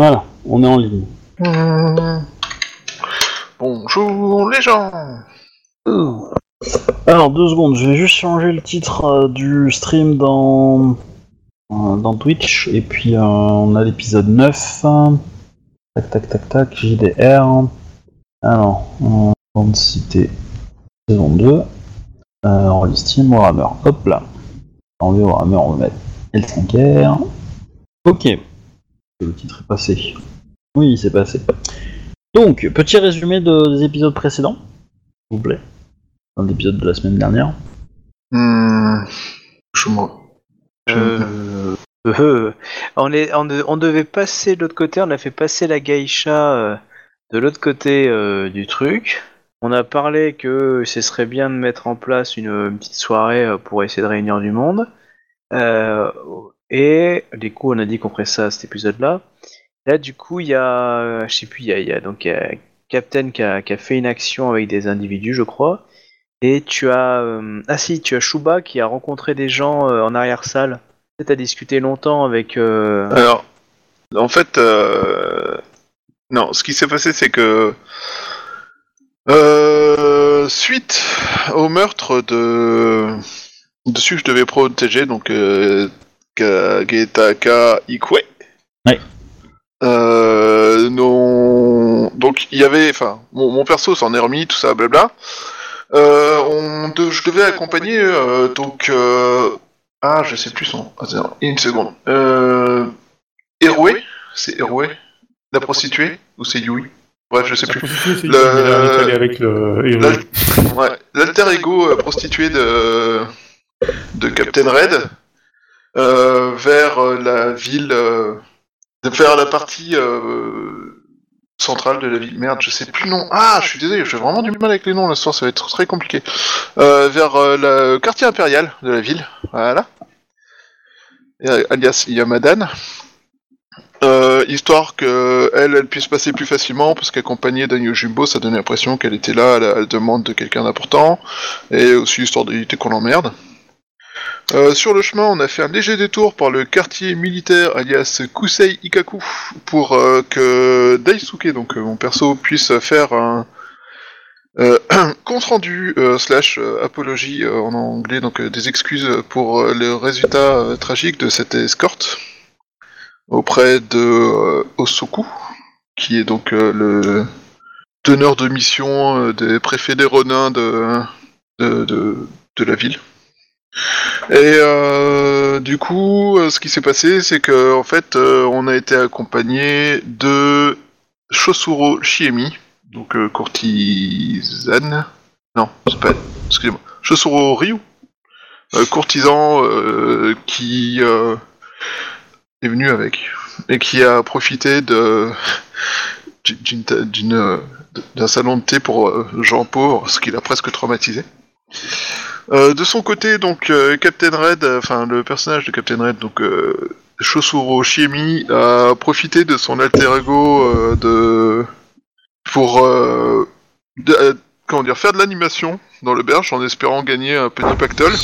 Voilà, on est en ligne. Bonjour les gens Alors, deux secondes, je vais juste changer le titre euh, du stream dans, euh, dans Twitch, et puis euh, on a l'épisode 9. Tac, tac, tac, tac, JDR. Alors, on va citer saison 2. Euh, Roll Steam, Warhammer. Hop là. Enlever Warhammer, on va mettre L5R. Ok. Le titre est passé. Oui, c'est passé. Donc, petit résumé de- des épisodes précédents, s'il vous plaît. Dans l'épisode de la semaine dernière. Hmm, Je me... Euh, euh, on, est, on, de- on devait passer de l'autre côté, on a fait passer la geisha euh, de l'autre côté euh, du truc. On a parlé que ce serait bien de mettre en place une, une petite soirée euh, pour essayer de réunir du monde. Euh, et du coup, on a dit qu'on ferait ça à cet épisode-là. Là, du coup, il y a, je sais plus, il y a, donc y a Captain qui a, fait une action avec des individus, je crois. Et tu as, euh, ah si, tu as Shuba qui a rencontré des gens euh, en arrière-salle. Tu as discuté longtemps avec. euh, Alors, en fait, non, ce qui s'est passé, c'est que suite au meurtre de de celui que je devais protéger, donc euh, Ka- Getaka Ikwe. Ouais. Euh, non, donc il y avait, enfin, mon, mon perso s'en est remis, tout ça, blabla. Euh, on de- je devais accompagner euh, donc euh, ah je sais plus son attends, une seconde. Euh, c'est Eroué? La prostituée? Ou c'est Yui? Bref je sais La plus. Le- avec ouais, l'alter ego prostituée de de Captain Red. euh, vers euh, la ville euh, vers la partie euh, centrale de la ville. Merde, je sais plus le nom. Ah, je suis désolé, j'ai vraiment du mal avec les noms ce soir, ça va être très compliqué. Euh, vers euh, le quartier impérial de la ville, voilà. Euh, alias Yamadan. Euh, histoire que elle, elle puisse passer plus facilement, parce qu'accompagnée d'un Yojimbo, ça donnait l'impression qu'elle était là à la, la demande de quelqu'un d'important, et aussi histoire d'éviter qu'on l'emmerde. Euh, sur le chemin, on a fait un léger détour par le quartier militaire alias Kusei Ikaku pour euh, que Daisuke, donc euh, mon perso, puisse faire un compte rendu slash apologie en anglais, donc des excuses pour le résultat tragique de cette escorte auprès de Osoku, qui est donc le teneur de mission des préfets des Ronins de, de la ville. Et euh, du coup, euh, ce qui s'est passé, c'est que en fait, euh, on a été accompagné de Shosuro Shiemi, donc courtisane. Non, c'est pas. Excusez-moi. Shosuro Ryu, courtisan qui est venu avec et qui a profité de d'un salon de thé pour gens pauvres, ce qui l'a presque traumatisé. Euh, de son côté, donc euh, Captain Red, euh, enfin le personnage de Captain Red, donc euh, Shosuro Shiemi, a profité de son alter ego euh, de pour euh, de- euh, comment dire faire de l'animation dans le berge en espérant gagner un petit pactole.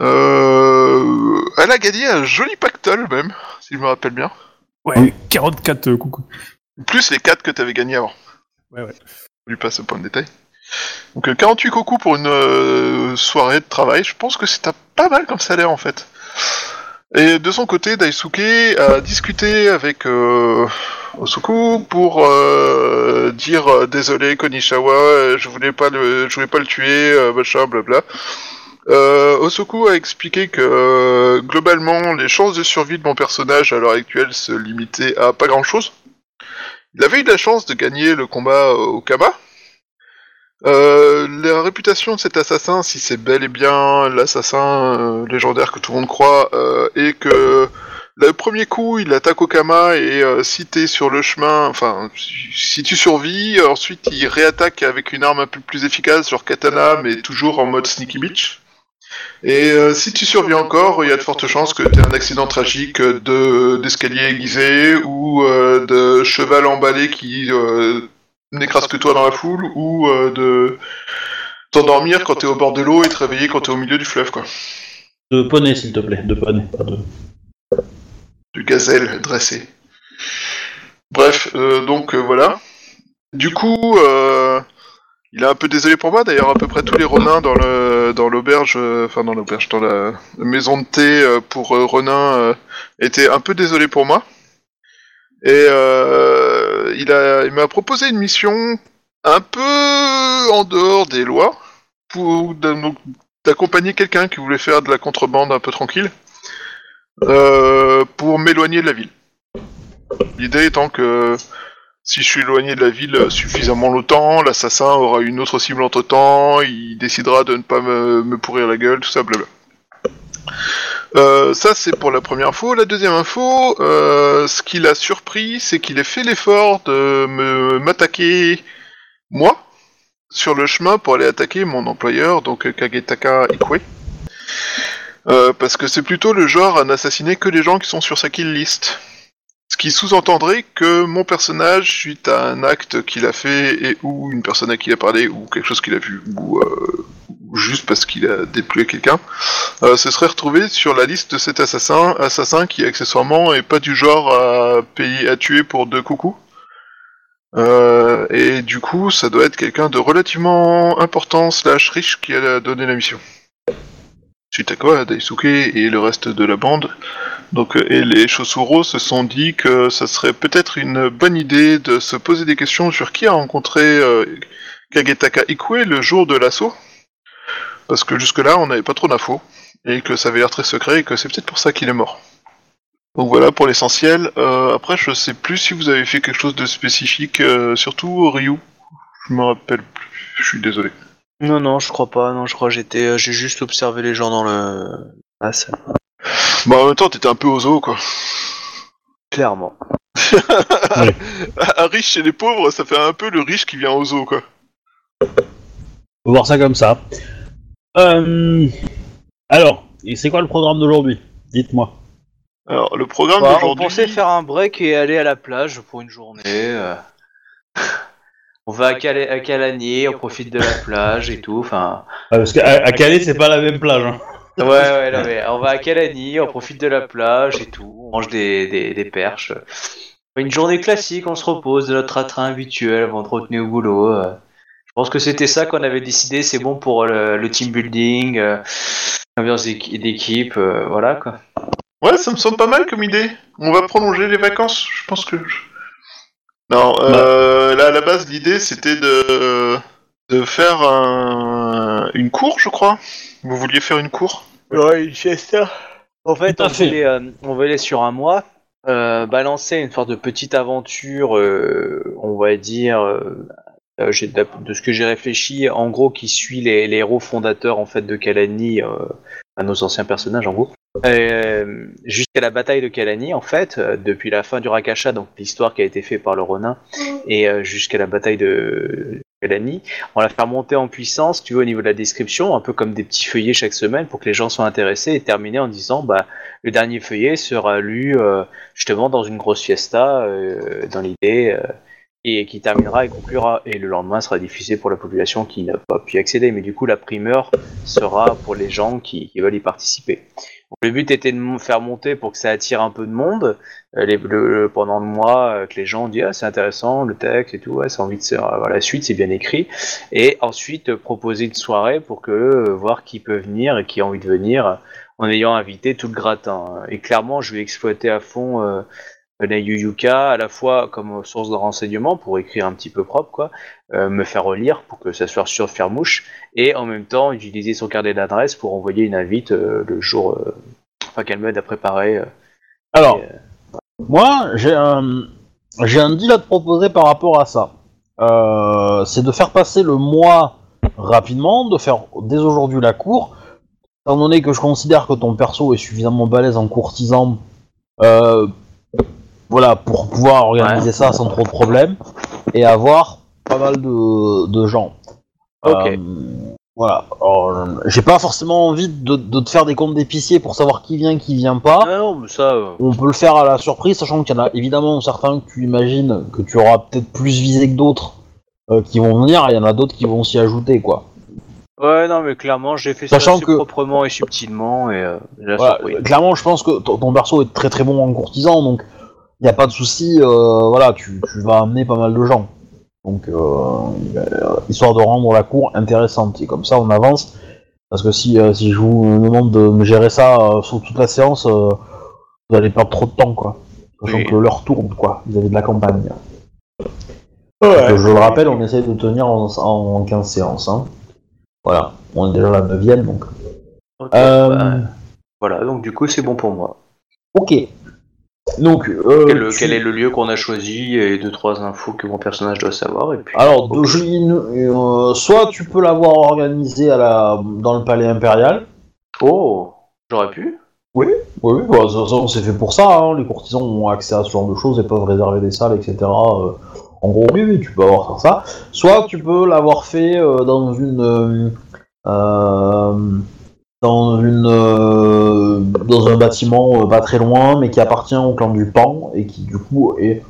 Euh, elle a gagné un joli pactole même, si je me rappelle bien. Ouais, 44 euh, coucou. Plus les 4 que tu avais gagnés avant. Ouais, ouais. On lui passe au point de détail. Donc euh, 48 cocos pour une euh, soirée de travail, je pense que c'est pas mal comme salaire en fait. Et de son côté, Daisuke a discuté avec euh, Osoku pour euh, dire euh, désolé Konishawa, euh, je voulais pas le, je voulais pas le tuer, euh, machin, blabla. Euh, Osoku a expliqué que euh, globalement les chances de survie de mon personnage à l'heure actuelle se limitaient à pas grand chose. Il avait eu la chance de gagner le combat au Kama. Euh, la réputation de cet assassin, si c'est bel et bien l'assassin euh, légendaire que tout le monde croit, euh, est que le premier coup, il attaque au Kama et euh, si t'es sur le chemin, enfin, si- tu survis, ensuite il réattaque avec une arme un peu plus efficace, genre katana, mais toujours en mode sneaky bitch. Et euh, si tu survis encore, il y a de fortes chances que tu aies un accident tragique de d'escalier aiguisé ou de cheval emballé qui n'écrase que toi dans la foule ou euh, de t'endormir quand t'es au bord de l'eau et te réveiller quand t'es au milieu du fleuve, quoi. De poney, s'il te plaît, de poney, pas de. Du gazelle dressé. Bref, euh, donc euh, voilà. Du coup, il est un peu désolé pour moi. D'ailleurs, à peu près tous les Ronins dans le dans l'auberge, enfin dans l'auberge, dans la maison de thé pour Ronin étaient un peu désolés pour moi. Et euh, il a, il m'a proposé une mission un peu en dehors des lois pour d'accompagner quelqu'un qui voulait faire de la contrebande un peu tranquille euh, pour m'éloigner de la ville. L'idée étant que si je suis éloigné de la ville suffisamment longtemps, l'assassin aura une autre cible entre temps, il décidera de ne pas me, me pourrir la gueule, tout ça, blabla. Euh, ça c'est pour la première info. La deuxième info, euh, ce qui l'a surpris, c'est qu'il ait fait l'effort de m'attaquer moi sur le chemin pour aller attaquer mon employeur, donc Kagetaka Ikue. Euh, parce que c'est plutôt le genre à n'assassiner que les gens qui sont sur sa kill list. Ce qui sous-entendrait que mon personnage, suite à un acte qu'il a fait et ou une personne à qui il a parlé ou quelque chose qu'il a vu ou juste parce qu'il a déplué quelqu'un, euh, se serait retrouvé sur la liste de cet assassin, assassin qui accessoirement est pas du genre à payer à tuer pour deux coucous. Euh, et du coup, ça doit être quelqu'un de relativement important slash riche qui a donné la mission. Suite à Daisuke et le reste de la bande, donc euh, et les Chosuro se sont dit que ça serait peut-être une bonne idée de se poser des questions sur qui a rencontré euh, Kagetaka Ikue le jour de l'assaut, parce que jusque-là on n'avait pas trop d'infos et que ça avait l'air très secret et que c'est peut-être pour ça qu'il est mort. Donc voilà pour l'essentiel. Euh, après, je sais plus si vous avez fait quelque chose de spécifique, euh, surtout Ryu. Je me rappelle plus. Je suis désolé. Non, non, je crois pas. Non, je crois que j'étais, euh, j'ai juste observé les gens dans le. Ah, ça. Bah en même temps, t'étais un peu aux zoo, quoi. Clairement. Un riche chez les pauvres, ça fait un peu le riche qui vient aux zoo, quoi. Faut voir ça comme ça. Euh... Alors, et c'est quoi le programme d'aujourd'hui? Dites-moi. Alors, le programme Bah, on d'aujourd'hui... pensait faire un break et aller à la plage pour une journée. euh. On va à, Cala- à Calanier, on profite de la plage et tout. Enfin, parce qu'à à Calais, c'est pas la même plage. Hein. ouais, ouais, non, mais on va à Calani, on profite de la plage et tout. On mange des, des, des perches. Une journée classique, on se repose de notre train habituel avant de retourner au boulot. euh. Je pense que c'était ça qu'on avait décidé. C'est bon pour le, le team building, euh, l'ambiance d'équi- d'équipe, euh, voilà quoi. Ouais, ça me semble pas mal comme idée. On va prolonger les vacances, je pense que... Non, euh, là, à la base, l'idée, c'était de... de faire un... une cour, je crois. Vous vouliez faire une cour? Ouais, une siesta. En fait, on, fait. Voulait, euh, on voulait sur un mois euh, balancer une sorte de petite aventure, euh, on va dire, euh, de ce que j'ai réfléchi, en gros, qui suit les, les héros fondateurs en fait de Kalani, euh, à nos anciens personnages en gros. Euh, jusqu'à la bataille de Kalani en fait, depuis la fin du Rakasha, donc l'histoire qui a été faite par le Ronin, et jusqu'à la bataille de Kalani, on la faire monter en puissance, tu vois, au niveau de la description, un peu comme des petits feuillets chaque semaine pour que les gens soient intéressés et terminer en disant, bah, le dernier feuillet sera lu justement dans une grosse fiesta, dans l'idée, et qui terminera et conclura. Et le lendemain sera diffusé pour la population qui n'a pas pu accéder, mais du coup, la primeur sera pour les gens qui, qui veulent y participer. Le but était de faire monter pour que ça attire un peu de monde euh, les- le- pendant le mois, euh, que les gens disent ah, c'est intéressant, le texte et tout, ouais, c'est envie de voilà, la suite, c'est bien écrit et ensuite proposer une soirée pour que euh, voir qui peut venir et qui a envie de venir en ayant invité tout le gratin. Et clairement, je vais exploiter à fond Nayu Yuka à la fois comme source de renseignement pour écrire un petit peu propre, quoi, euh, me faire relire pour que ça soit sûr de faire mouche, et en même temps utiliser son carnet d'adresse pour envoyer une invite euh, le jour, euh, enfin qu'elle m'aide à préparer. Alors, et, moi, j'ai un, j'ai un deal à te proposer par rapport à ça. C'est de faire passer le mois rapidement, de faire dès aujourd'hui la cour. Étant donné que je considère que ton perso est suffisamment balèze en courtisan, voilà, pour pouvoir organiser ça sans trop de problèmes et avoir pas mal de, de gens. Ok. Euh, voilà. J'ai pas forcément envie de, de te faire des comptes d'épicier pour savoir qui vient, qui vient pas. Ah non, mais ça. euh, On peut le faire à la surprise, sachant qu'il y en a évidemment certains que tu imagines que tu auras peut-être plus visé que d'autres euh, qui vont venir, et il y en a d'autres qui vont s'y ajouter, quoi. Ouais, non, mais clairement, j'ai fait ça assez que- proprement et subtilement, et euh, Voilà. Clairement, je pense que ton ton perso est très très bon en courtisan, donc il n'y a pas de souci, euh, voilà, tu, tu vas amener pas mal de gens. Donc, euh, euh, histoire de rendre la cour intéressante. Et comme ça, on avance. Parce que si, euh, si je vous demande de me gérer ça sur toute la séance, vous allez perdre trop de temps, quoi. Sachant Oui. que l'heure tourne, quoi, vis-à-vis de la campagne. Donc, je le rappelle, on essaie de tenir en, en 15 séances. Hein. Voilà, on est déjà à la 9 donc. Bah, voilà, donc du coup c'est bon pour moi. Ok. Donc, euh, Quel, tu- quel est le lieu qu'on a choisi et deux trois infos que mon personnage doit savoir et puis. Alors, euh, soit tu peux l'avoir organisé à la, dans le palais impérial. Oh, j'aurais pu. Oui, oui, bah, c'est fait pour ça. hein. Les courtisans ont accès à ce genre de choses et peuvent réserver des salles, etc. Euh, en gros, oui, oui, tu peux avoir ça. Soit tu peux l'avoir fait dans une. Dans une euh, dans un bâtiment euh, pas très loin mais qui appartient au clan du Pan et qui du coup est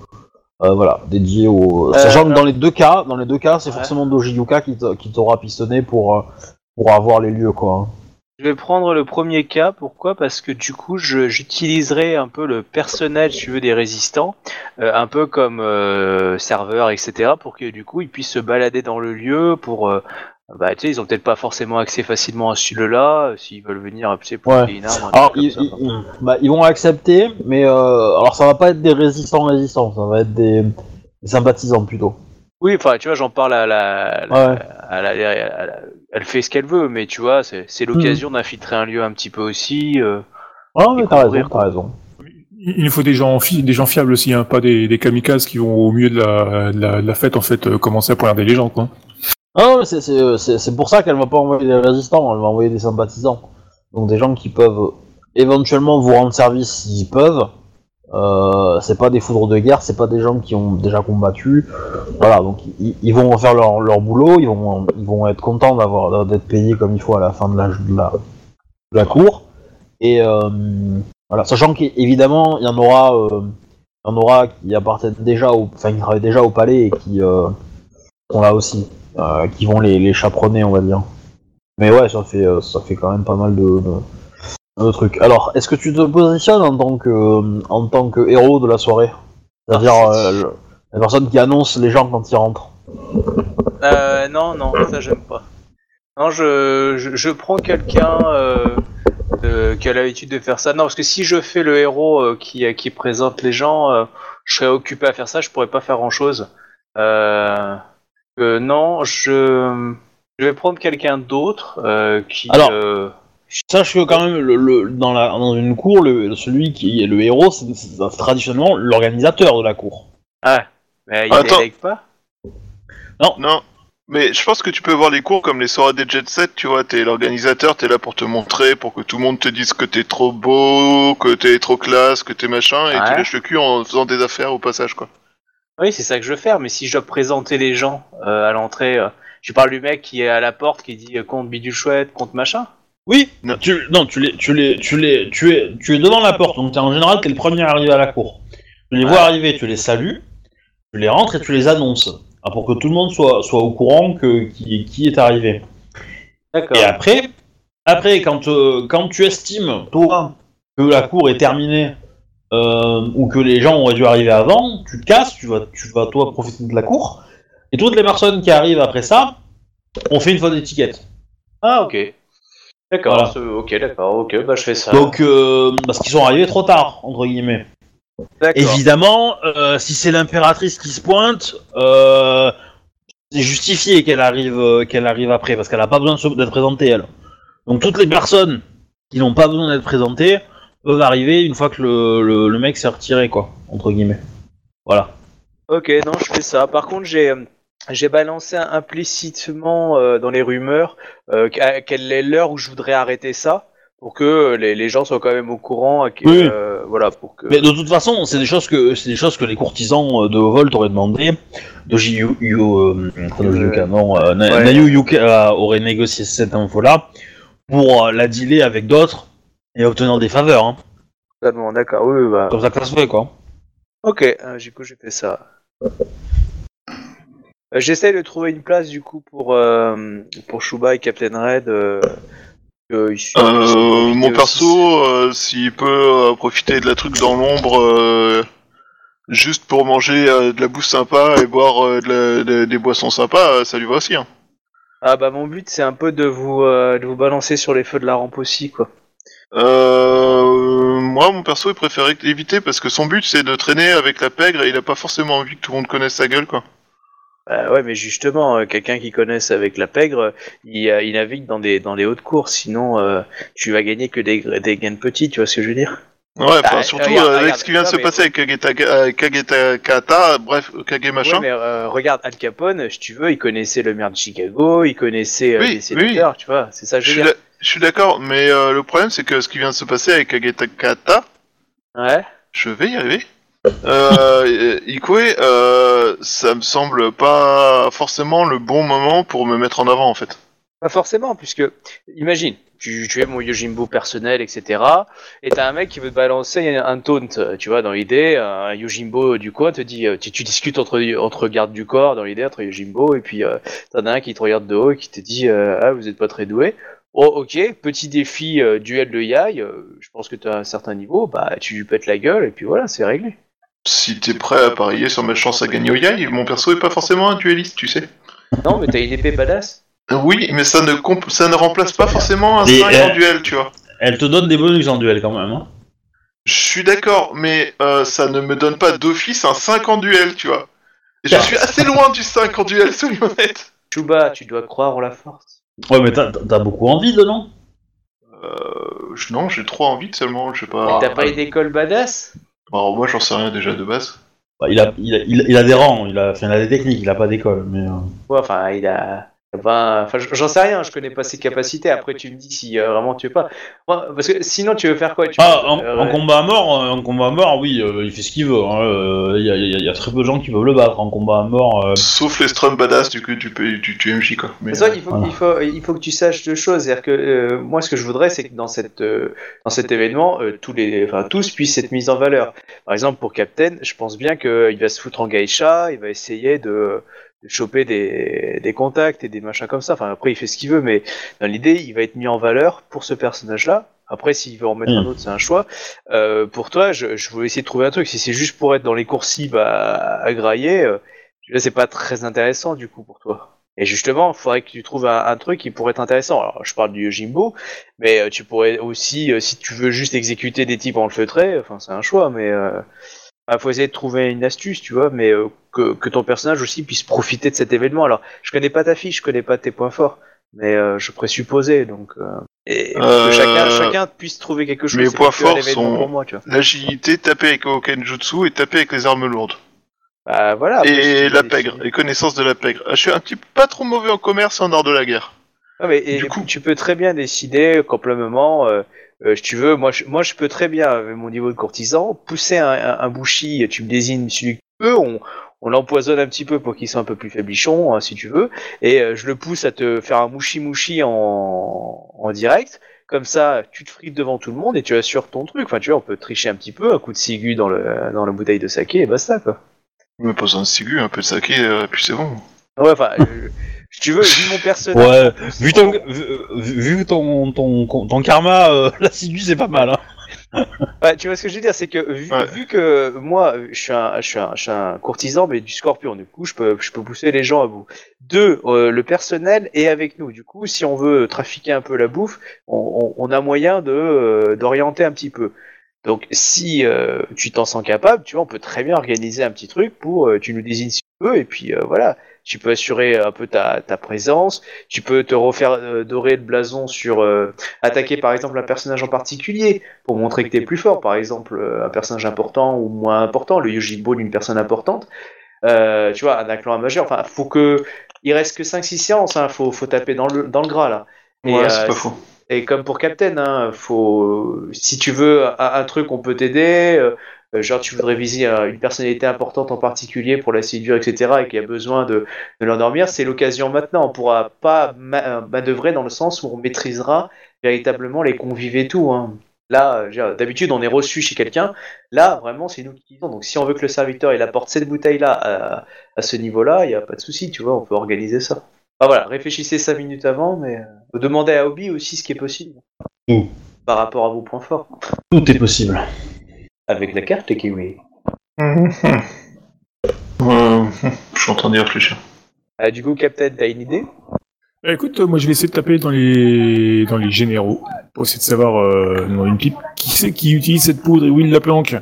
euh, voilà dédié au sachant que dans les deux cas dans les deux cas c'est Ouais. forcément Doji Yuka qui t'aura pistonné pour pour avoir les lieux quoi. Je vais prendre le premier cas. Pourquoi? Parce que du coup, j'utiliserai un peu le personnel, si tu veux, des résistants, euh, un peu comme euh, serveur, etc., pour que du coup, ils puissent se balader dans le lieu. Pour, euh, bah, tu sais, ils ont peut-être pas forcément accès facilement à celui-là, euh, s'ils veulent venir, tu sais, pour Ouais. une arme. un Alors, ils, ça. bah, ils vont accepter, mais euh, alors ça va pas être des résistants résistants, ça va être des, des sympathisants plutôt. Oui, enfin, tu vois, j'en parle à la, la- Ouais. à la- à la- elle fait ce qu'elle veut, mais tu vois, c'est c'est l'occasion d'infiltrer un lieu un petit peu aussi. euh. Ouais, mais t'as raison, t'as raison. Il faut des gens, fi- des gens fiables aussi, hein, pas des, des kamikazes qui vont au milieu de la, de la, de la fête en fait euh, commencer à poignarder les gens quoi. Ah ouais, c'est- c'est pour ça qu'elle va pas envoyer des résistants, elle va envoyer des sympathisants. Donc des gens qui peuvent éventuellement vous rendre service s'ils peuvent. Euh, c'est pas des foudres de guerre, c'est pas des gens qui ont déjà combattu. Voilà, donc ils, vont faire leur, leur boulot, ils vont, ils vont être contents d'être payés comme il faut à la fin de la, de la, la cour. Et euh, voilà, sachant qu'évidemment il y en aura, euh, il y en aura qui appartiennent déjà au, enfin qui travaillent déjà au palais et qui euh, sont là aussi euh, qui vont les, chaperonner, on va dire. Mais ouais, ça fait, euh, ça fait quand même pas mal de, trucs. Alors, est-ce que tu te positionnes en tant que, euh, en tant que héros de la soirée? C'est-à-dire euh, la personne qui annonce les gens quand ils rentrent? Euh, non, non, ça j'aime pas. Non, je, prends quelqu'un euh, euh, qui a l'habitude de faire ça. Non, parce que si je fais le héros euh, qui, qui présente les gens, euh, je serais occupé à faire ça, je pourrais pas faire grand chose. Euh, euh, non, je, je vais prendre quelqu'un d'autre euh, qui. Alors, euh, Sache que quand même, le, le- dans, la, dans une cour, le, celui qui est le héros, c'est c'est traditionnellement l'organisateur de la cour. Ah, mais il Attends. délègue pas Non, mais je pense que tu peux voir les cours comme les soirées des jet set, tu vois, t'es l'organisateur, t'es là pour te montrer, pour que tout le monde te dise que t'es trop beau, que t'es trop classe, que t'es machin, et Ouais. tu lèches le cul en faisant des affaires au passage, quoi. Oui, c'est ça que je veux faire, mais si je dois présenter les gens euh, à l'entrée, euh, je parle du mec qui est à la porte qui dit euh, compte bidule chouette, compte machin. Oui, Non. tu, non, tu, les, tu, les, tu, les, tu, es, tu es devant la porte, donc t'es- en général, t'es le premier arrivé à la cour. Tu les vois arriver, tu les salues, tu les rentres et tu les annonces. Ah, pour que tout le monde soit, soit au courant que, qui, qui est arrivé. D'accord. Et après, après quand, euh, quand tu estimes, toi, que la cour est terminée, euh, ou que les gens auraient dû arriver avant, tu te casses, tu vas, tu vas toi profiter de la cour, et toutes les personnes qui arrivent après ça, on fait une faute d'étiquette. Ah, ok. D'accord, Voilà. ok, d'accord, ok, bah je fais ça. Donc, euh, parce qu'ils sont arrivés trop tard, entre guillemets. Évidemment, euh, si c'est l'impératrice qui se pointe, euh, c'est justifié qu'elle arrive, qu'elle arrive après, parce qu'elle n'a pas besoin d'être présentée, elle. Donc toutes les personnes qui n'ont pas besoin d'être présentées peuvent arriver une fois que le, le, le mec s'est retiré, quoi, entre guillemets. Voilà. Ok, non, je fais ça. Par contre, j'ai euh, j'ai balancé implicitement euh, dans les rumeurs euh, quelle est l'heure où je voudrais arrêter ça pour que les, les gens soient quand même au courant. Oui. voilà, pour que. Mais de toute façon, c'est des choses que c'est des choses que les courtisans de Volt auraient demandé. De Yu, Yu, pas de Yuka, non, Ouais. Nayu Yuka aurait négocié cette info-là pour la dealer avec d'autres et obtenir des faveurs. Hein. Totalement, d'accord, oui, bah. Comme ça que ça se fait, quoi. Ok, euh, du coup, j'ai fait ça. Euh, J'essaie de trouver une place du coup pour euh, pour Shuba et Captain Red. Euh, Euh, mon perso, euh, s'il peut euh, profiter de la truc dans l'ombre, euh, Juste pour manger euh, de la bouffe sympa et boire euh, de la- de- des boissons sympas, ça lui va aussi. Hein. Ah bah mon but c'est un peu de vous euh, de vous balancer sur les feux de la rampe aussi quoi. Euh, moi, mon perso, il préférait éviter parce que son but, c'est de traîner avec la pègre et il a pas forcément envie que tout le monde connaisse sa gueule, quoi. Bah ouais mais justement euh, quelqu'un qui connaisse avec la pègre, il, euh, il navigue dans des dans les hautes courses sinon euh, tu vas gagner que des des gains petits tu vois ce que je veux dire? Ouais, enfin, Bah, surtout regarde, avec regarde, ce qui vient de se mais- passer avec Kageta, Kageta Kata, bref, Kage machin. Ouais, mais euh, regarde Al Capone, si tu veux, il connaissait le maire de Chicago, il connaissait euh, Oui, les sénateurs, tu vois, c'est ça que Je veux dire. Je suis d'accord, mais euh, le problème, c'est que ce qui vient de se passer avec Kageta Kata, Ouais. je vais y arriver. Euh, Ikoe, euh, ça me semble pas forcément le bon moment pour me mettre en avant, en fait. Pas forcément, puisque, imagine, tu, tu es mon Yojimbo personnel, etc. Et t'as un mec qui veut te balancer un taunt, tu vois, dans l'idée, un Yojimbo du coin te dit, euh, tu, tu discutes entre, entre gardes du corps, dans l'idée, entre Yojimbo, et puis euh, t'en as un qui te regarde de haut et qui te dit, euh, ah, vous êtes pas très doué. Oh, ok, petit défi, euh, duel de Yai, euh, je pense que t'as un certain niveau, bah, tu lui pètes la gueule, et puis voilà, c'est réglé. Si t'es prêt à parier sur ma chance à gagner au Yai, mon perso est pas forcément un dueliste, tu sais. Non, mais t'as une épée badass Oui, mais ça ne, comp- ça ne remplace pas forcément un Et, 5 euh, en duel, tu vois. Elle te donne des bonus en duel quand même. Hein. Je suis d'accord, mais euh, ça ne me donne pas d'office un 5 en duel, tu vois. Et je suis assez loin du 5 en duel, soyons honnêtes. Chuba, tu dois croire en la force. Ouais, mais t'as t'as beaucoup envie de non Euh, je- non, j'ai trop envie seulement, je sais pas. T'as pas une école badass? Alors moi, j'en sais rien déjà de base. Bah, il, a, il, a, il, a, il a des rangs, il a, enfin, il a des techniques, il a pas d'école. Mais, euh, Ouais, enfin, il a. Enfin, enfin, j'en sais rien, je connais pas ses capacités. Après, tu me dis si euh, vraiment tu veux pas. Moi, parce que sinon, tu veux faire quoi tu Ah, veux- en, euh, en combat à mort, euh, en combat à mort, oui, euh, il fait ce qu'il veut. hein, euh, Il y, a, y y très peu de gens qui peuvent le battre en combat à mort. euh. Sauf les Strum badass du, du, du, du, du MJ, quoi. Mais, ça, euh, il faut, voilà. il, faut, il faut que tu saches deux choses. C'est-à-dire que euh, moi, ce que je voudrais, c'est que dans, cette, euh, dans cet événement, euh, tous, les, enfin, tous puissent être mis en valeur. Par exemple, pour Captain, je pense bien qu'il va se foutre en geisha, il va essayer de, de choper des, des contacts et des machins comme ça. Enfin, après, il fait ce qu'il veut, mais dans l'idée, il va être mis en valeur pour ce personnage-là. Après, s'il veut en mettre un autre, c'est un choix. Euh, pour toi, je, je voulais essayer de trouver un truc. Si c'est juste pour être dans les coursives à, à grailler, euh, là, c'est pas très intéressant du coup pour toi. Et justement, il faudrait que tu trouves un, un truc qui pourrait être intéressant. Alors, je parle du Yojimbo, mais euh, tu pourrais aussi, euh, si tu veux juste exécuter des types en le feutré, enfin, c'est un choix, mais euh, il faut essayer de trouver une astuce, tu vois, mais euh, que, que ton personnage aussi puisse profiter de cet événement. Alors, je connais pas ta fiche, je connais pas tes points forts, mais euh, je présupposais, donc. Euh, et que chacun, chacun puisse trouver quelque chose. mes points forts sont- pour moi, tu vois. L'agilité, taper avec Hoken Jutsu et taper avec les armes lourdes. Bah, voilà. et la pègre, décides- et connaissance de la pègre. Ah, je suis un petit peu pas trop mauvais en commerce et en art de la guerre. Ah, mais, et, Du coup- tu peux très bien décider complètement, euh, euh, si tu veux, moi je, moi je peux très bien, avec mon niveau de courtisan, pousser un, un, un bouchi, tu me désignes celui que tu veux, on, on l'empoisonne un petit peu pour qu'il soit un peu plus faiblichon, hein, si tu veux, et euh, je le pousse à te faire un mouchi-mouchi en, en direct, comme ça tu te frites devant tout le monde et tu assures ton truc, enfin tu vois, on peut tricher un petit peu, un coup de ciguë dans, le, dans la bouteille de saké et basta quoi. Me pose un cigu, un peu de saké, euh, puis c'est bon. Ouais, enfin, si tu veux, vu mon personnage... Ouais, vu ton, vu, ton, ton, ton karma, euh, l'assidu c'est pas mal. Hein. Ouais, tu vois ce que je veux dire, c'est que vu, Ouais. vu que moi, je suis, un, je, suis un, je suis un courtisan, mais du scorpion, du coup, je peux, je peux pousser les gens à bout. Deux, euh, le personnel est avec nous. Du coup, si on veut trafiquer un peu la bouffe, on, on, on a moyen de euh, d'orienter un petit peu. Donc, si euh, tu t'en sens capable, tu vois, on peut très bien organiser un petit truc pour, euh, tu nous désignes si tu veux, et puis euh, voilà, tu peux assurer un peu ta, ta présence, tu peux te refaire euh, dorer le blason sur euh, attaquer par exemple un personnage en particulier pour montrer que t'es plus fort, par exemple euh, un personnage important ou moins important, le Yojimbo d'une personne importante, euh, tu vois, un clan à majeur, enfin, faut que, il reste que 5-6 séances, hein, faut, faut taper dans le, dans le gras là. Et, ouais, c'est pas faux. et comme pour Captain, hein, faut, si tu veux un, un truc, on peut t'aider. Euh, euh, genre, tu voudrais viser euh, une personnalité importante en particulier pour la séduire, etc., et qui a besoin de, de l'endormir, c'est l'occasion maintenant. On pourra pas ma- manœuvrer dans le sens où on maîtrisera véritablement les convives et tout. Hein. Là, euh, d'habitude, on est reçu chez quelqu'un. Là, vraiment, c'est nous qui disons. Donc, si on veut que le serviteur il apporte cette bouteille-là à, à ce niveau-là, il n'y a pas de souci, tu vois, on peut organiser ça. Enfin, voilà, réfléchissez 5 minutes avant, mais euh, demandez à Obi aussi ce qui est possible. Par rapport à vos points forts. Tout est possible. Avec la carte Kiwi. Euh, je suis en train d'y réfléchir. Ah, du coup, Captain, t'as une idée? Bah, écoute, euh, moi je vais essayer de taper dans les dans les généraux pour essayer de savoir euh, dans une pipe qui c'est qui utilise cette poudre et où il la planque?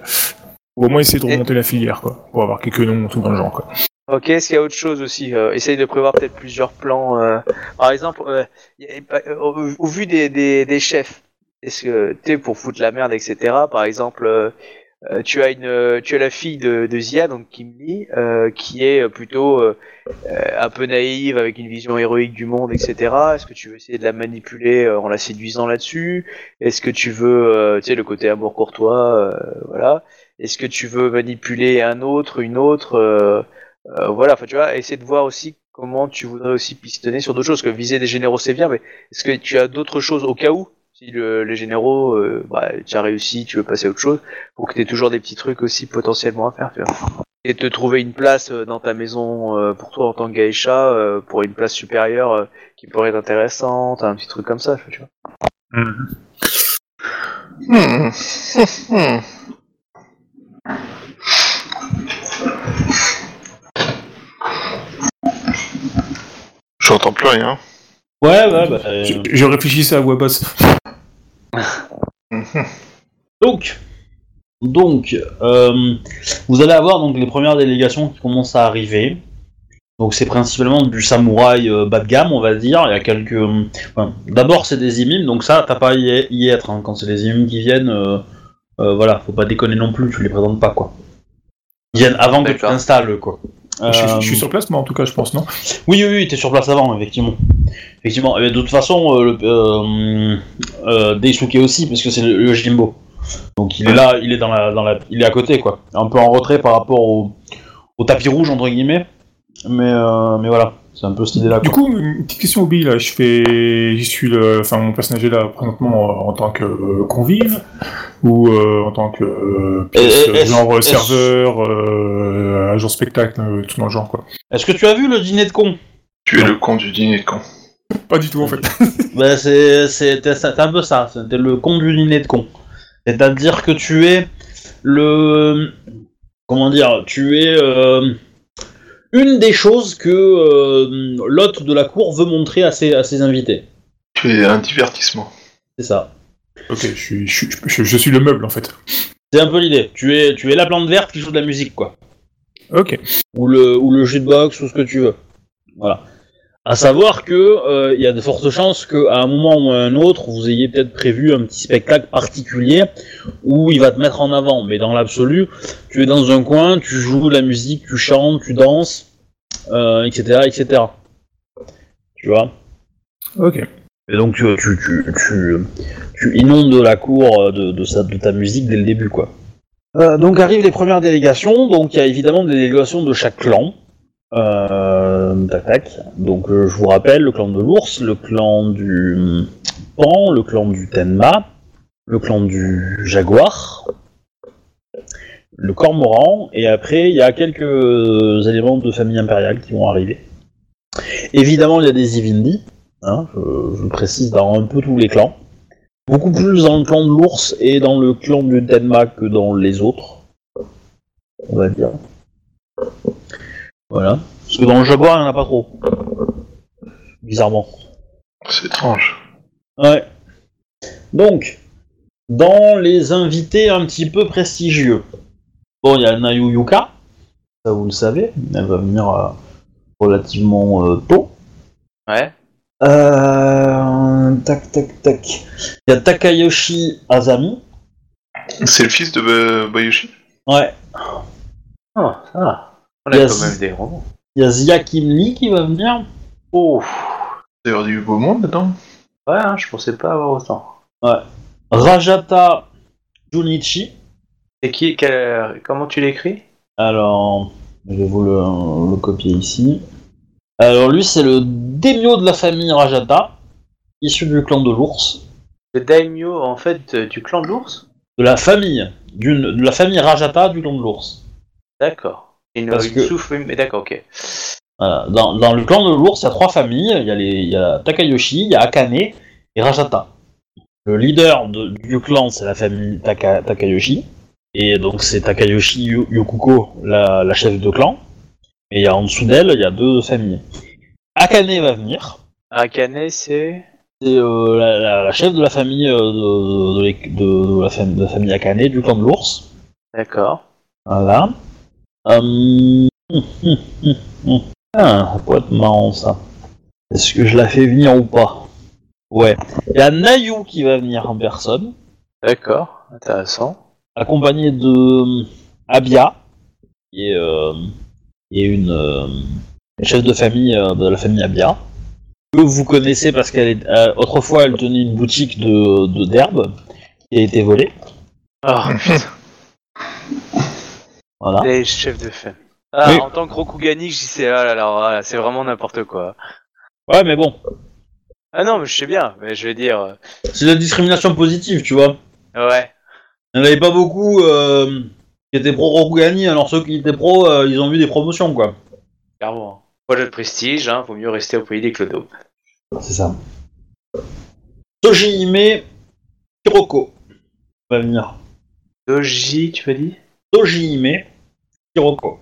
Ou au moins essayer de Et- remonter la filière, quoi. Pour avoir quelques noms, tout dans le genre, quoi. Ok, est-ce qu'il y a autre chose aussi euh, Essaye de prévoir peut-être plusieurs plans. euh, Par exemple, euh, euh, au, au vu des, des, des chefs, est-ce que tu sais pour foutre la merde, etc. Par exemple, euh, euh, tu as une, euh, tu as la fille de, Zia, donc Kim Lee, euh, qui est plutôt un peu naïve, avec une vision héroïque du monde, etc. Est-ce que tu veux essayer de la manipuler en la séduisant là-dessus? Est-ce que tu veux, tu sais, le côté amour courtois, voilà Est-ce que tu veux manipuler un autre, une autre voilà, enfin tu vois, essayer de voir aussi comment tu voudrais aussi pistonner sur d'autres choses. Que viser des généraux c'est bien, mais est-ce que tu as d'autres choses au cas où? Si le- les généraux, euh, bah, tu as réussi, tu veux passer à autre chose, pour que tu aies toujours des petits trucs aussi potentiellement à faire. Et te trouver une place euh, dans ta maison euh, pour toi en tant que euh, pour une place supérieure qui pourrait être intéressante, un petit truc comme ça, tu vois. J'entends plus rien. Ouais, ouais, bah. euh, Je, je réfléchissais à voix basse. Donc, donc euh, vous allez avoir donc les premières délégations qui commencent à arriver. Donc c'est principalement du samouraï euh, bas de gamme, on va dire. Il y a quelques. enfin, D'abord c'est des imimes, donc ça t'as pas à y, y être. hein. Quand c'est les imimes qui viennent, euh, euh, voilà, faut pas déconner non plus. Tu les présentes pas quoi. Ils viennent avant que tu t'installes quoi. Je, suis- Euh, je suis sur place, moi, en tout cas, je pense, non? Oui, oui, oui, t'es sur place avant, effectivement. Effectivement. Et de toute façon, euh, le, euh, euh, Daisuke aussi, parce que c'est le, le Jimbo. Donc il est là, il est dans la, dans la, il est à côté, quoi. Un peu en retrait par rapport au, au tapis rouge entre guillemets. Mais, mais voilà, c'est un peu cette idée-là. Du quoi. coup, une petite question Obi, là, je fais, je suis le, enfin, mon personnage est là présentement euh, en tant que euh, convive ou euh, en tant que euh, pièce, Et- et- genre serveur, euh, agent spectacle, tout dans le genre, quoi. Est-ce que tu as vu le dîner de con? Tu es le con du dîner de con. Pas du tout, en fait. Bah c'est, c'était c'était un peu ça. C'était le con du dîner de con. C'est-à-dire que tu es le, comment dire, tu es euh, une des choses que euh, l'hôte de la cour veut montrer à ses, à ses invités. Tu es un divertissement. C'est ça. Ok, je suis, je, suis- je- je suis le meuble, en fait. C'est un peu l'idée. Tu es, tu es la plante verte qui joue de la musique, quoi. Ok. Ou le, ou le jukebox, ou ce que tu veux. Voilà. À savoir que euh, il y a de fortes chances qu'à un moment ou à un autre, vous ayez peut-être prévu un petit spectacle particulier où il va te mettre en avant. Mais dans l'absolu, tu es dans un coin, tu joues de la musique, tu chantes, tu danses, etc., etc. Tu vois? Ok. Et donc tu, tu, tu, tu, tu inondes la cour de, de, sa- de ta musique dès le début, quoi. Euh, donc arrivent les premières délégations, donc il y a évidemment des délégations de chaque clan. Euh, tac tac. Donc euh, je vous rappelle, le clan de l'ours, le clan du pan, le clan du tenma, le clan du jaguar, le cormoran, et après il y a quelques éléments de famille impériale qui vont arriver. Évidemment il y a des Ivindi, hein, je, je précise dans un peu tous les clans. Beaucoup plus dans le clan de l'ours et dans le clan du Tenma que dans les autres. On va dire. Voilà. Parce que dans le Jaguar, il n'y en a pas trop. Bizarrement. C'est étrange. Ouais. Donc, dans les invités un petit peu prestigieux, bon, il y a Nayu Yuka, ça vous le savez, elle va venir euh, relativement euh, tôt. Ouais. Euh, tac, tac, tac. Il y a Takayoshi Azami. C'est le fils de Ba- Bayushi Ouais. Oh, ça va. On a Yes. quand même des romans. Il y a Zia Kim Lee qui va venir. Oh. D'ailleurs, du beau monde dedans. Ouais, hein, je pensais pas avoir autant. Rajata Junichi. Et qui, quel- comment tu l'écris? Alors, je vais vous le, le copier ici. Alors lui, c'est le daimyo de la famille Rajata, issu du clan de l'ours. Le daimyo, en fait, euh, du clan de l'ours? De la famille, d'une, de la famille Rajata du clan de l'ours. D'accord. Une, Parce une que- souffle, mais d'accord, ok. Voilà. Dans, dans le clan de l'ours, il y a trois familles. Il y a, les, il y a Takayoshi, il y a Akane et Rajata. Le leader de- du clan, c'est la famille Taka- Takayoshi. Et donc c'est Takayoshi Yokuko, la, la chef de clan. Et il y a en dessous d'elle, il y a deux familles. Akane va venir. Akane, c'est. C'est euh, la, la- la chef de la famille euh, de, de, l'é- de- de la, fam- de la famille Akane, du clan de l'ours. D'accord. Voilà. Hum, hum, hum, hum. Ah, ça pourrait être marrant ça. Est-ce que je la fais venir ou pas? Ouais. Il y a Nayu qui va venir en personne, D'accord. Intéressant. Accompagné de hum, Abia, qui est, euh, qui est une euh, chef de famille euh, de la famille Abia. Que vous connaissez parce qu'elle est euh, autrefois elle tenait une boutique de d'herbes qui a été volée. Ah, putain. Voilà. Les chefs de famille. Ah, Oui. en tant que Rokugani, je dis c'est ah là là, voilà, c'est vraiment n'importe quoi. Ouais, mais bon, Ah non, mais je sais bien, mais je veux dire. euh, c'est de la discrimination positive, tu vois. Ouais. Il n'y en avait pas beaucoup euh, qui étaient pro Rokugani, alors ceux qui étaient pro, euh, ils ont vu des promotions, quoi. Clairement. Projet de prestige, hein, vaut mieux rester au pays des clodos. C'est ça. Toji Hime Hiroko va venir. Doji, tu m'as dit? Toji Hime Hiroko.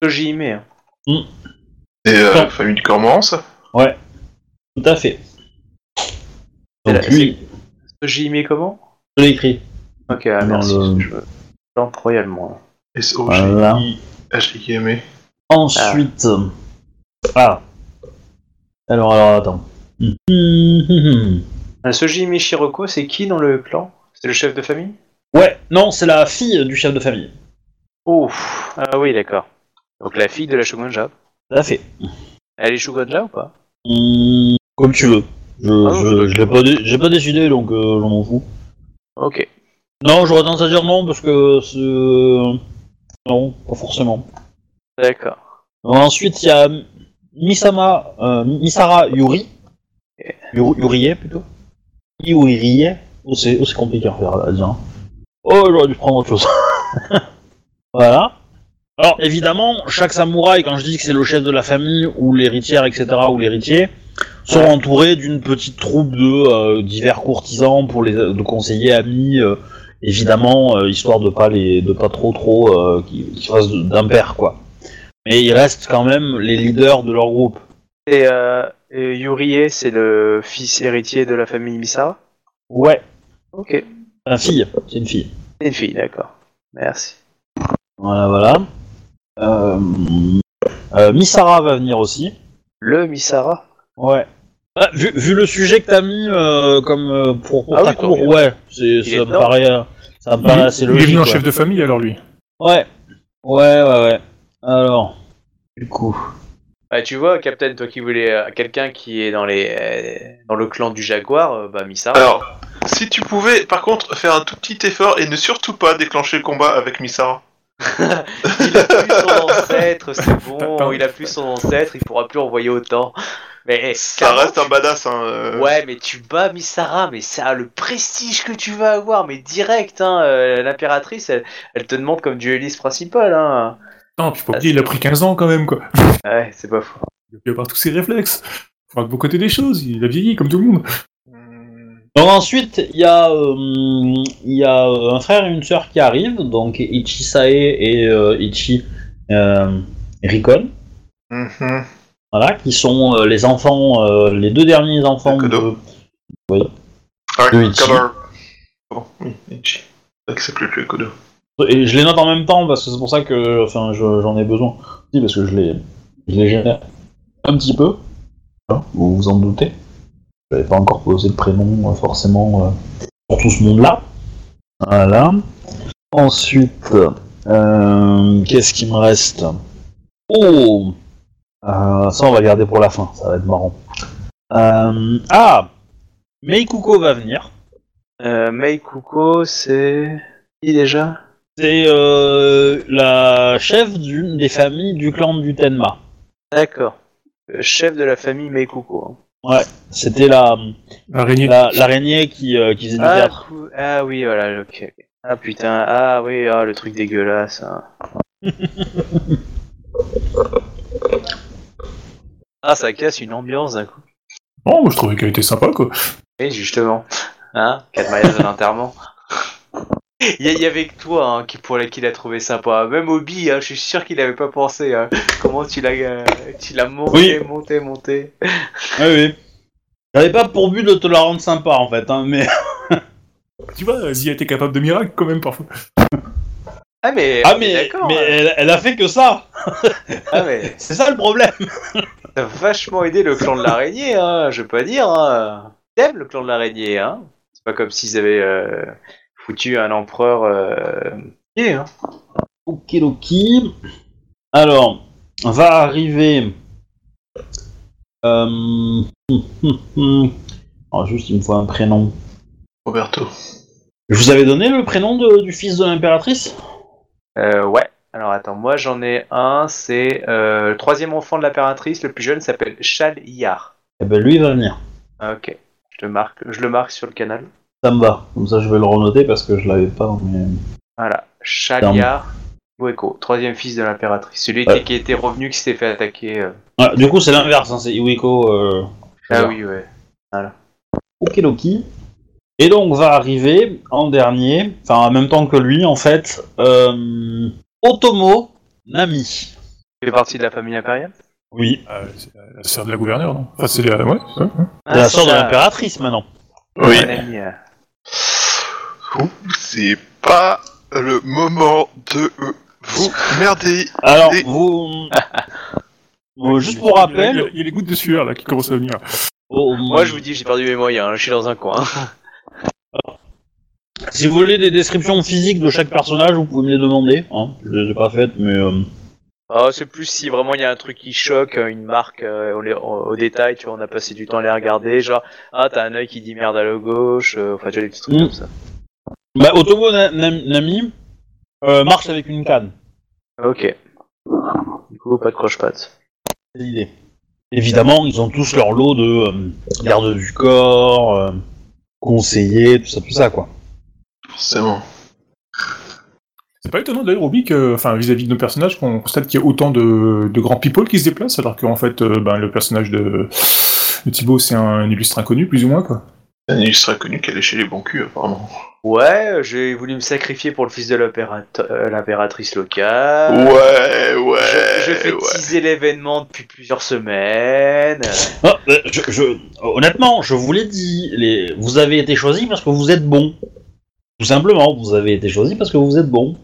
Doji Hime. hein. Et euh, Non. famille du Cormorance? Tout à fait. C'est Donc lui, comment? Je l'ai écrit. Ok, ah, Dans merci. le- Je me plante royalement. Voilà. S-O-G-I-H-I-M. Ensuite. Ah. Alors, alors, attends. Hum, hum, hum, hum. Euh, Soji Hime Shiroko, c'est qui dans le clan? C'est le chef de famille? Ouais, non, c'est la fille du chef de famille. Oh, ah oui, d'accord. Donc la fille de la Shogunja. Tout à fait. Elle est Shogunja ou pas? Hum, comme tu veux. Je, Ah, je, non, je l'ai pas, dé- j'ai pas décidé, donc euh, j'en m'en fous. Ok. Non, j'aurais tendance à dire non, parce que c'est... Non, pas forcément. D'accord. Ensuite, il y a Misama, euh, Misara Yuri. Yuri Yurie, plutôt. Yurie. Oh, c'est oh, c'est compliqué à faire, à dire. hein. Oh, j'aurais dû prendre autre chose. voilà. Alors, évidemment, chaque samouraï, quand je dis que c'est le chef de la famille, ou l'héritière, etc., ou l'héritier, sont entourés d'une petite troupe de euh, divers courtisans pour les de conseillers amis, euh, évidemment, euh, histoire de pas les de pas trop trop euh, qu'ils qu'ils fassent d'impair, quoi. Mais ils restent quand même les leaders de leur groupe. Et, euh, et Yurie, c'est le fils héritier de la famille Misara Ouais, Ok. fille, c'est une fille. C'est une fille, d'accord. Merci. Voilà, voilà. Euh, euh, Misara va venir aussi. Le Misara Ouais. Ah, vu, vu le sujet que t'as mis euh, comme euh, pour, pour Ah ta oui, tant cour, mieux. ouais, c'est, est ça me dedans. paraît, euh, ça me Il, paraît assez il est venu en chef de famille alors lui. Ouais, ouais, ouais, ouais. Alors, du coup, Bah, tu vois, Captain, toi qui voulais euh, quelqu'un qui est dans les euh, dans le clan du Jaguar, euh, bah Misara. Alors, si tu pouvais, par contre, faire un tout petit effort et ne surtout pas déclencher le combat avec Misara. il a plus son ancêtre, c'est bon. Il a plus son ancêtre, il pourra plus envoyer autant. Mais Ça clairement, reste un badass, hein. euh. Ouais, mais tu bats Misara, mais ça a le prestige que tu vas avoir, mais direct, hein. euh, L'impératrice, elle, elle te demande comme dueliste principal, hein. Non, puis faut Ah, oublier, il a pris 15 ans quand même, quoi. Ouais, c'est pas fou. Il a avoir tous ses réflexes. Faut voir le bon côté des choses, il a vieilli comme tout le monde. Donc ensuite, il y a, euh, il y a euh, un frère et une sœur qui arrivent, donc Ichi Sae et euh, Ichi euh, Rikon, Mhm. voilà, qui sont euh, les enfants, les deux derniers enfants de... De Ah, Ichi. Color. Bon, oui, Ichi. C'est plus que Kodo. Et je les note en même temps parce que c'est pour ça que, enfin, je- j'en ai besoin. Si, parce que je les, je les gère un petit peu. Hein, vous vous en doutez. Je n'avais pas encore posé le prénom euh, forcément euh, pour tout ce monde-là. Voilà. Ensuite, euh, qu'est-ce qui me reste? Oh Ça, on va garder pour la fin. Ça va être marrant. Ah Meikuko va venir. Euh, Mei Kuko, c'est. Qui déjà? C'est la chef d'une des familles du clan du Tenma. D'accord. Le chef de la famille Mei Hein. C'était la Araignée. la- l'araignée qui, euh, qui faisait du Ah, théâtre. cou- ah oui, voilà, ok. Ah putain, ah oui, ah, le truc dégueulasse. hein. ah, ça casse une ambiance d'un coup. Oh, moi, je trouvais qu'elle était sympa, quoi. Oui, justement. Hein Quatre mariages à l'enterrement. Il y, avait que toi hein, qui, pour qui l'a trouvé sympa. Même Obi, hein, je suis sûr qu'il avait pas pensé. hein. Comment tu l'as euh, tu l'as monté, Oui. monté, monté. Oui, oui. J'avais pas pour but de te la rendre sympa en fait, hein, mais. Tu vois, Zia était capable de miracles quand même parfois. Ah mais, Ah, mais, mais hein. elle, elle a fait que ça Ah mais C'est ça le problème t'as vachement aidé le clan de l'araignée, hein, je peux pas dire. Hein. T'aimes le clan de l'araignée, hein. C'est pas comme s'ils avaient euh, foutu un empereur. Euh... hein. Okidoki. Alors, va arriver. Euh... Alors, juste, il me faut un prénom. Roberto. Je vous avais donné le prénom de- du fils de l'impératrice? Euh, ouais. Alors attends, moi j'en ai un, c'est euh, le troisième enfant de l'impératrice, le plus jeune s'appelle Shal Yar. Eh ben, lui, il va venir. Ah, ok. Je le marque, je le marque sur le canal. Ça me va. Comme ça, je vais le renoter parce que je l'avais pas. Mais... Voilà. Shaliar Ueko, troisième fils de l'impératrice. Celui Ouais. qui, était revenu, qui s'était fait attaquer. euh. Ah, du coup, c'est l'inverse. hein, c'est Iwiko. Euh... Ah oui, ouais. Okidoki. Et donc va arriver en dernier, enfin en même temps que lui en fait, euh, Otomo Nami. Il fait partie de la famille impériale? Oui. Euh, c'est la, sœur de la gouverneure, non? Enfin, c'est la... Ouais, ça, hein. C'est la sœur de l'impératrice maintenant. Oui. C'est pas le moment de euh, vous merder. Alors Et- vous, juste pour Il y a- rappel, Il y a les gouttes de sueur là qui commencent à venir. oh, Moi je vous dis, j'ai perdu mes moyens, hein, je suis dans un coin. si vous voulez des descriptions physiques de chaque personnage, vous pouvez me les demander. Hein. Je les ai pas faites, mais euh, Ah, c'est plus si vraiment il y a un truc qui choque, une marque euh, on les- on- au détail, tu vois, on a passé du temps à les regarder, genre, ah t'as un œil qui dit merde à la gauche, euh, enfin tu vois des petits trucs Mm. comme ça. Bah, Otomo Na- Na- Nami euh, marche avec une canne. Ok. Du coup, pas de croche-patte. C'est l'idée. Évidemment, ils ont tous leur lot de euh, garde du corps, euh, conseillers, tout ça, tout ça quoi. Forcément. C'est pas étonnant d'ailleurs, Obi, que, enfin, vis-à-vis de nos personnages, qu'on constate qu'il y a autant de, de grands people qui se déplacent, alors qu'en fait, euh, ben, le personnage de, de Thibaut, c'est un illustre inconnu, plus ou moins, quoi. Un illustre inconnu qu'elle est chez les bons culs, apparemment. Ouais, j'ai voulu me sacrifier pour le fils de euh, l'impératrice locale. Ouais, ouais, Je, je fais ouais. teaser l'événement depuis plusieurs semaines. Ah, euh, je, je- honnêtement, je vous l'ai dit, les, vous avez été choisi parce que vous êtes bon. Tout simplement, vous avez été choisi parce que vous êtes bon.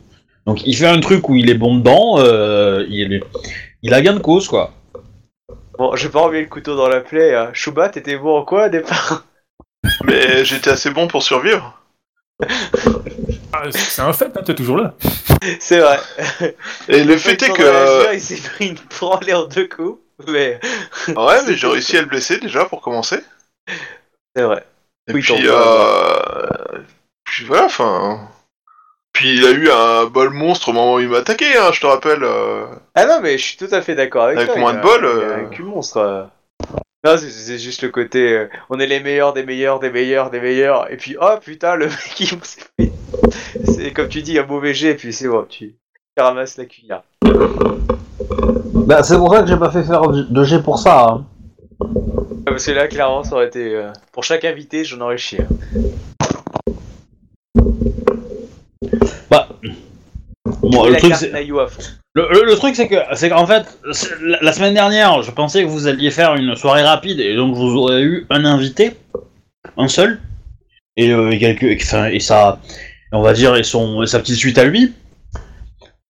Donc il fait un truc où il est bon dedans, euh, il a gain de cause quoi. Bon, j'ai pas remis le couteau dans la plaie. Hein. Chouba, t'étais bon en quoi au départ? Mais j'étais assez bon pour survivre. Ah, c'est- un fait, hein, t'es toujours là. C'est vrai. Et le fait est que. réagir, Il s'est pris une branlée en deux coups. Mais Ouais, mais j'ai réussi à le blesser déjà pour commencer. c'est vrai. Et Oui, puis, euh... puis voilà, enfin. Puis il a eu un bol monstre au moment où il m'a attaqué, hein, je te rappelle. euh. Ah non, mais je suis tout à fait d'accord avec, Avec toi. moins il a- de bol, euh. un cul monstre. Non, c'est- juste le côté. euh, on est les meilleurs, des meilleurs, des meilleurs, des meilleurs. Et puis, oh putain, le mec, il s'est fait. C'est comme tu dis, un mauvais jet, et puis c'est bon, tu tu ramasses la cuillère. Bah c'est pour ça que j'ai pas fait faire de G pour ça. hein. Parce que là, clairement, ça aurait été. euh, Pour chaque invité, j'en aurais chié. Bah, bon, le truc c'est, Naïou à fond. le, le- le truc c'est que, c'est qu'en fait, c'est- la, la semaine dernière, je pensais que vous alliez faire une soirée rapide et donc vous aurez eu un invité, un seul, et, euh, et quelques, enfin, et ça, on va dire, et son, et sa petite suite à lui.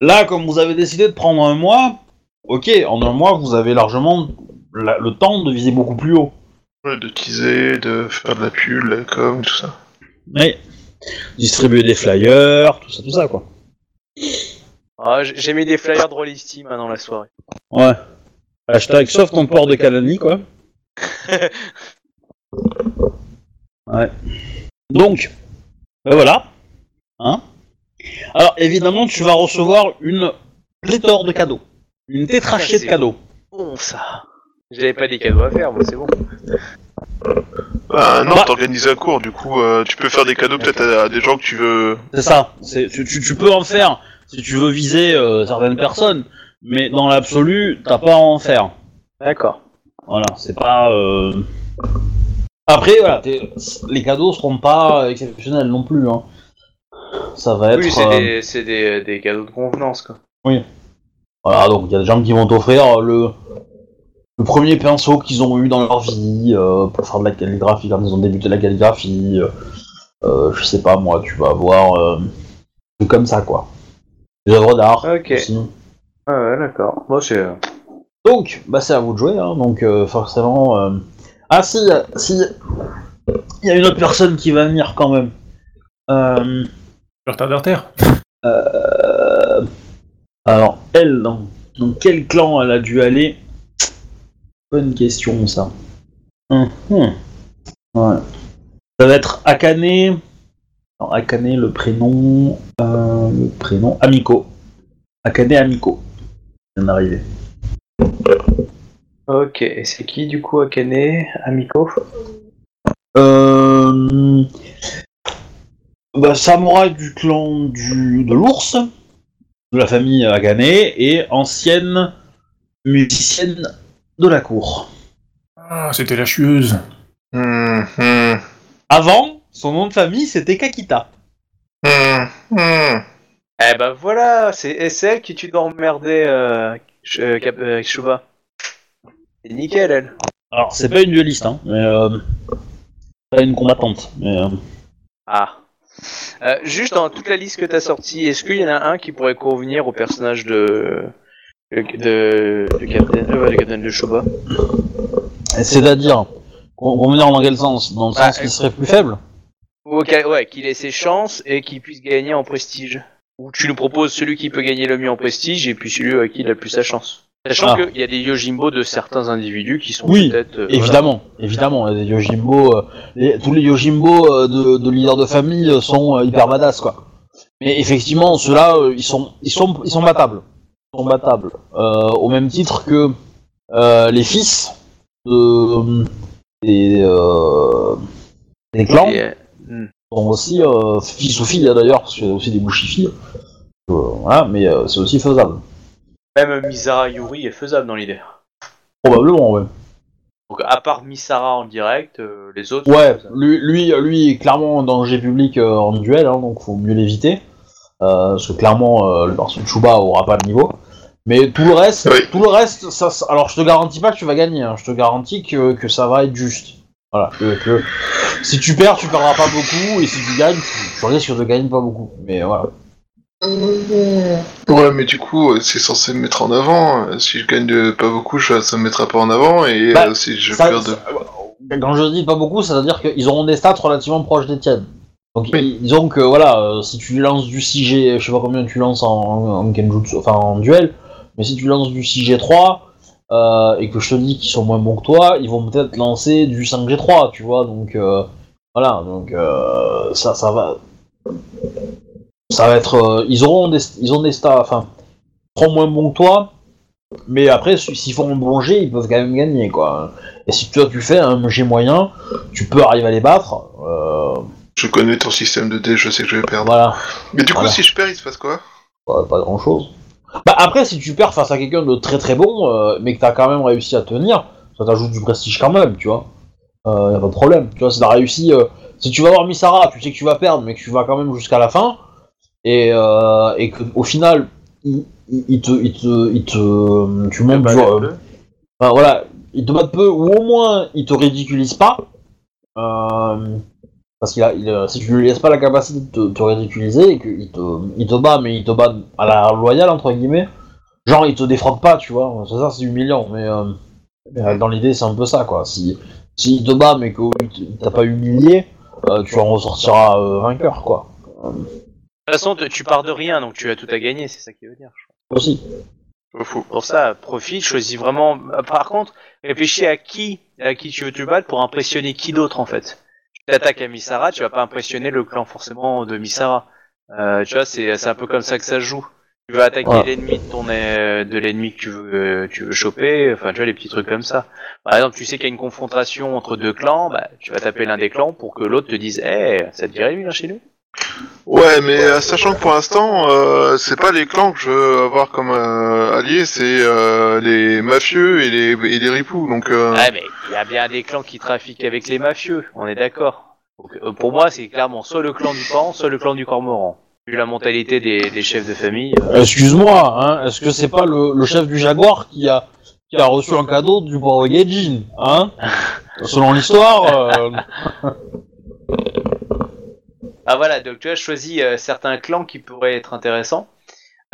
Là, comme vous avez décidé de prendre un mois, ok, en un mois, vous avez largement la- le temps de viser beaucoup plus haut. Ouais, de teaser, de faire de la pub, la com, tout ça. Oui. Distribuer des flyers, tout ça, tout ça, quoi. Ah, j'ai j'ai mis des flyers de Roll Steam hein, dans la soirée. Ouais. Hashtag sauf ton port de Calani, quoi. ouais. Donc, ben voilà. Hein Alors, évidemment, tu vas recevoir une pléthore de cadeaux. Une tétrachée de cadeaux. Bon, ça. J'avais pas des cadeaux à faire, moi, c'est bon. Bah non, Bah. t'organises un cours, du coup, euh, tu peux faire des cadeaux peut-être à, à des gens que tu veux. C'est ça. C'est- Tu, tu- tu peux en faire si tu veux viser euh, certaines personnes, mais dans l'absolu, t'as pas à en faire. D'accord. Voilà, c'est pas. euh, Après, voilà, les cadeaux seront pas exceptionnels non plus. Hein. ça va être. Oui, c'est euh, des, c'est des, des cadeaux de convenance, quoi. Voilà, donc il y a des gens qui vont t'offrir le, le premier pinceau qu'ils ont eu dans leur vie euh, pour faire de la calligraphie quand ils ont débuté la calligraphie. euh, je sais pas moi, tu vas avoir euh, comme ça quoi. Des œuvres d'art. Ok. aussi. Ah ouais, d'accord. Moi, c'est. euh, Donc, bah c'est à vous de jouer, hein, donc euh, forcément. euh, Ah si, si, il y a une autre personne qui va venir quand même. Euh, Retardataire. Euh, Alors, elle, dans, dans quel clan elle a dû aller? Bonne question, ça. Hum, hum. Ouais. Ça va être Akane. Alors, Akane, le prénom. euh, le prénom. Amiko. Akane Amiko. vient d'arriver. Ok, et c'est qui du coup Akane Amiko? Euh... Bah, samouraï du clan du... de l'ours, de la famille Akane, et ancienne musicienne de la cour. Ah, c'était la chieuse. Hmm, Avant, son nom de famille c'était Kakita. hmm, hmm. Eh ben voilà, c'est c'est elle qui tu dois emmerder, euh, euh, Cap- euh, Shuba. C'est nickel, elle. Alors, c'est pas une dueliste, hein, mais. Euh... Pas une combattante, mais. euh, Ah. Euh, juste dans toute la liste que t'as sortie, est-ce qu'il y en a un qui pourrait convenir au personnage de. de. de, de Captain, euh, de Captain de Shuba? C'est-à-dire, qu'on qu'on venir dans quel sens? Dans le Bah, sens qui serait plus faible? Auquel- ouais, qu'il ait ses chances et qu'il puisse gagner en prestige. Ou tu nous proposes celui qui peut gagner le mieux en prestige et puis celui à qui il a plus sa chance. Sachant Ah. qu'il y a des Yojimbo de certains individus qui sont Oui, peut-être. euh, Évidemment, évidemment, Yojimbo, euh, les- tous les Yojimbo euh, de, de leaders de famille sont hyper badass quoi. Mais effectivement, ceux-là, ils sont, ils sont, ils sont battables, ils sont battables, au même titre que les fils de des, des clans. Et, hmm. sont aussi euh, fils ou filles hein, d'ailleurs, parce qu'il y a aussi des bouchifilles. Euh, voilà, mais euh, c'est aussi faisable, Même Misara Yuri est faisable dans l'idée. probablement, ouais. Donc à part Misara en direct, euh, les autres. Ouais, lui, lui, lui est clairement en danger public euh, en duel, hein, donc faut mieux l'éviter. Euh, parce que clairement, euh, le perso de Chuba aura pas le niveau. Mais tout le reste, Oui. tout le reste, ça, ça- alors je te garantis pas que tu vas gagner. hein, je te garantis que, que ça va être juste. Voilà. Que, que si tu perds, tu perdras pas beaucoup, et si tu gagnes, tu, tu risques de gagner pas beaucoup. Mais voilà. Ouais, mais du coup, euh, c'est censé me mettre en avant. Euh, Si je gagne de- pas beaucoup, ça me mettra pas en avant. Et Bah, euh, si je Ça- perds de... ça- quand je dis pas beaucoup, ça veut dire qu'ils auront des stats relativement proches des tiennes. Donc Oui. ils- disons que voilà, euh, si tu lances du 6G, je sais pas combien tu lances en, en Kenjutsu, enfin en duel, mais si tu lances du 6G3 euh, et que je te dis qu'ils sont moins bons que toi, ils vont peut-être lancer du 5G3, tu vois. Donc euh, voilà, donc euh, ça, ça va, ça va être, ils auront des, ils ont des stats, enfin, ils seront moins bons que toi, mais après si- s'ils font un bon jet, ils peuvent quand même gagner quoi. Et si toi tu fais un G moyen, tu peux arriver à les battre. Je connais ton système de dés, je sais que je vais perdre. voilà, Mais du coup, Voilà. si je perds, il se passe quoi? Pas, pas grand chose. Bah après, si tu perds face à quelqu'un de très très bon, euh, mais que t'as quand même réussi à tenir, ça t'ajoute du prestige quand même, tu vois. Euh, y a pas de problème. Tu vois, si t'as réussi. euh, si tu vas voir Misara, tu sais que tu vas perdre, mais que tu vas quand même jusqu'à la fin, et, euh, et que au final, il, il- il te, il te, il te, tu montes Bah, du- euh, Enfin, voilà, ils te battent peu, ou au moins ils te ridiculisent pas. Euh, parce qu'il a, il, euh, si tu lui laisses pas la capacité de te, te ridiculiser et qu'il te, il te bat, mais il te bat à la loyale, entre guillemets, genre il te défrappe pas, tu vois. C'est ça, c'est humiliant, mais euh, euh, dans l'idée, c'est un peu ça, quoi. Si, si il te bat, mais qu'il t'a pas humilié, euh, tu en ressortiras euh, vainqueur, quoi. De toute façon, tu pars de rien, donc tu as tout à gagner, c'est ça qui veut dire. je crois. Aussi. Fou. Pour ça, profite, choisis vraiment. Par contre, réfléchis à qui, à qui tu veux te battre pour impressionner qui d'autre en fait. T'attaques à Misara, tu vas pas impressionner le clan forcément de Misara. Euh, tu vois, c'est c'est un peu comme ça que ça se joue. Tu veux attaquer Ouais. l'ennemi de ton euh, de l'ennemi que tu veux euh, tu veux choper. Enfin, tu vois les petits trucs comme ça. Par exemple, tu sais qu'il y a une confrontation entre deux clans, bah tu vas taper l'un des clans pour que l'autre te dise, eh, ça te dirait lui là chez nous? Ouais, mais euh, sachant que pour l'instant, euh, c'est pas les clans que je veux avoir comme euh, alliés, c'est euh, les mafieux et les, et les ripoux. Donc, euh, Ouais, mais il y a bien des clans qui trafiquent avec les mafieux, on est d'accord. Donc, euh, pour moi, c'est clairement soit le clan du Pan, soit le clan du Cormoran. vu la mentalité des, des chefs de famille. euh, Excuse-moi, hein, est-ce que c'est pas le, le chef du Jaguar qui a, qui a reçu un cadeau du pauvre Gaijin, hein? Selon l'histoire, euh, Ah voilà, donc tu as choisi euh, certains clans qui pourraient être intéressants.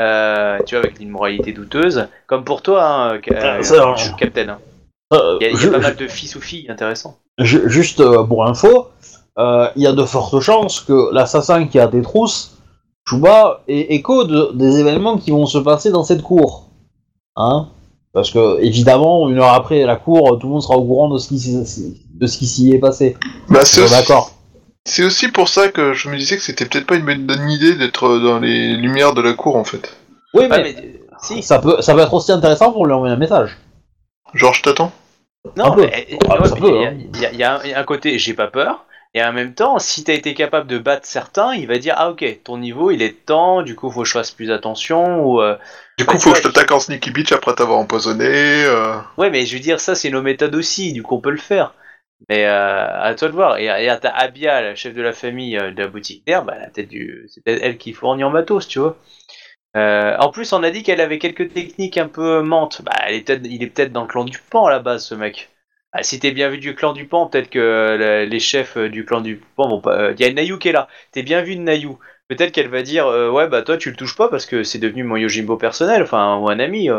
Euh, tu vois, avec une moralité douteuse. Comme pour toi, hein, ca- ça, euh. Captain. hein. euh, Il y a, y pas mal de fils ou filles intéressants. ju- juste euh, pour info, euh, il y a de fortes chances que l'assassin qui a des trousses, Chouba, ait écho de- des événements qui vont se passer dans cette cour. Hein? Parce que, évidemment, une heure après la cour, tout le monde sera au courant de ce qui s'y- de ce qui s'y est passé. Bah, c'est D'accord. C'est aussi pour ça que je me disais que c'était peut-être pas une bonne idée d'être dans les lumières de la cour en fait. Oui, Ah, mais, euh, si. ça, peut, ça peut être aussi intéressant pour lui envoyer un message. Genre, je t'attends. Non, mais euh, Ah, ouais, il y a- hein. y, y a un- il y a un côté j'ai pas peur. Et en même temps, si t'as été capable de battre certains, il va dire ah ok, ton niveau il est de temps, du coup faut que je fasse plus attention ou euh, Du Bah, coup, faut que je t'attaque en sneaky bitch après t'avoir empoisonné. euh. Ouais, mais je veux dire, ça, c'est nos méthodes aussi, du coup, on peut le faire. Mais euh, à toi de voir. Et, à ta Abia, la chef de la famille euh, de la boutique d'herbe, bah, c'est peut-être elle qui fournit en matos, tu vois. Euh, en plus, on a dit qu'elle avait quelques techniques un peu mentes. Bah, elle est il est peut-être dans le clan du Pan à la base, ce mec. Ah, si t'es bien vu du clan du Pan, peut-être que les chefs du clan du Pan vont pas. Il y a Nayu qui est là. T'es bien vu de Nayu. Peut-être qu'elle va dire ouais bah toi tu le touches pas parce que c'est devenu mon Yojimbo personnel, enfin ou un ami.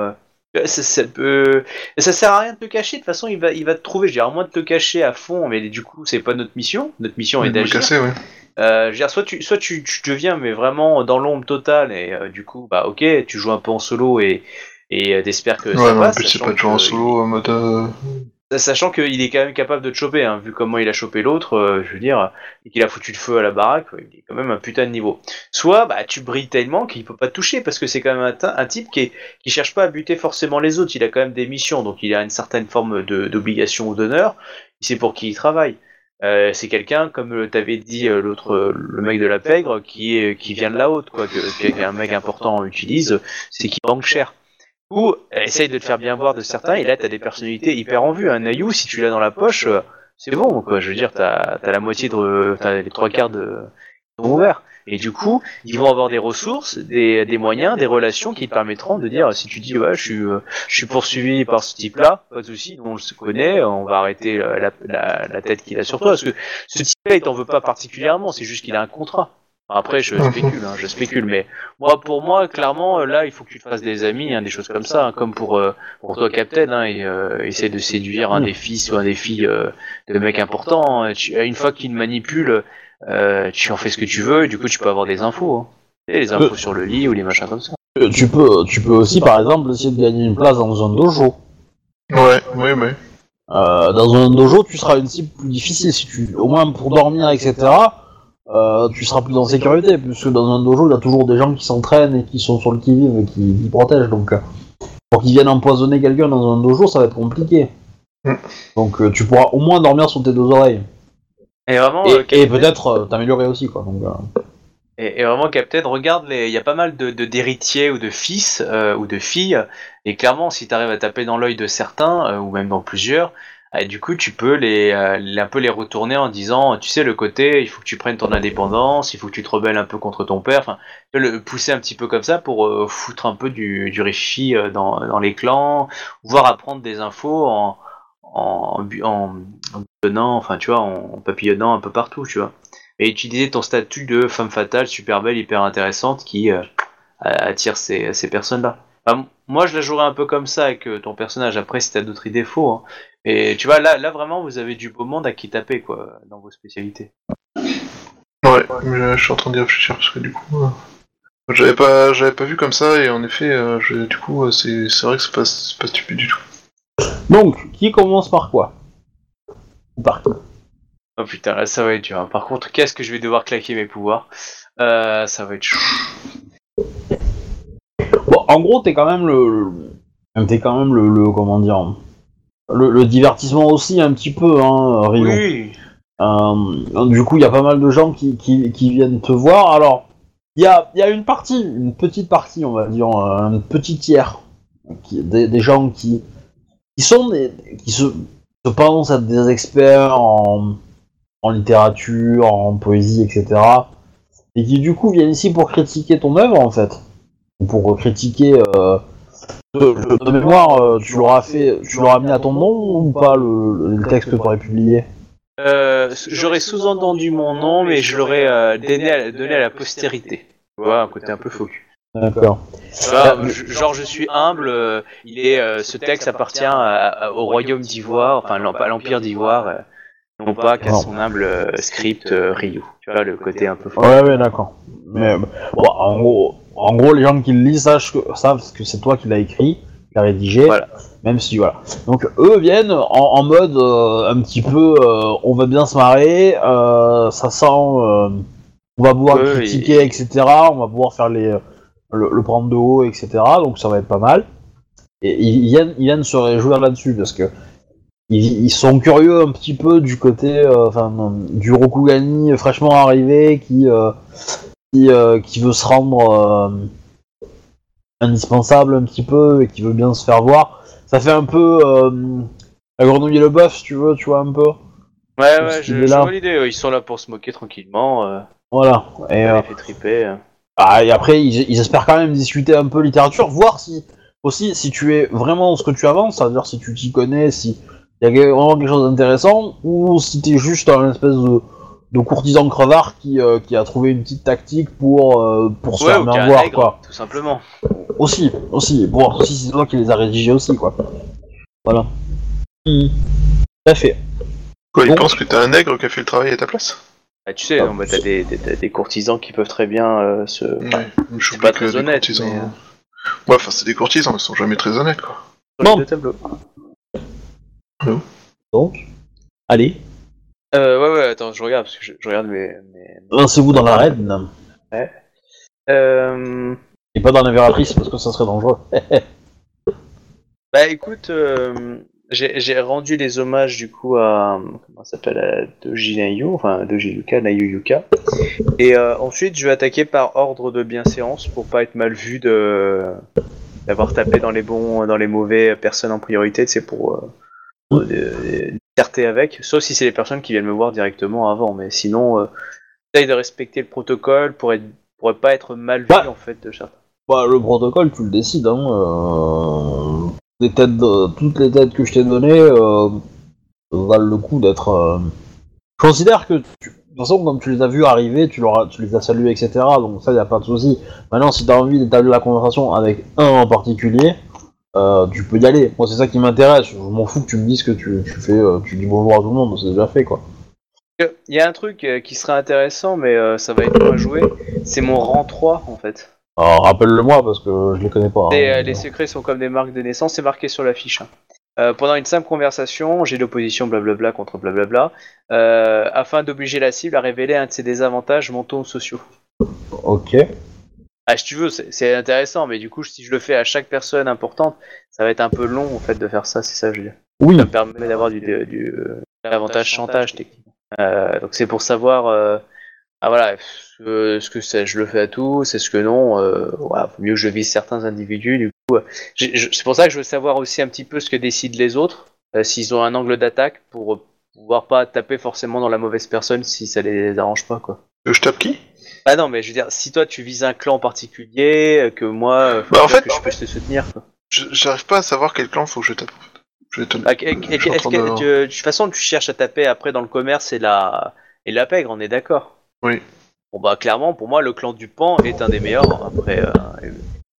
Ça, ça peut... ça sert à rien de te cacher. De toute façon, il va, il va te trouver. Je dire, à moins de te cacher à fond, mais du coup, c'est pas notre mission. Notre mission est d'agir. ouais. Euh, je dire, soit tu, soit tu, tu deviens mais vraiment dans l'ombre totale et euh, du coup, bah ok, tu joues un peu en solo et et euh, t'espères que Ouais, ça mais en passe. plus, c'est pas de jouer en solo en mode. euh, sachant qu'il est quand même capable de te choper, hein, vu comment il a chopé l'autre, euh, je veux dire, et qu'il a foutu le feu à la baraque, il est quand même un putain de niveau. Soit bah tu brilles tellement qu'il peut pas te toucher parce que c'est quand même un, type qui cherche pas à buter forcément les autres, il a quand même des missions, donc il a une certaine forme d'obligation ou d'honneur. Il sait pour qui il travaille. Euh, c'est quelqu'un, comme t'avais dit euh, l'autre, le mec de la pègre, qui vient de la haute, quoi, que, qu'un mec important utilise, c'est qu'il banque cher. Ou essaye de te faire bien voir de certains, et là t'as des personnalités hyper en vue. Un Nayu, si tu l'as dans la poche, euh, c'est bon, quoi. Je veux dire, t'as as la moitié de, t'as les trois quarts de ouverts. Et du coup, ils vont avoir des ressources, des, moyens, des relations qui te permettront de dire, si tu dis, ouais, je suis, euh, je suis poursuivi par ce type-là, pas de souci, on le connaît, on va arrêter la, la- la tête qu'il a sur toi, parce que ce type-là, il t'en veut pas particulièrement, c'est juste qu'il a un contrat. Après, je spécule, hein, je spécule, mais moi, pour moi, clairement, euh, là, il faut que tu te fasses des amis, hein, des choses comme ça, hein, comme pour euh, pour toi, Captain, hein, et euh, essayer de séduire un des fils ou un des filles euh, de mecs importants. hein. Tu- une fois qu'ils te manipulent, euh, tu en fais ce que tu veux, et du coup, tu peux avoir des infos. Hein. Et les infos sur le lit ou les machins comme ça. Tu peux, tu peux aussi, par exemple, essayer de gagner une place dans un dojo. Ouais, ouais, ouais. Euh, dans un dojo, tu seras une cible plus difficile, si tu, au moins pour dormir, etc. Euh, tu seras plus en sécurité, puisque dans un dojo, il y a toujours des gens qui s'entraînent et qui sont sur le qui-vive et qui, qui protègent. Donc, euh, pour qu'ils viennent empoisonner quelqu'un dans un dojo, ça va être compliqué. Mm. Donc, euh, tu pourras au moins dormir sur tes deux oreilles. Et vraiment, Et, euh, et Captain- peut-être euh, t'améliorer aussi, quoi. Donc, euh, Et, et vraiment, Captain, regarde, les- il y a pas mal de d'héritiers ou de fils euh, ou de filles, et clairement, si tu arrives à taper dans l'œil de certains, euh, ou même dans plusieurs, euh, du coup, tu peux les, euh, un peu les retourner en disant, tu sais, le côté, il faut que tu prennes ton indépendance, il faut que tu te rebelles un peu contre ton père, enfin, le pousser un petit peu comme ça pour euh, foutre un peu du, du euh, dans, dans les clans, voire apprendre des infos en en, en, enfin, tu vois, en, papillonnant un peu partout, tu vois et utiliser ton statut de femme fatale super belle, hyper intéressante qui attire ces, ces personnes-là. Moi, je la jouerais un peu comme ça avec ton personnage. Après, si t'as d'autres idées, faux. Hein. Et tu vois, là, là, vraiment, vous avez du beau monde à qui taper, quoi, dans vos spécialités. Ouais, mais là, je suis en train d'y réfléchir parce que du coup. euh, J'avais pas, j'avais pas vu comme ça et en effet, euh, je- du coup, euh, c'est c'est vrai que c'est pas, c'est pas stupide du tout. donc, qui commence par quoi? Ou par qui? Oh putain, là, ça va être dur. hein. Par contre, qu'est-ce que je vais devoir claquer mes pouvoirs? Euh, Ça va être chaud. Bon, en gros, t'es quand même le, le- t'es quand même le, le- comment dire, le, le divertissement aussi un petit peu, hein, Rio. Oui. Euh, du coup, il y a pas mal de gens qui, qui, qui viennent te voir. Alors, il y a, y a une partie, une petite partie, on va dire, euh, un petit tiers, qui, des, des gens qui, qui sont des, qui se, se pensent être des experts en, en littérature, en poésie, etc. et qui du coup viennent ici pour critiquer ton œuvre en fait, ou pour critiquer. Euh, de, de mémoire, euh, tu l'auras fait, tu l'auras mis à ton nom ou pas le, le texte que tu aurais publié? Euh, J'aurais sous-entendu mon nom, mais je l'aurais euh, donné, à, donné à la postérité. Tu vois, un côté un peu faux. D'accord. Genre, je suis humble. il est, ce texte appartient à- à- au royaume d'Ivoire, enfin à l'empire d'Ivoire, non pas qu'à son humble script Ryu. Tu vois, le côté un peu faux. Ouais, ouais, d'accord. Mais bon, en gros, en gros, les gens qui le lisent sachent que, savent que c'est toi qui l'as écrit, qui l'as rédigé. Voilà. Même si voilà. Donc eux viennent en, en mode euh, un petit peu, euh, on va bien se marrer, euh, ça sent, on va pouvoir critiquer, etc. On va pouvoir faire les, le, le prendre de haut, etc. Donc ça va être pas mal. Et ils ils viennent, ils viennent se réjouir là-dessus parce que ils, ils sont curieux un petit peu du côté, euh, enfin, du Rokugani fraîchement arrivé qui, euh, qui, euh, qui veut se rendre euh, indispensable un petit peu et qui veut bien se faire voir. Ça fait un peu euh, la grenouille et le bœuf, si tu veux, tu vois un peu. Ouais, ouais, je, je vois l'idée. Ils sont là pour se moquer tranquillement. Voilà. Et, ça euh, les fait triper. euh. ah, et après, ils, ils espèrent quand même discuter un peu littérature, voir si aussi si tu es vraiment ce que tu avances, c'est-à-dire si tu t'y connais, si il y a vraiment quelque chose d'intéressant, ou si t'es juste un espèce de, de courtisan crevard qui, euh, qui a trouvé une petite tactique pour, euh, pour se Ouais, faire bien voir, nègre, quoi. tout simplement. Aussi, aussi. Bon, si c'est toi qui les as rédigés aussi, quoi. Voilà. Hmm. Tout à fait. Quoi, il Bon. pense que t'as un nègre qui a fait le travail à ta place? Bah, tu sais, non, bah, t'as des, des, courtisans qui peuvent très bien euh, se. Ouais, je c'est pas que très honnête, courtisans- mais, euh. Ouais, enfin, c'est des courtisans, ils sont jamais très honnêtes, quoi. Bon. les deux tableaux. Donc, allez, Euh, ouais, ouais, attends, je regarde parce que je, je regarde mes. mes- lancez-vous dans l'arène. Euh, Et pas dans l'impératrice parce que ça serait dangereux. Bah écoute, euh, j'ai j'ai rendu les hommages du coup à. Comment ça s'appelle à Doji Nayu, enfin Doji Yuka, Nayu Yuka. Et euh, ensuite, je vais attaquer par ordre de bienséance pour pas être mal vu de d'avoir tapé dans les bons, dans les mauvais personnes en priorité, c'est pour. Euh, pour avec, sauf si c'est les personnes qui viennent me voir directement avant, mais sinon, euh, j'essaye de respecter le protocole pour être pour pas être mal vu Bah. en fait de certains. Bah, le protocole, tu le décides. Hein. euh, les têtes de- toutes les têtes que je t'ai données euh, valent le coup d'être. euh, Je considère que, tu- de toute façon, comme tu les as vus arriver, tu, leur as- tu les as salués, etc. Donc ça, y a pas de souci. Maintenant, si t'as envie d'établir la conversation avec un en particulier, euh, tu peux y aller. Moi, c'est ça qui m'intéresse. Je m'en fous que tu me dises que tu, tu fais, euh, tu dis bonjour à tout le monde. C'est déjà fait, quoi. Il y a un truc euh, qui serait intéressant, mais ça va être loin à jouer. C'est mon rang 3 en fait. Alors, rappelle-le-moi parce que je les connais pas. Hein. les secrets sont comme des marques de naissance, c'est marqué sur la fiche. hein. Pendant une simple conversation, j'ai l'opposition blablabla contre blablabla, afin d'obliger la cible à révéler un de ses désavantages mentaux ou sociaux. Ok. Ah, si tu veux, c'est intéressant, mais du coup, si je le fais à chaque personne importante, ça va être un peu long en fait de faire ça, c'est ça que je veux dire. Oui. Ça me permet d'avoir du, du, du, euh, avantage chantage techniquement. Euh, donc c'est pour savoir, euh, ah voilà, euh, ce que c'est, je le fais à tous, c'est ce que non. Euh, voilà, faut mieux que je vise certains individus. Du coup, euh, c'est pour ça que je veux savoir aussi un petit peu ce que décident les autres, euh, s'ils ont un angle d'attaque pour euh, pouvoir pas taper forcément dans la mauvaise personne si ça les arrange pas quoi. Euh, Je tape qui? Ah non, mais je veux dire, si toi tu vises un clan en particulier, euh, que moi, euh, faut Bah, en fait- que je puisse te soutenir. Quoi. Je- J'arrive pas à savoir quel clan faut que je tape. Je vais te- Ah, Est-ce que de- tu- de toute façon tu cherches à taper après dans le commerce et la et la pègre, on est d'accord Oui. Bon bah clairement pour moi le clan du Pan est un des meilleurs. Après euh,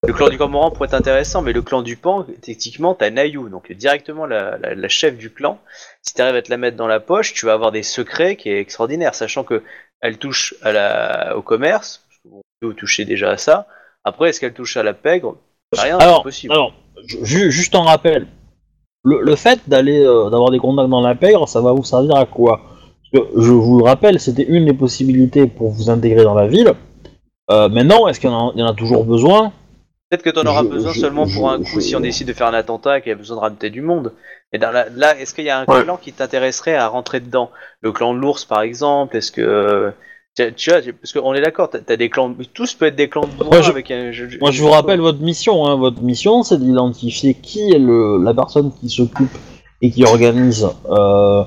le clan du Cormoran pourrait être intéressant, mais le clan du Pan techniquement t'as Nayu donc directement la, la, la chef du clan. Si t'arrives à te la mettre dans la poche, tu vas avoir des secrets qui est extraordinaire, sachant que elle touche à la au commerce. Parce que bon, vous touchez déjà à ça. Après est-ce qu'elle touche à la pègre? Rien, c'est Alors, possible. alors ju- juste en rappel, le, le fait d'aller euh, d'avoir des contacts dans la pègre, ça va vous servir à quoi? Parce que je vous le rappelle, c'était une des possibilités pour vous intégrer dans la ville. Euh, maintenant, est-ce qu'il y en a toujours besoin? Peut-être que tu en auras Je- besoin je- seulement pour un coup je- si on décide de faire un attentat et qu'il y a besoin de rajouter du monde. Et dans la- là, est-ce qu'il y a un Ouais. clan qui t'intéresserait à rentrer dedans? Le clan de l'ours, par exemple Est-ce que. euh, Tu vois, parce qu'on est d'accord, t'as des clans. Tous peuvent être des clans de je- avec un. je- Moi, je vous rappelle votre mission. Hein. Votre mission, c'est d'identifier qui est le, la personne qui s'occupe et qui organise euh,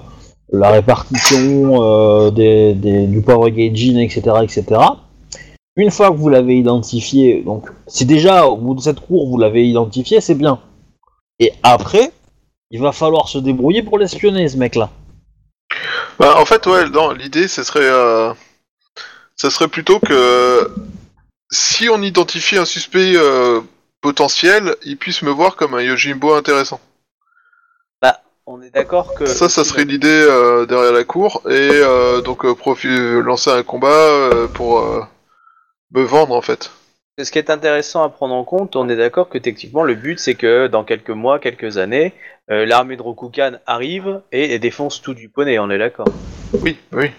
la répartition euh, des, des- du power gauging, etc., etc. Une fois que vous l'avez identifié, donc c'est déjà au bout de cette cour vous l'avez identifié, c'est bien. Et après, il va falloir se débrouiller pour l'espionner ce mec-là. Bah, en fait, ouais, non, l'idée, ce serait, euh, ça serait plutôt que si on identifie un suspect euh, potentiel, il puisse me voir comme un Yojimbo intéressant. Bah, on est d'accord que. Ça, ça serait l'idée euh, derrière la cour, et euh, donc euh, lancer un combat euh, pour euh, me vendre en fait. Ce qui est intéressant à prendre en compte, on est d'accord que techniquement le but c'est que dans quelques mois, quelques années, euh, l'armée de Rokugan arrive et, et défonce tout du poney, on est d'accord? Oui, oui.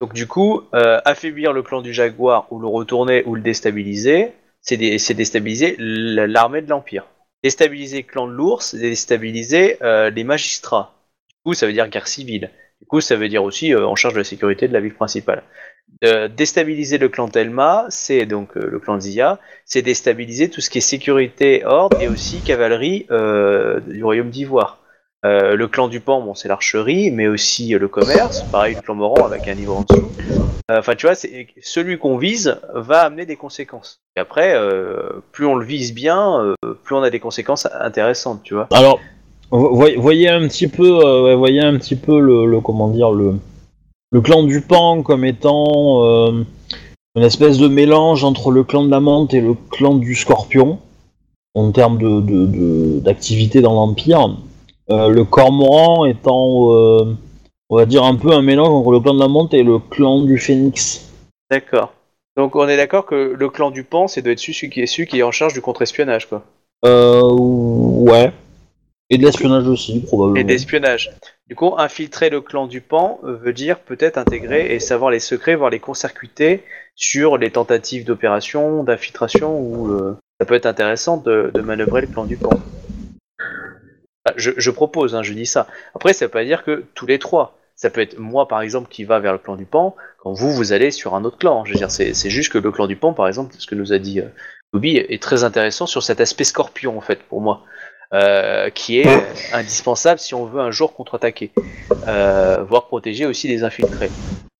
Donc du coup, euh, affaiblir le clan du Jaguar ou le retourner ou le déstabiliser, c'est dé- c'est déstabiliser l'armée de l'Empire. Déstabiliser le clan de l'ours, c'est déstabiliser euh, les magistrats. Du coup, ça veut dire guerre civile. Du coup, ça veut dire aussi euh, en charge de la sécurité de la ville principale. Déstabiliser le clan Telma, c'est donc euh, le clan Zia, c'est déstabiliser tout ce qui est sécurité, ordre et aussi cavalerie euh, du royaume d'Ivoire. Euh, le clan du Pan, bon, c'est l'archerie, mais aussi le commerce. Pareil, le clan Moran avec un niveau en dessous. Enfin, tu vois, celui qu'on vise va amener des conséquences. Et après, plus on le vise bien, plus on a des conséquences intéressantes, tu vois. Alors, vo- voy- voyez un petit peu, voyez un petit peu le, le- comment dire le le clan du Pan comme étant euh, une espèce de mélange entre le clan de la menthe et le clan du Scorpion en termes de d'activité dans l'Empire. Euh, le Cormoran étant, euh, on va dire un peu un mélange entre le clan de la menthe et le clan du Phénix. D'accord. Donc on est d'accord que le clan du Pan, c'est doit être celui qui est celui qui est en charge du contre-espionnage, quoi. Euh, ouais. Et de l'espionnage aussi, probablement. Et d'espionnage. Du coup, infiltrer le clan du Pan veut dire peut-être intégrer et savoir les secrets, voir les court-circuiter sur les tentatives d'opération, d'infiltration, ou euh, ça peut être intéressant de, manœuvrer le clan du Pan. Je, propose, hein, je dis ça. Après, ça veut pas dire que tous les trois. Ça peut être moi, par exemple, qui va vers le clan du Pan, quand vous, vous allez sur un autre clan. C'est juste que le clan du Pan, par exemple, ce que nous a dit euh, Bobby, est très intéressant sur cet aspect scorpion, en fait, pour moi. Euh, qui est indispensable si on veut un jour contre-attaquer, euh, voire protéger aussi les infiltrés.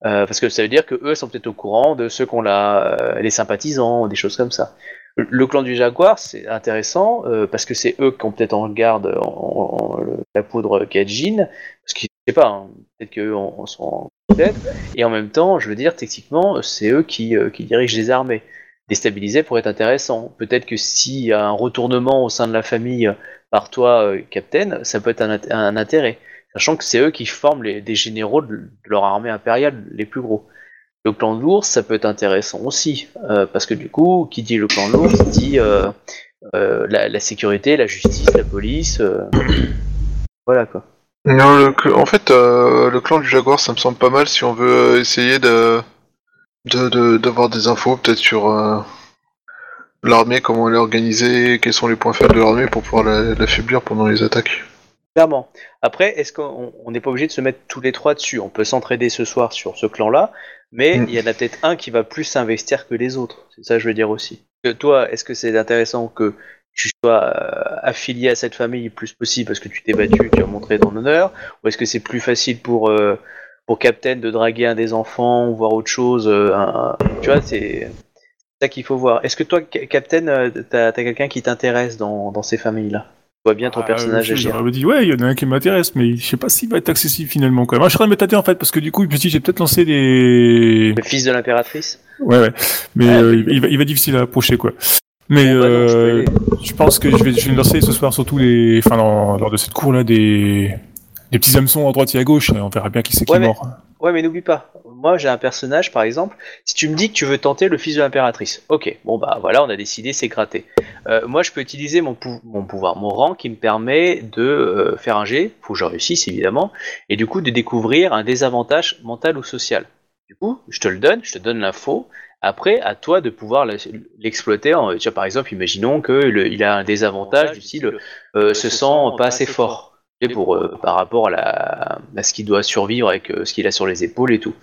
Euh, parce que ça veut dire que eux sont peut-être au courant de ceux qu'on a, euh, les sympathisants, des choses comme ça. Le, le clan du Jaguar, c'est intéressant euh, parce que c'est eux qui ont peut-être en garde en, en- en- la poudre Gajin, parce qu'ils je sais pas, hein, peut-être qu'eux en, en sont en tête. Et en même temps, je veux dire, techniquement, c'est eux qui, euh, qui dirigent les armées. Déstabiliser pourrait être intéressant. Peut-être que s'il y a un retournement au sein de la famille par toi, euh, Captain, ça peut être un, int- un intérêt. Sachant que c'est eux qui forment les, des généraux de, leur armée impériale les plus gros. Le clan de l'ours, ça peut être intéressant aussi. euh, parce que du coup, qui dit le clan de l'ours, dit euh, la, sécurité, la justice, la police. voilà quoi. Non, en fait, le clan du Jaguar, ça me semble pas mal si on veut essayer de d'avoir des infos peut-être sur l'armée, comment elle est organisée, quels sont les points faibles de l'armée pour pouvoir la- l'affaiblir pendant les attaques. Clairement. Après, est-ce qu'on on n'est pas obligé de se mettre tous les trois dessus? On peut s'entraider ce soir sur ce clan-là, mais Mm. il y en a peut-être un qui va plus s'investir que les autres. C'est ça que je veux dire aussi. Que toi, est-ce que c'est intéressant que tu sois euh, affilié à cette famille le plus possible parce que tu t'es battu, tu as montré ton honneur? Ou est-ce que c'est plus facile pour, euh, pour Captain de draguer un des enfants ou voir autre chose euh, un- un- Tu vois, c'est ça qu'il faut voir. Est-ce que toi, Ca- Captain, euh, t'as as, quelqu'un qui t'intéresse dans, dans ces familles-là? Tu vois bien ton Ah, personnage euh, agir. J'aurais dit, ouais, il y en a un qui m'intéresse, mais je sais pas s'il va être accessible finalement. Quoi. Moi, je de me tâter en fait, parce que du coup, je me suis dit, j'ai peut-être lancé des. Le fils de l'impératrice? Ouais, ouais. Mais euh, il, va, il va difficile à approcher, quoi. Mais Bon, bah non, je peux je pense que je vais, je vais me lancer ce soir surtout les, enfin, lors de cette cour là, des, des petits hameçons à droite et à gauche. Et on verra bien qui c'est qui Ouais, est mais- mort. Ouais, mais n'oublie pas, moi j'ai un personnage par exemple, si tu me dis que tu veux tenter le fils de l'impératrice, ok, bon bah voilà, on a décidé, c'est gratté. Euh, moi je peux utiliser mon, pou- mon pouvoir, mon rang qui me permet de euh, faire un jet, faut que je réussisse évidemment, et du coup de découvrir un désavantage mental ou social. Du coup, je te le donne, je te donne l'info, après à toi de pouvoir l'exploiter. par exemple, imaginons qu'il a un désavantage du style euh, se sent pas assez fort. Pour euh, par rapport à, la, à ce qu'il doit survivre avec euh, ce qu'il a sur les épaules et tout.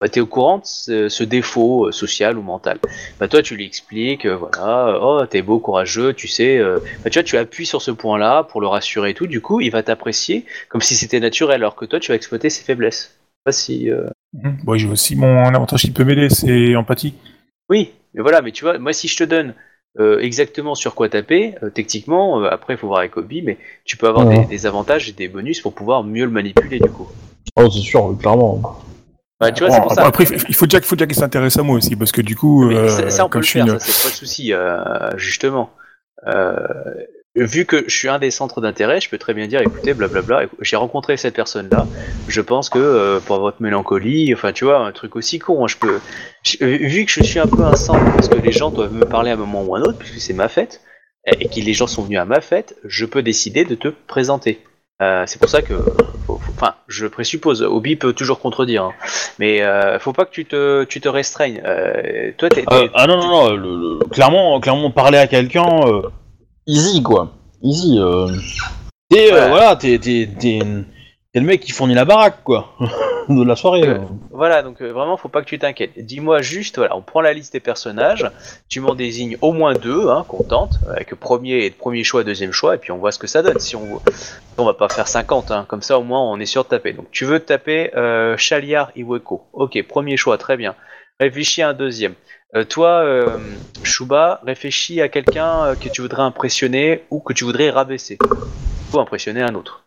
Bah, tu es au courant de ce, ce défaut euh, social ou mental? Bah, toi, tu lui expliques, euh, voilà, oh, t'es beau, courageux, tu sais. euh, bah, tu vois, tu appuies sur ce point-là pour le rassurer et tout. Du coup, il va t'apprécier comme si c'était naturel, alors que toi, tu vas exploiter ses faiblesses. Je sais Pas si. Bon, j'ai aussi mon avantage qui peut m'aider, c'est empathie. Oui, Mais voilà, mais tu vois, moi si je te donne euh, exactement sur quoi taper, euh, techniquement, euh, après il faut voir avec Obi, mais tu peux avoir Ouais. des, des avantages et des bonus pour pouvoir mieux le manipuler du coup. Oh, c'est sûr, clairement. Ouais, tu vois, c'est Bon, pour ça. après, il faut déjà, faut déjà qu'il s'intéresse à moi aussi, parce que du coup, Mais euh, ça, ça, on peut comme le je suis faire, une- ça c'est pas le souci, euh, justement. Euh, vu que je suis un des centres d'intérêt, je peux très bien dire, écoutez, blablabla, j'ai rencontré cette personne-là, je pense que euh, pour votre mélancolie, enfin tu vois, un truc aussi con, je peux... je- vu que je suis un peu un centre, parce que les gens doivent me parler à un moment ou à un autre, puisque c'est ma fête, et que les gens sont venus à ma fête, je peux décider de te présenter. Euh, c'est pour ça que, enfin, je présuppose, Obi peut toujours contredire, hein, mais euh, faut pas que tu te, tu te restreignes. Euh, toi, t'es, Euh, ah non, non, non, clairement, clairement, parler à quelqu'un, euh, easy quoi. Easy. Euh. T'es, euh, Ouais. voilà, t'es, t'es, t'es, t'es le mec qui fournit la baraque quoi. de la soirée. Euh. Voilà, donc euh, vraiment, faut pas que tu t'inquiètes. Dis-moi juste, voilà, on prend la liste des personnages, tu m'en désignes au moins deux, hein, qu'on tente, avec premier, premier choix, deuxième choix, et puis on voit ce que ça donne. Si on, on va pas faire 50, hein, comme ça au moins on est sûr de taper. Donc tu veux taper euh, Chaliar Iweko. Ok, premier choix, très bien. Réfléchis à un deuxième. Euh, toi, euh, Shuba, réfléchis à quelqu'un euh, que tu voudrais impressionner ou que tu voudrais rabaisser. Ou impressionner un autre.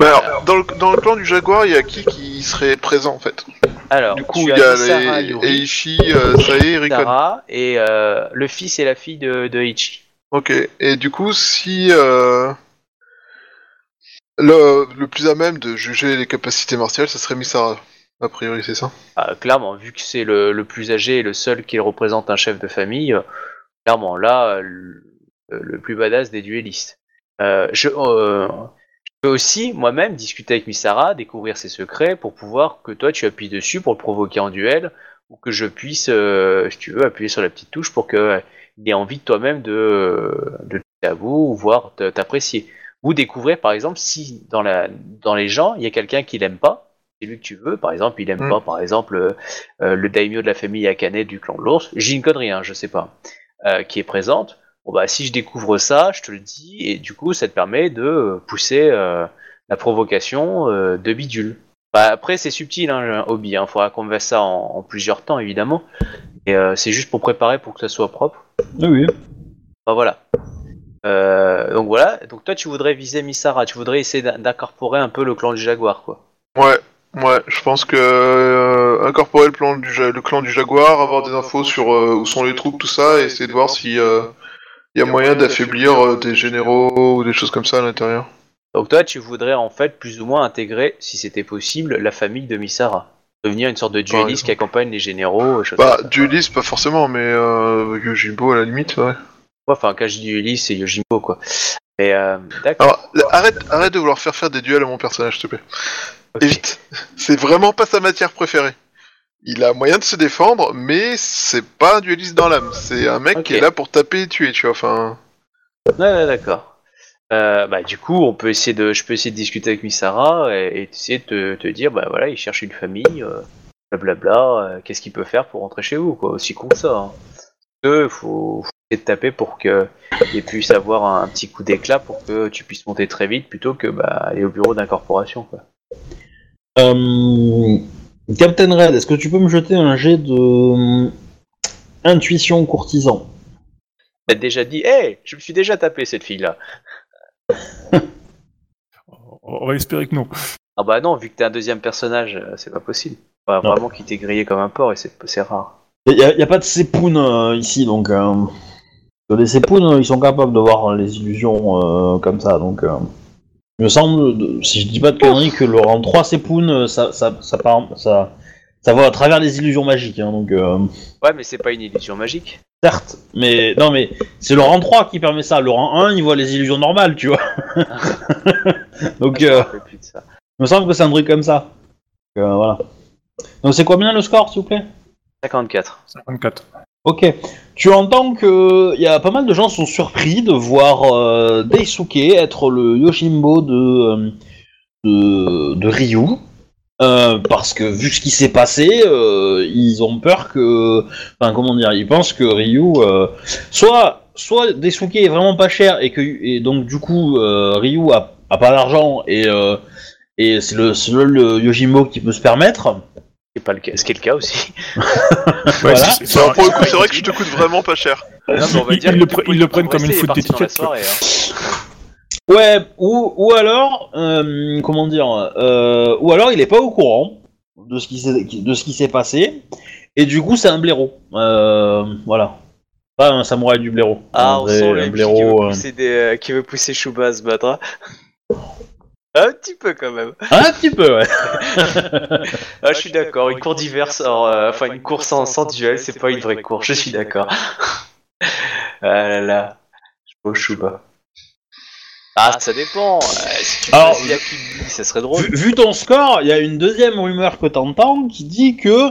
Bah alors, dans le, dans le clan du Jaguar, il y a qui qui serait présent en fait? Alors, Du coup, il y a les Yuri. Eishi, euh, Sae et Rikon. Et euh, le fils et la fille de, de Ichi. Ok, et du coup, si euh, le, le plus à même de juger les capacités martiales, ça serait Misara. A priori, c'est ça. Ah, clairement, vu que c'est le, plus âgé et le seul qui représente un chef de famille, euh, clairement, là, euh, le, plus badass des duellistes. Euh, je, peux aussi, moi-même, discuter avec Misara, découvrir ses secrets pour pouvoir que toi, tu appuies dessus pour le provoquer en duel, ou que je puisse, si tu veux, appuyer sur la petite touche pour qu'il ait envie de toi-même de, de ou voir t'apprécier. Ou découvrir, par exemple, si dans, la, dans les gens, il y a quelqu'un qui l'aime pas, lui que tu veux, par exemple, il aime Mm. pas, par exemple, euh, euh, le daimyo de la famille Akane du clan de l'ours, j'ai une connerie, hein, je sais pas, euh, qui est présente. Bon bah si je découvre ça, je te le dis, et du coup ça te permet de pousser euh, la provocation euh, de bidule. Bah, après c'est subtil, hein, un hobby, hein, faudra qu'on fasse ça en, en plusieurs temps évidemment, et euh, c'est juste pour préparer pour que ça soit propre. Oui, oui. Bah voilà. Euh, donc voilà, donc toi tu voudrais viser Misara, tu voudrais essayer d'in- d'incorporer un peu le clan du jaguar quoi. Ouais, ouais, je pense que euh, incorporer le, plan du, ja- le clan du Jaguar, avoir des infos sur euh, où sont les troupes, tout ça, et essayer de voir si euh, il y a moyen d'affaiblir euh, des généraux ou des choses comme ça à l'intérieur. Donc toi, tu voudrais en fait plus ou moins intégrer, si c'était possible, la famille de Misara. Devenir une sorte de dueliste qui accompagne les généraux, et choses Bah, dueliste, pas forcément, mais euh, Yojimbo à la limite, ouais. Ouais, Enfin, quand je dis dueliste, c'est Yojimbo, quoi. Mais euh, d'accord. Arrête, arrête de vouloir faire faire des duels à mon personnage, s'il te plaît. Ok. Évite. C'est vraiment pas sa matière préférée. Il a moyen de se défendre, mais c'est pas un dueliste dans l'âme. C'est un mec qui est là pour taper et tuer, tu vois. Enfin, Ouais, d'accord. Euh, bah, du coup, on peut essayer de, je peux essayer de discuter avec Misara et, et essayer de te, te dire, bah voilà, il cherche une famille, euh, blablabla, euh, qu'est-ce qu'il peut faire pour rentrer chez vous, quoi, aussi con que ça. Hein. Il faut, faut essayer de taper pour qu'il puisse avoir un, un petit coup d'éclat pour que tu puisses monter très vite plutôt que bah, aller au bureau d'incorporation, quoi. Euh, Captain Red, est-ce que tu peux me jeter un jet de euh, intuition courtisan T'as déjà dit, hé, je me suis déjà tapé cette fille-là. On va espérer que non. Ah bah non, vu que t'es un deuxième personnage, euh, c'est pas possible. Enfin, vraiment qu'il t'ait grillé comme un porc et c'est rare. Il n'y a, y a pas de Sepoun euh, ici, donc euh, les Sepoun, euh, ils sont capables de voir les illusions euh, comme ça, donc euh, il me semble, si je dis pas de conneries, que le rang 3 Sepoun, ça, ça, ça, ça, ça va à travers les illusions magiques, hein, donc euh, Ouais, mais c'est pas une illusion magique. certes, mais non mais c'est le rang 3 qui permet ça, le rang 1 il voit les illusions normales, tu vois. donc Je me euh, rappelle plus de ça. il me semble que c'est un truc comme ça. Donc, euh, voilà. Donc c'est combien le score s'il vous plaît? 54. 54. Ok. Tu entends que il y a pas mal de gens sont surpris de voir euh, être le Yoshimbo de, euh, de, de Ryu. Euh, parce que vu ce qui s'est passé, euh, ils ont peur que, enfin comment dire, ils pensent que Ryu, soit soit est vraiment pas cher et que et donc du coup Ryu a, a pas d'argent et et c'est le seul Yojimbo qui peut se permettre. C'est pas le cas, ce qui est le cas aussi. Voilà. c'est- c'est- Alors, pour le coup, Ouais, c'est vrai que il- je te coûte vraiment pas cher. Non, mais on va Ils- dire ils que le pre- le ils le politique prennent comme une est faute d'étiquette, soirée, hein. Ouais, ou, ou alors, euh, comment dire, euh, ou alors il est pas au courant de ce qui s'est de ce qui s'est passé, et du coup c'est un blaireau. Euh, voilà. Pas un samouraï du blaireau. Ah, on sent le qui blaireau. veut euh, pousser, des, euh, qui veut pousser Chouba à se battre. Un petit peu quand même. Un petit peu, ouais. Ah, je suis d'accord. Une course diverse, euh, enfin une course sans, sans duel, c'est pas une vraie course. Je suis d'accord. ah là là, je beau Chouba. Ah, ça dépend. Euh, si tu Alors, passes Yakibi, ça serait drôle. Vu, vu ton score, il y a une deuxième rumeur que t'entends qui dit que,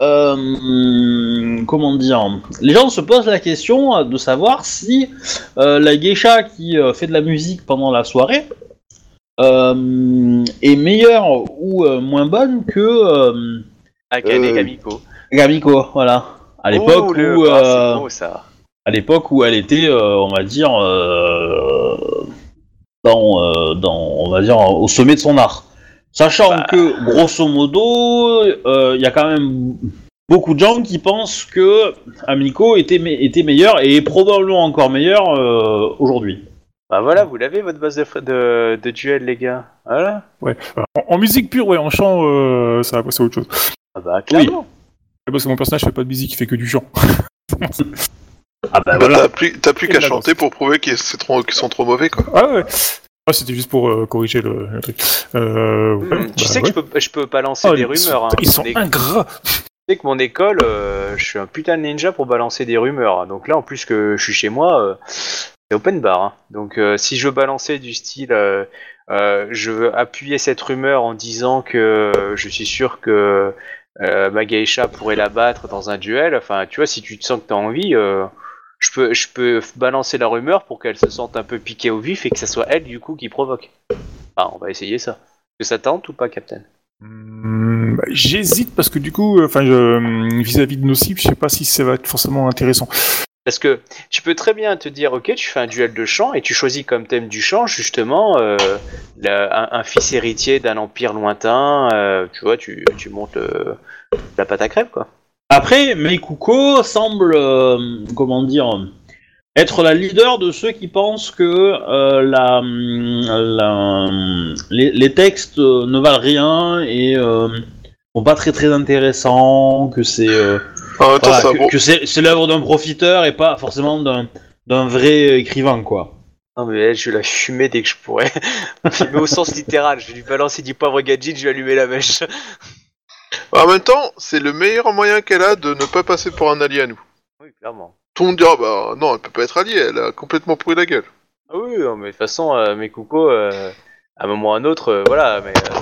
euh, comment dire, les gens se posent la question de savoir si euh, la geisha qui euh, fait de la musique pendant la soirée est meilleure ou euh, moins bonne que euh, Akane Euh, Kamiko. Gamiko, voilà. À l'époque Oh, le- où, ah, c'est euh, beau, ça. à l'époque où elle était, euh, on va dire, euh, dans, euh, dans, on va dire, au sommet de son art. Sachant Bah. que, grosso modo, euh, il y a quand même beaucoup de gens qui pensent que Amico était, me- était meilleur et est probablement encore meilleur euh, aujourd'hui. Bah voilà, vous l'avez votre base de, fr- de, de duel, les gars. Voilà. ouais. En, en musique pure, ouais, en chant, euh, ça va passer à autre chose. Ah bah clairement. Parce que mon personnage fait pas de musique, il fait que du chant. Ah bah Bah, voilà. T'as plus, t'as plus Et qu'à chanter pour prouver qu'ils c'est trop- qu'ils sont trop mauvais, quoi. Ah ouais. Ah, c'était juste pour euh, corriger le, le truc. Euh, ouais, Hmm, tu bah sais que ouais. je peux, je peux balancer Ah, des rumeurs. sont, hein. ils sont é- ingrats. Tu sais que mon école, euh, je suis un putain de ninja pour balancer des rumeurs. hein. Donc là, en plus que je suis chez moi, euh, c'est open bar. hein. Donc euh, si je balancer du style, euh, euh, je veux appuyer cette rumeur en disant que je suis sûr que euh, ma pourrait la battre dans un duel. Enfin, tu vois, si tu te sens que t'as envie, je peux, balancer la rumeur pour qu'elle se sente un peu piquée au vif et que ça soit elle du coup qui provoque. Ah, on va essayer ça. Que ça tente ou pas, Captain? Hmm, bah, J'hésite parce que du coup, vis-à-vis de nos cibles, je sais pas si ça va être forcément intéressant. Parce que tu peux très bien te dire, ok, tu fais un duel de chant et tu choisis comme thème du chant justement euh, un, fils héritier d'un empire lointain. euh, tu vois, tu, montes euh, la pâte à crêpes quoi. Après, Meikuko semble, comment dire, être la leader de ceux qui pensent que la, les, textes ne valent rien et sont pas très très intéressants, que c'est En même temps, voilà, c'est un que, bon- que c'est c'est l'œuvre d'un profiteur et pas forcément d'un d'un vrai écrivain, quoi. Non mais elle, je vais la fumer dès que je pourrais. mais au sens littéral, je vais lui balancer du poivre gadget, je vais allumer la mèche. En même temps, c'est le meilleur moyen qu'elle a de ne pas passer pour un allié à nous. Oui, clairement. Tout le monde dira, bah non, elle peut pas être alliée, elle a complètement pourri la gueule. Ah oui, non, mais de toute façon, euh, mes coucos, euh, à un moment ou à un autre, euh, voilà, mais euh,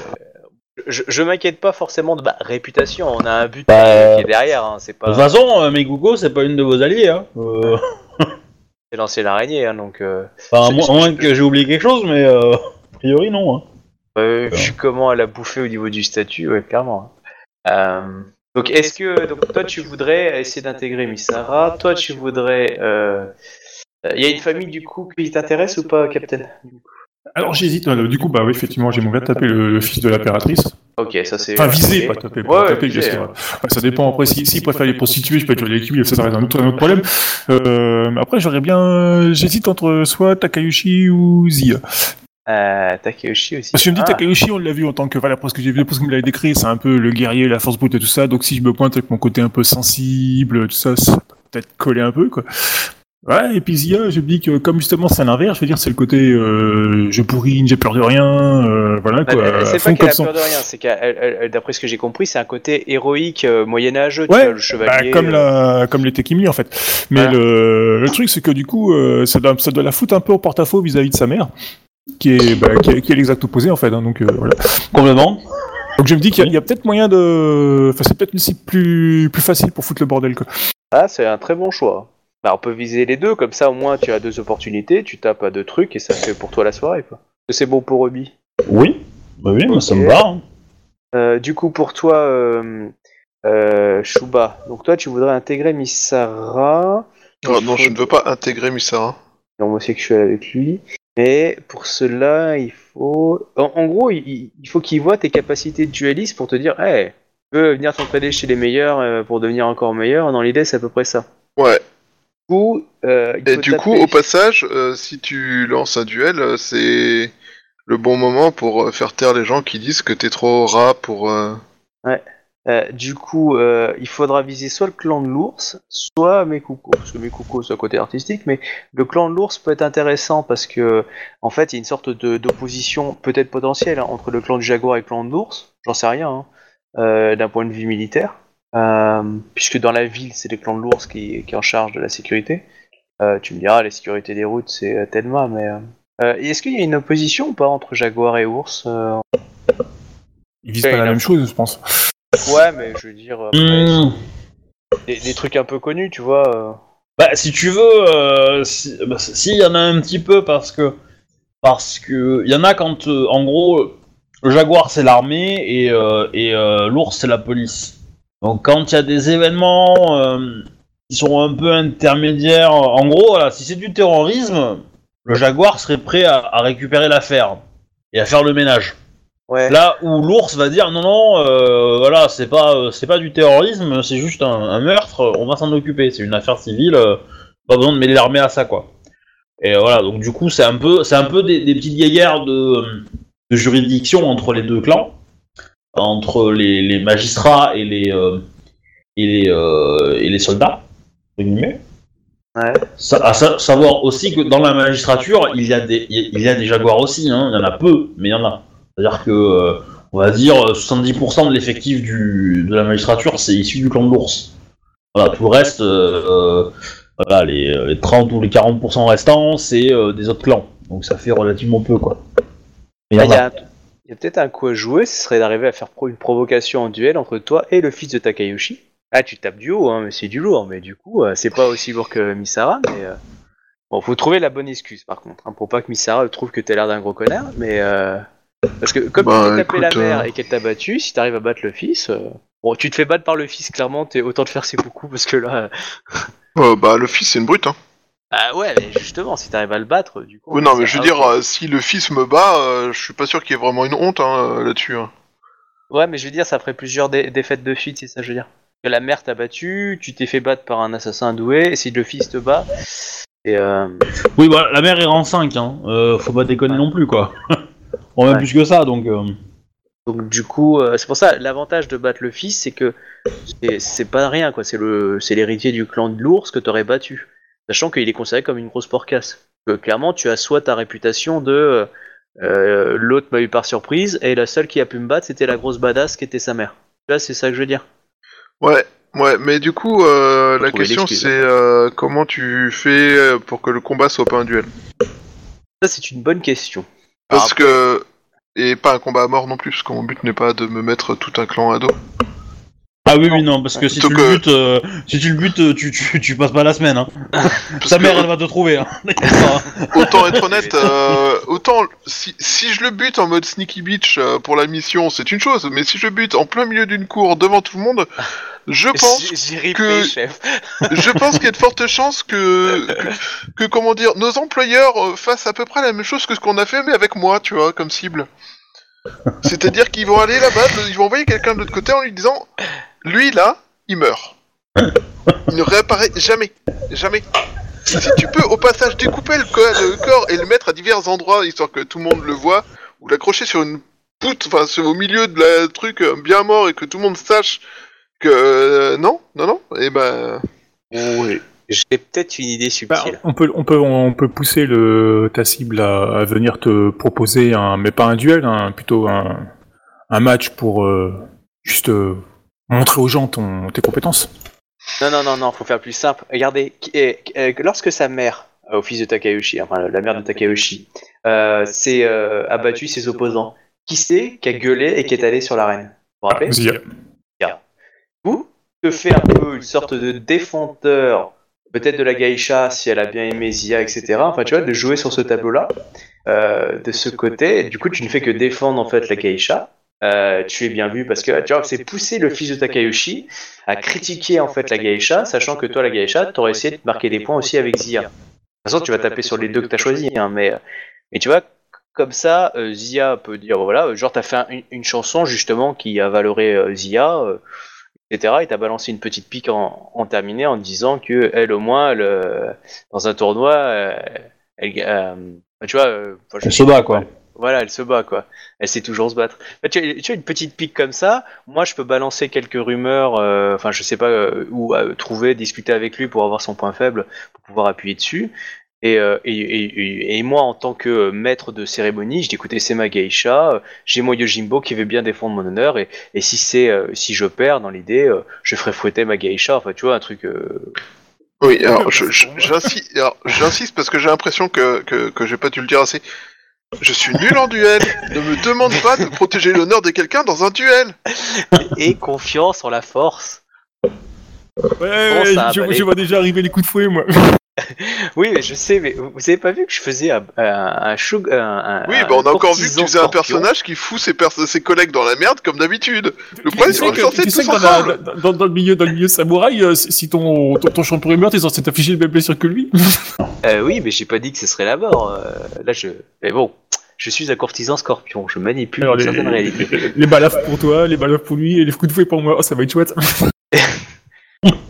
je, je m'inquiète pas forcément de ma réputation, on a un but Bah, qui est derrière, hein, c'est De pas toute façon, euh, c'est pas une de vos alliés, hein. Euh, c'est lancer l'araignée, hein, donc euh, enfin, à C'est- moins- à moins que j'ai oublié quelque chose, mais euh, a priori, non. Hein. euh, vu comment elle a bouffé au niveau du statut, ouais, clairement. Euh, donc est-ce que donc toi tu voudrais essayer d'intégrer Misara, toi tu voudrais euh, il y a une famille du coup qui t'intéresse ou pas, Captain? Alors j'hésite. euh, Du coup, bah oui, effectivement, j'aimerais bien taper le, le fils de l'impératrice. Ok, ça c'est. Enfin, viser, pas taper. Ouais, pas ouais, taper, ouais. Ouais, ça dépend après. S'il si, préfère les prostituer, je peux être l'équipe, ça, ça reste un autre, un autre problème. Euh, après, j'aurais bien. J'hésite entre soit Takayushi ou Zia. Euh, Takeyoshi aussi. Parce que je me dis, Ah. Takayushi, on l'a vu en tant que. Voilà, parce que j'ai vu, parce que vous me l'avez décrit, c'est un peu le guerrier, la force brute et tout ça. Donc si je me pointe avec mon côté un peu sensible, tout ça, ça peut peut-être coller un peu, quoi. Ouais, et puis Zia, je me dis que comme justement c'est l'inverse, je veux dire, c'est le côté euh, je bourrine, j'ai peur de rien, euh, voilà Bah, quoi. c'est pas qu'elle a son- peur de rien, c'est qu'elle, elle- elle- d'après ce que j'ai compris, c'est un côté héroïque euh, moyenâgeux, tu Ouais, vois, le Bah, chevalier. comme euh, la, comme l'était Kimli en fait. Mais Voilà. le, le truc c'est que du coup, euh, ça, doit, ça doit la foutre un peu au porte-à-faux vis-à-vis de sa mère, qui est, bah, qui est, qui est l'exact opposé en fait. hein, donc euh, voilà. Complètement. Donc je me dis qu'il y a- il y, a peut-être moyen de, enfin c'est peut-être une cible plus, plus facile pour foutre le bordel quoi. Ah, c'est un très bon choix. Bah, on peut viser les deux, comme ça au moins tu as deux opportunités, tu tapes à deux trucs et ça fait pour toi la soirée. Quoi. Est-ce que C'est bon pour Ruby. Oui. Bah oui, moi, ça me va. hein. Euh, du coup, pour toi, euh, euh, Shuba, donc toi tu voudrais intégrer Misara, Oh, non, je ne veux pas intégrer Misara. homosexuel avec lui. Mais pour cela, il faut. En, en gros, il, il faut qu'il voit tes capacités de dueliste pour te dire, hey, peux venir t'entraîner chez les meilleurs euh, pour devenir encore meilleur. Dans l'idée, c'est à peu près ça. Ouais. Du coup, euh, il Et du coup, au passage, euh, si tu lances un duel, euh, c'est le bon moment pour faire taire les gens qui disent que t'es trop rat pour. Euh, du coup, il faudra viser soit le clan de l'ours, soit Mekuko. Parce que Mekuko, c'est un côté artistique, mais le clan de l'ours peut être intéressant parce que, en fait, il y a une sorte d'opposition, peut-être potentielle, hein, entre le clan du jaguar et le clan de l'ours. J'en sais rien, hein, d'un point de vue militaire. Euh, puisque dans la ville, c'est les clans de l'ours qui, qui est en charge de la sécurité. Euh, tu me diras, la sécurité des routes, c'est euh, Tenma, mais. Est-ce qu'il y a une opposition ou pas entre jaguar et ours euh, Ils visent pas la même chose, je pense. Ouais, mais je veux dire. après, Hmm. des, des trucs un peu connus, tu vois. euh. Bah, si tu veux, euh, si, bah, si, y en a un petit peu parce que parce que il y en a quand, euh, en gros, le jaguar c'est l'armée et, euh, et euh, l'ours c'est la police. Donc quand il y a des événements euh, qui sont un peu intermédiaires, en gros, voilà, si c'est du terrorisme, le jaguar serait prêt à, à récupérer l'affaire et à faire le ménage. Ouais. Là où l'ours va dire non non euh, voilà c'est pas euh, c'est pas du terrorisme c'est juste un, un meurtre on va s'en occuper c'est une affaire civile euh, pas besoin de mêler l'armée à ça quoi et voilà donc du coup c'est un peu c'est un peu des, des petites guéguerres de, de juridiction entre les deux clans entre les, les magistrats et les euh, et les euh, et les soldats entre guillemets. Ouais. Sa- à sa- savoir aussi que dans la magistrature il y a des il y a des jaguars aussi hein. il y en a peu mais il y en a c'est-à-dire que, euh, on va dire, euh, 70% de l'effectif du, de la magistrature, c'est issu du clan de l'ours. Voilà, tout le reste, euh, voilà, les, les 30 ou les 40% restants, c'est euh, des autres clans. Donc ça fait relativement peu, quoi. Mais il y en a. y a peut-être un coup à jouer, ce serait d'arriver à faire pro- une provocation en duel entre toi et le fils de Takayoshi. Ah, tu tapes du haut, hein, mais c'est du lourd, mais du coup, euh, c'est pas aussi lourd que Misara, mais. euh, Bon, faut trouver la bonne excuse par contre, hein, pour pas que Misara trouve que t'as l'air d'un gros connard, mais. euh, Parce que comme Bah, tu t'es tapé la mère euh, et qu'elle t'a battu, si t'arrives à battre le fils. euh, Bon, tu te fais battre par le fils, clairement, t'es autant de faire ses coups parce que là. bah, le fils, c'est une brute, hein. Ah ouais, mais justement, si t'arrives à le battre, du coup. Oui, non, mais je veux dire, euh, si le fils me bat, euh, je suis pas sûr qu'il y ait vraiment une honte hein, euh, là-dessus. hein. Ouais, mais je veux dire, ça ferait plusieurs dé- défaites de suite, c'est ça, je veux dire. Que la mère t'a battu, tu t'es fait battre par un assassin doué, et si le fils te bat, et euh, Oui, voilà, la mère est rang 5, hein. Euh, faut pas déconner Ouais. non plus, quoi. On même Ouais. plus que ça, donc. euh, donc du coup, euh, c'est pour ça, l'avantage de battre le fils, c'est que c'est- c'est pas rien, quoi. C'est le, c'est l'héritier du clan de l'ours que t'aurais battu, sachant qu'il est considéré comme une grosse porcasse. Que clairement, tu as soit ta réputation de euh, euh, l'autre m'a eu par surprise, et la seule qui a pu me battre, c'était la grosse badass qui était sa mère. Là, c'est ça que je veux dire. Ouais, ouais, mais du coup, euh, la question c'est euh, comment tu fais pour que le combat soit pas un duel? Ça, c'est une bonne question. Parce Ah, que. Et pas un combat à mort non plus, parce que mon but n'est pas de me mettre tout un clan à dos. Ah oui, oui, non, parce que si tu le euh, butes, euh, si tu le butes, euh, tu, tu, tu passes pas la semaine, hein. Sa que mère, elle va te trouver, hein. Autant être honnête, euh, autant si, si je le bute en mode sneaky bitch euh, pour la mission, c'est une chose, mais si je le bute en plein milieu d'une cour devant tout le monde, je pense ripé, que- chef. je pense qu'il y a de fortes chances que, que, que, comment dire, nos employeurs euh, fassent à peu près la même chose que ce qu'on a fait, mais avec moi, tu vois, comme cible. C'est-à-dire qu'ils vont aller là-bas, ils vont envoyer quelqu'un de l'autre côté en lui disant, lui là, il meurt. Il ne réapparaît jamais, jamais. Si tu peux au passage découper le, co- le corps et le mettre à divers endroits, histoire que tout le monde le voit, ou l'accrocher sur une poutre, enfin sur- au milieu de la truc euh, bien mort et que tout le monde sache que euh, non, non, non, et ben. Oui. J'ai peut-être une idée Bah, subtile. on, peut, on, peut, on peut pousser le, ta cible à, à venir te proposer un, mais pas un duel, hein, plutôt un, un match pour euh, juste euh, montrer aux gens ton, tes compétences. Non, non, non, non, faut faire plus simple. Regardez, lorsque sa mère, euh, au fils de Takayoshi, enfin la mère de Takayoshi, euh, s'est euh, abattu ses opposants, qui c'est qui a gueulé et qui est allé sur l'arène Vous vous rappelez? Zia. Vous te fait un peu une sorte de défendeur, peut-être de la geisha si elle a bien aimé Zia, etc. Enfin, tu vois, de jouer sur ce tableau-là, euh, de ce côté. Du coup, tu ne fais que défendre en fait la geisha. Euh, tu es bien vu parce que tu vois, c'est pousser le fils de Takayoshi à critiquer en fait la geisha, sachant que toi, la geisha, t'aurais essayé de marquer des points aussi avec Zia. De toute façon, tu vas taper sur les deux que t'as choisis, hein, mais, mais tu vois, comme ça, euh, Zia peut dire voilà, genre t'as fait un- une, une chanson justement qui a valoré euh, Zia, euh, etc. Et t'as balancé une petite pique en, en terminé en disant que elle au moins, elle, euh, dans un tournoi, euh, elle, euh, tu vois, euh, je sais bat, quoi. Voilà, elle se bat quoi. Elle sait toujours se battre. Bah, tu, as, tu as une petite pique comme ça. Moi, je peux balancer quelques rumeurs. euh, Enfin, je sais pas euh, où euh, trouver, discuter avec lui pour avoir son point faible, pour pouvoir appuyer dessus. Et, euh, et, et, et- et moi, en tant que euh, maître de cérémonie, je dis écoutez, c'est ma geisha. euh, J'ai mon Yojimbo qui veut bien défendre mon honneur. Et, si c'est euh, si je perds dans l'idée, euh, je ferai fouetter ma geisha. Enfin, tu vois, un truc. euh, Oui, alors, j'insiste parce que j'ai l'impression que, que, que j'ai pas dû le dire assez. Je suis nul en duel. Ne me demande pas de protéger l'honneur de quelqu'un dans un duel. et confiance en la force. Ouais, Bon, ouais, je, vois déjà arriver les coups de fouet, moi. Oui, mais je sais, mais vous avez pas vu que je faisais un, un, un, un- un- Oui, bah on a encore vu que tu faisais un personnage qui fout ses, pers- ses collègues dans la merde comme d'habitude. Le problème, c'est qu'on est censé que, tu tous sais que dans, ensemble. dans- dans- dans le milieu, dans le milieu samouraï, euh, si ton, ton, ton champion est mort, t'es censé t'afficher les mêmes blessures que lui. Euh, oui, mais j'ai pas dit que ce serait la mort. euh, là, je. Mais bon, je suis un courtisan scorpion. Je manipule Alors, une les, certaine réalité. les, les balafres pour toi, les balafres pour lui, et les coups de fouet pour moi. Oh, ça va être chouette.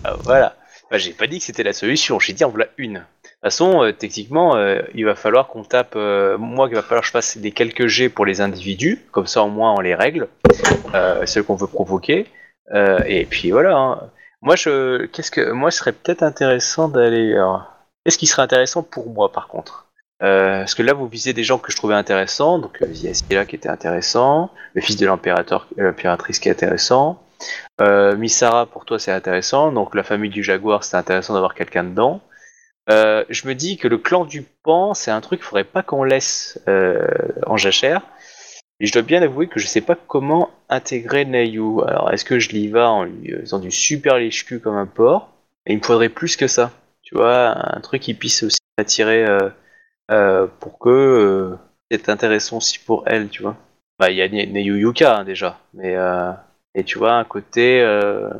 Ah, voilà. Bah, j'ai pas dit que c'était la solution. J'ai dit en voilà une. De toute façon, euh, techniquement, euh, il va falloir qu'on tape. euh, moi, il va falloir que je fasse des quelques G pour les individus. Comme ça, au moins, on les règle. Ceux qu'on veut provoquer. Et puis voilà. hein. Moi, je. Qu'est-ce que. Moi, ce serait peut-être intéressant d'aller. Qu'est-ce qui serait intéressant pour moi, par contre? Euh, Parce que là, vous visez des gens que je trouvais intéressants. Donc, euh, Ziasila qui était intéressant. Le fils de euh, l'impératrice qui est intéressant. Euh, Misara, pour toi, c'est intéressant. Donc, la famille du jaguar, c'est intéressant d'avoir quelqu'un dedans. Euh, je me dis que le clan du pan, c'est un truc qu'il faudrait pas qu'on laisse euh, en jachère. Et je dois bien avouer que je sais pas comment intégrer Nayu. Alors, est-ce que je l'y va en lui faisant du super lèche-cul comme un porc? Et il me faudrait plus que ça. Tu vois, un truc qui puisse aussi attirer euh, pour que euh, c'est intéressant aussi pour elle, tu vois. Bah, il y a Ne- Nayu Yuka hein, déjà, mais euh, et tu vois un côté euh,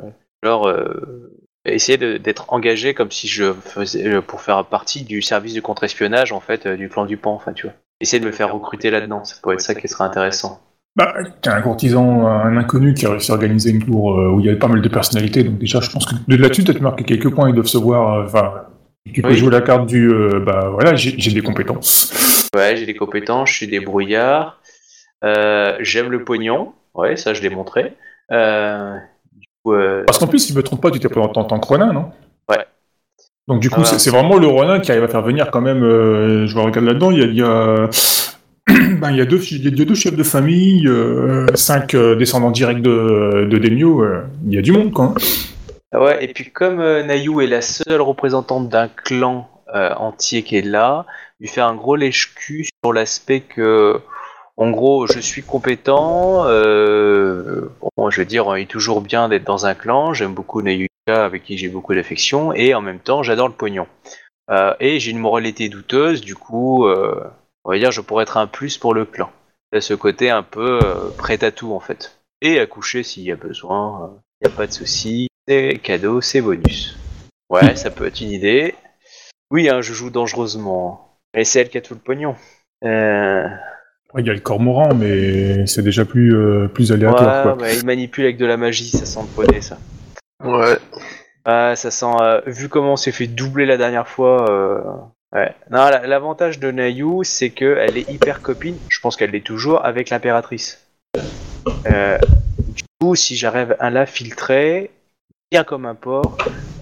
genre euh, essayer d'être engagé comme si je faisais euh, pour faire partie du service de contre-espionnage en fait euh, du clan du pan, enfin tu vois. Essayer de me faire recruter là-dedans, ça pourrait être ça qui serait intéressant. Bah, t'as un courtisan, un inconnu qui a réussi à organiser une tour où il y avait pas mal de personnalités, donc déjà, je pense que de là-dessus, t'as marqué quelques points, ils doivent se voir, euh, enfin, tu peux Oui. jouer la carte du, euh, bah voilà, j'ai des compétences. Ouais, j'ai des compétences, je suis débrouillard, euh, j'aime le pognon, ouais, ça je l'ai montré. Euh, du coup, euh, Parce qu'en plus, si je me trompe pas, tu t'es présenté en tant que Ronin, non? Ouais. Donc du coup, Ah ouais. c'est vraiment le Ronin qui arrive à faire venir quand même, je me regarde là-dedans, il y a... Il y a... ben, il y a deux, il y a deux chefs de famille, euh, cinq euh, descendants directs de, de Demio, euh, il y a du monde, quoi. Ah Ouais, et puis comme euh, Nayu est la seule représentante d'un clan euh, entier qui est là, lui faire un gros lèche-cul sur l'aspect que, en gros, je suis compétent, euh, bon, je veux dire, il est toujours bien d'être dans un clan, j'aime beaucoup Nayuka avec qui j'ai beaucoup d'affection, et en même temps, j'adore le pognon. Euh, et j'ai une moralité douteuse, du coup, euh, on va dire, je pourrais être un plus pour le clan. A ce côté un peu euh, prêt à tout, en fait. Et à coucher s'il y a besoin, il n'y a pas de souci. C'est cadeau, c'est bonus. Ouais, ça peut être une idée. Oui, hein, je joue dangereusement. Et c'est elle qui a tout le pognon. Euh, Ouais, Il y a le cormoran, mais c'est déjà plus, euh, plus aléatoire, ouais, quoi. bah, il manipule avec de la magie, ça sent le poney, ça. Ouais. Ah, ça sent. euh, vu comment on s'est fait doubler la dernière fois. euh, Ouais. Non, l'avantage de Nayu, c'est qu'elle est hyper copine. Je pense qu'elle l'est toujours avec l'impératrice. Euh, du coup, si j'arrive à la filtrer, bien comme un porc,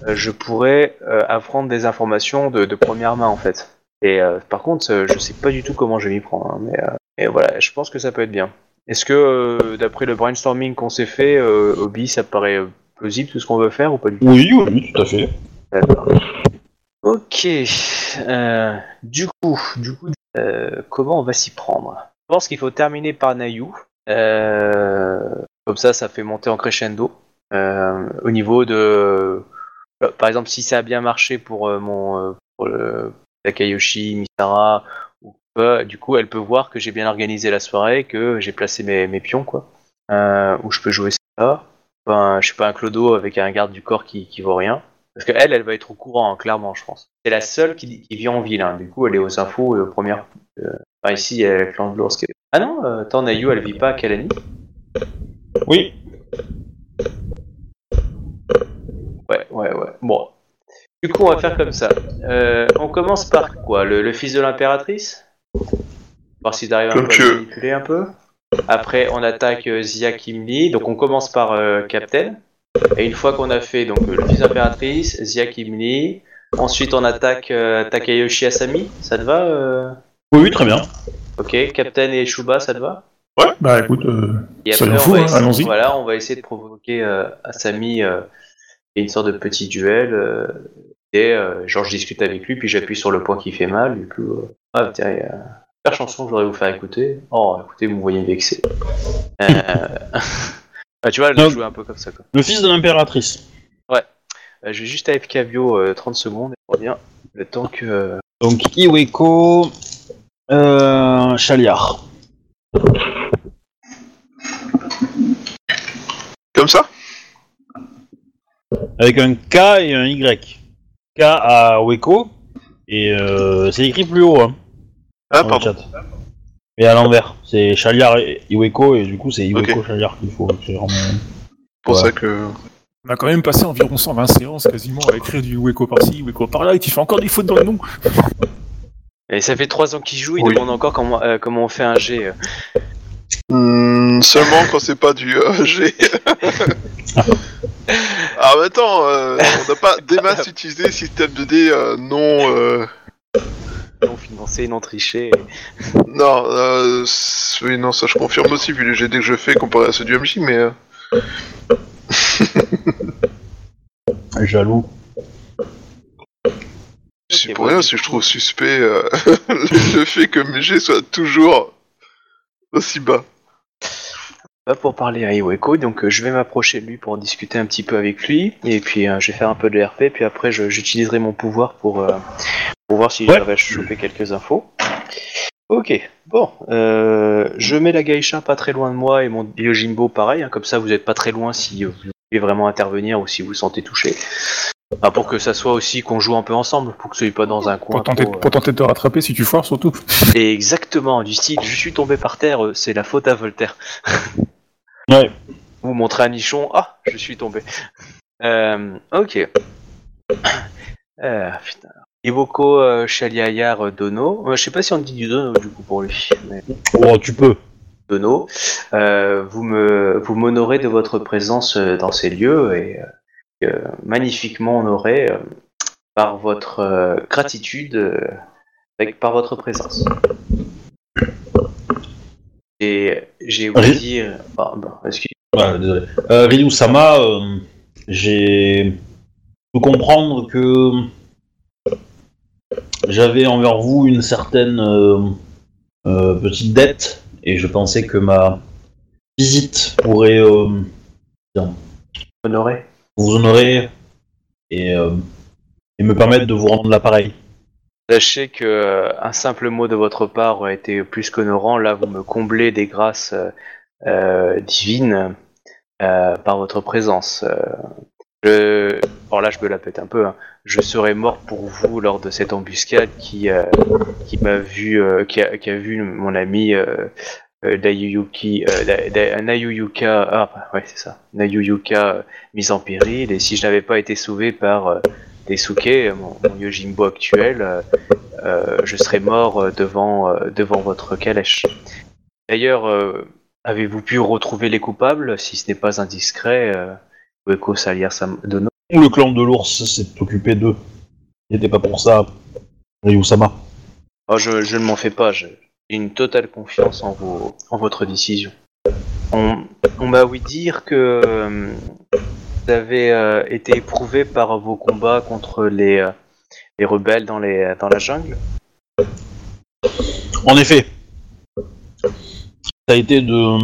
euh, je pourrais euh, apprendre des informations de, de première main en fait. Et euh, par contre, je sais pas du tout comment je vais m'y prendre. hein, mais et voilà, je pense que ça peut être bien. Est-ce que, d'après le brainstorming qu'on s'est fait, Obi, ça paraît plausible tout ce qu'on veut faire ou pas du tout? Oui, oui, tout à fait. D'accord. Ok. euh, du coup, du coup, euh, comment on va s'y prendre? Je pense qu'il faut terminer par Nayu. Euh, comme ça, ça fait monter en crescendo. Euh, au niveau de, euh, par exemple, si ça a bien marché pour euh, mon, pour le Takayoshi, Misara, ou quoi, du coup, elle peut voir que j'ai bien organisé la soirée, que j'ai placé mes, pions, quoi. Où je peux jouer ça. Enfin, je suis pas un clodo avec un garde du corps qui, qui vaut rien. Parce qu'elle, elle va être au courant, hein, clairement, je pense. C'est la seule qui, vit en ville, hein. du coup, elle est aux infos euh, première, euh, Enfin, ici, il y a le clan de l'ours qui est... Ah non, euh, attends, Nayu, elle vit pas à Kalani? Oui. Ouais, ouais, ouais. Bon. Du coup, on va faire comme ça. Euh, on commence par quoi? Le, le fils de l'impératrice? Voir un peu tu à veux. manipuler un peu. Après, on attaque euh, Zia Kimli. Donc, on commence par euh, Captain. Et une fois qu'on a fait donc euh, le fils de l'impératrice, Zia Kimli. Ensuite, on attaque euh, Takayoshi Asami. Ça te va euh? Oui, oui, très bien. Ok. Captain et Shuba, ça te va? Bah écoute, euh, fous, va hein, allons-y. Voilà, on va essayer de provoquer euh, Asami euh, et une sorte de petit duel. euh, et euh, genre, je discute avec lui, puis j'appuie sur le point qui fait mal. Du coup, euh, ah, tiens, il y a une super chanson que je voudrais vous faire écouter. Oh, écoutez, vous me voyez vexé. Euh... ah, tu vois, je Non. joue un peu comme ça. Quoi. Le fils de l'impératrice. Euh, je vais juste AFK Bio euh, 30 secondes et je reviens. Le temps que. Donc Iweko, euh, Chaliard. Comme ça? Avec un K et un Y. K à Weko, et euh, c'est écrit plus haut hein, Ah, dans le pardon. chat. Mais à l'envers, c'est Chaliard et Iweko, et du coup c'est Iweko Chaliard qu'il faut. c'est vraiment- pour Ouais. ça que. on a quand même passé environ 120 séances quasiment à écrire du Weko par-ci, Weko par-là, et tu fais encore des fautes dans le nom. Et ça fait 3 ans qu'il joue, il Oui. demande encore comment, euh, comment on fait un G. euh. Hmm, seulement quand c'est pas du euh, G. ah, mais attends, euh, on n'a pas des masses utilisé système de dés euh, non. euh, Non financé, non triché. Non, euh, oui, non, ça je confirme aussi, vu les GD que je fais comparé à ceux du MJ, mais. euh, Jaloux. C'est pour rien si je trouve suspect euh, le fait que mes G soient toujours aussi bas. Pas pour parler à Iweko, donc euh, je vais m'approcher de lui pour discuter un petit peu avec lui, et puis euh, je vais faire un peu de RP, puis après je- j'utiliserai mon pouvoir pour, euh, pour voir si Ouais. j'arrive à choper quelques infos. Ok, bon, euh, je mets la Gaïcha pas très loin de moi et mon Yojimbo pareil, hein, comme ça vous n'êtes pas très loin si euh, vous voulez vraiment intervenir ou si vous vous sentez touché. Enfin, pour que ça soit aussi qu'on joue un peu ensemble, pour que ce soit pas dans un coin. Pour tenter, trop, euh, pour tenter de te rattraper si tu foires surtout. Et exactement, du style, je suis tombé par terre, euh, c'est la faute à Voltaire. Ouais. Vous montrez un nichon, ah, je suis tombé. Euh, ok. Euh, putain. Iwoko euh, Shaliayar euh, Dono. Euh, je sais pas si on dit du Dono du coup pour lui. Mais Oh, tu peux. Dono. Euh, vous me vous m'honorez de votre présence dans ces lieux et magnifiquement honoré euh, par votre euh, gratitude euh, avec par votre présence. Et j'ai oublié dire. Ah, désolé. Euh, Ryu-sama, euh, j'ai pu comprendre que j'avais envers vous une certaine euh, petite dette et je pensais que ma visite pourrait honoré. Vous honorer et, euh, et me permettre de vous rendre l'appareil. Sachez que euh, simple mot de votre part aurait été plus qu'honorant. Là, vous me comblez des grâces euh, divines par votre présence. Je... Bon, là, je me la pète un peu. hein. Je serais mort pour vous lors de cette embuscade qui, qui m'a vu, qui, a, vu mon ami Dayuyuki, euh, Da- Nayuyuka, ah ouais c'est ça, Nayuyuka euh, mis en péril. Et si je n'avais pas été sauvé par euh, Desuke, mon, mon Yojimbo actuel, euh, euh, je serais mort euh, devant, euh, devant votre calèche. D'ailleurs, euh, avez-vous pu retrouver les coupables, si ce n'est pas indiscret, euh, Ueko Salier Dono Le clan de l'ours s'est occupé d'eux. Il n'était pas pour ça, Ryu-sama. Oh, je, je ne m'en fais pas, je- une totale confiance en, vos, en votre décision. On, on m'a ouï dire que euh, vous avez euh, été éprouvé par vos combats contre les, euh, les rebelles dans, les, dans la jungle. En effet, ça a été de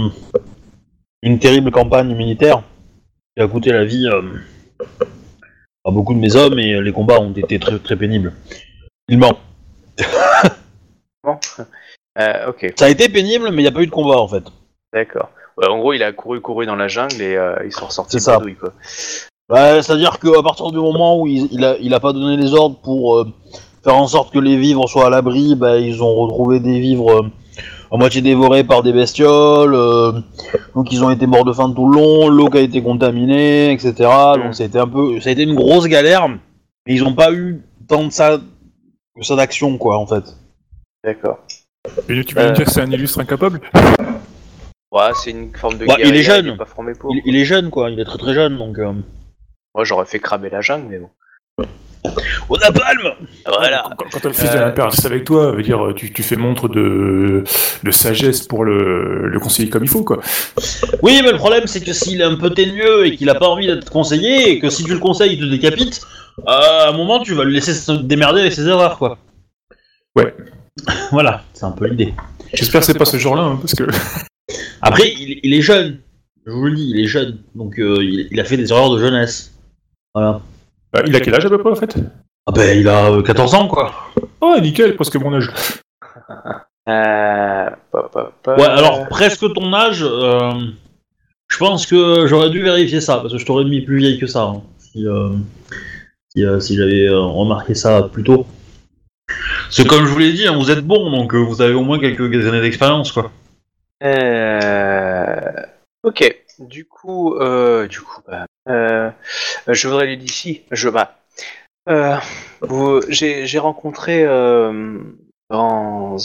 une terrible campagne militaire qui a coûté la vie à beaucoup de mes hommes et les combats ont été très très pénibles. Il ment. Bon. Euh, ok, Ça a été pénible, mais il n'y a pas eu de combat en fait. d'accord. Ouais, en gros, il a couru, couru dans la jungle et euh, ils sont ressortis C'est ça. quoi. Bah, C'est-à-dire qu'à partir du moment où il, il a, il a pas donné les ordres pour euh, faire en sorte que les vivres soient à l'abri, bah, ils ont retrouvé des vivres euh, à moitié dévorés par des bestioles, donc ils ont été morts de faim tout le long, l'eau qui a été contaminée, etc. Donc ça a été un peu, ça a été une grosse galère, mais ils ont pas eu tant de ça, que ça d'action quoi en fait. D'accord. Et tu viens Euh. de dire que c'est un illustre incapable? Ouais, c'est une forme de Bah, il est jeune. est pas formé pour. Il, il est jeune quoi, il est très très jeune donc. Euh... Moi, j'aurais fait cramer la jungle, mais bon. Au napalm Voilà. Quand, quand t'as le fils de Euh, l'impératrice avec toi, veut dire, tu, tu fais montre de, de sagesse pour le, le conseiller comme il faut, quoi. Oui, mais le problème c'est que s'il est un peu ténueux et qu'il a pas envie d'être conseillé et que si tu le conseilles il te décapite, euh, à un moment tu vas le laisser se démerder avec ses erreurs quoi. Ouais. voilà, c'est un peu l'idée. J'espère que c'est pas ce genre-là, hein, parce que... Après, il, il est jeune. Je vous le dis, il est jeune. Donc euh, il, il a fait des erreurs de jeunesse. Voilà. Bah, il a quel âge à peu près, en fait? Ah ben il a euh, 14 ans quoi. Oh, nickel, presque mon âge. Euh... pa, pa, pa. Ouais, alors presque ton âge, euh, je pense que j'aurais dû vérifier ça, parce que je t'aurais mis plus vieille que ça, hein, si, euh, si, euh, si j'avais euh, remarqué ça plus tôt. C'est comme je vous l'ai dit, hein, vous êtes bon, donc euh, vous avez au moins quelques années d'expérience, quoi. Euh... Ok. Du coup, euh, du coup, bah, euh, je voudrais lui dire ici. Je bah, euh, j'ai rencontré dans,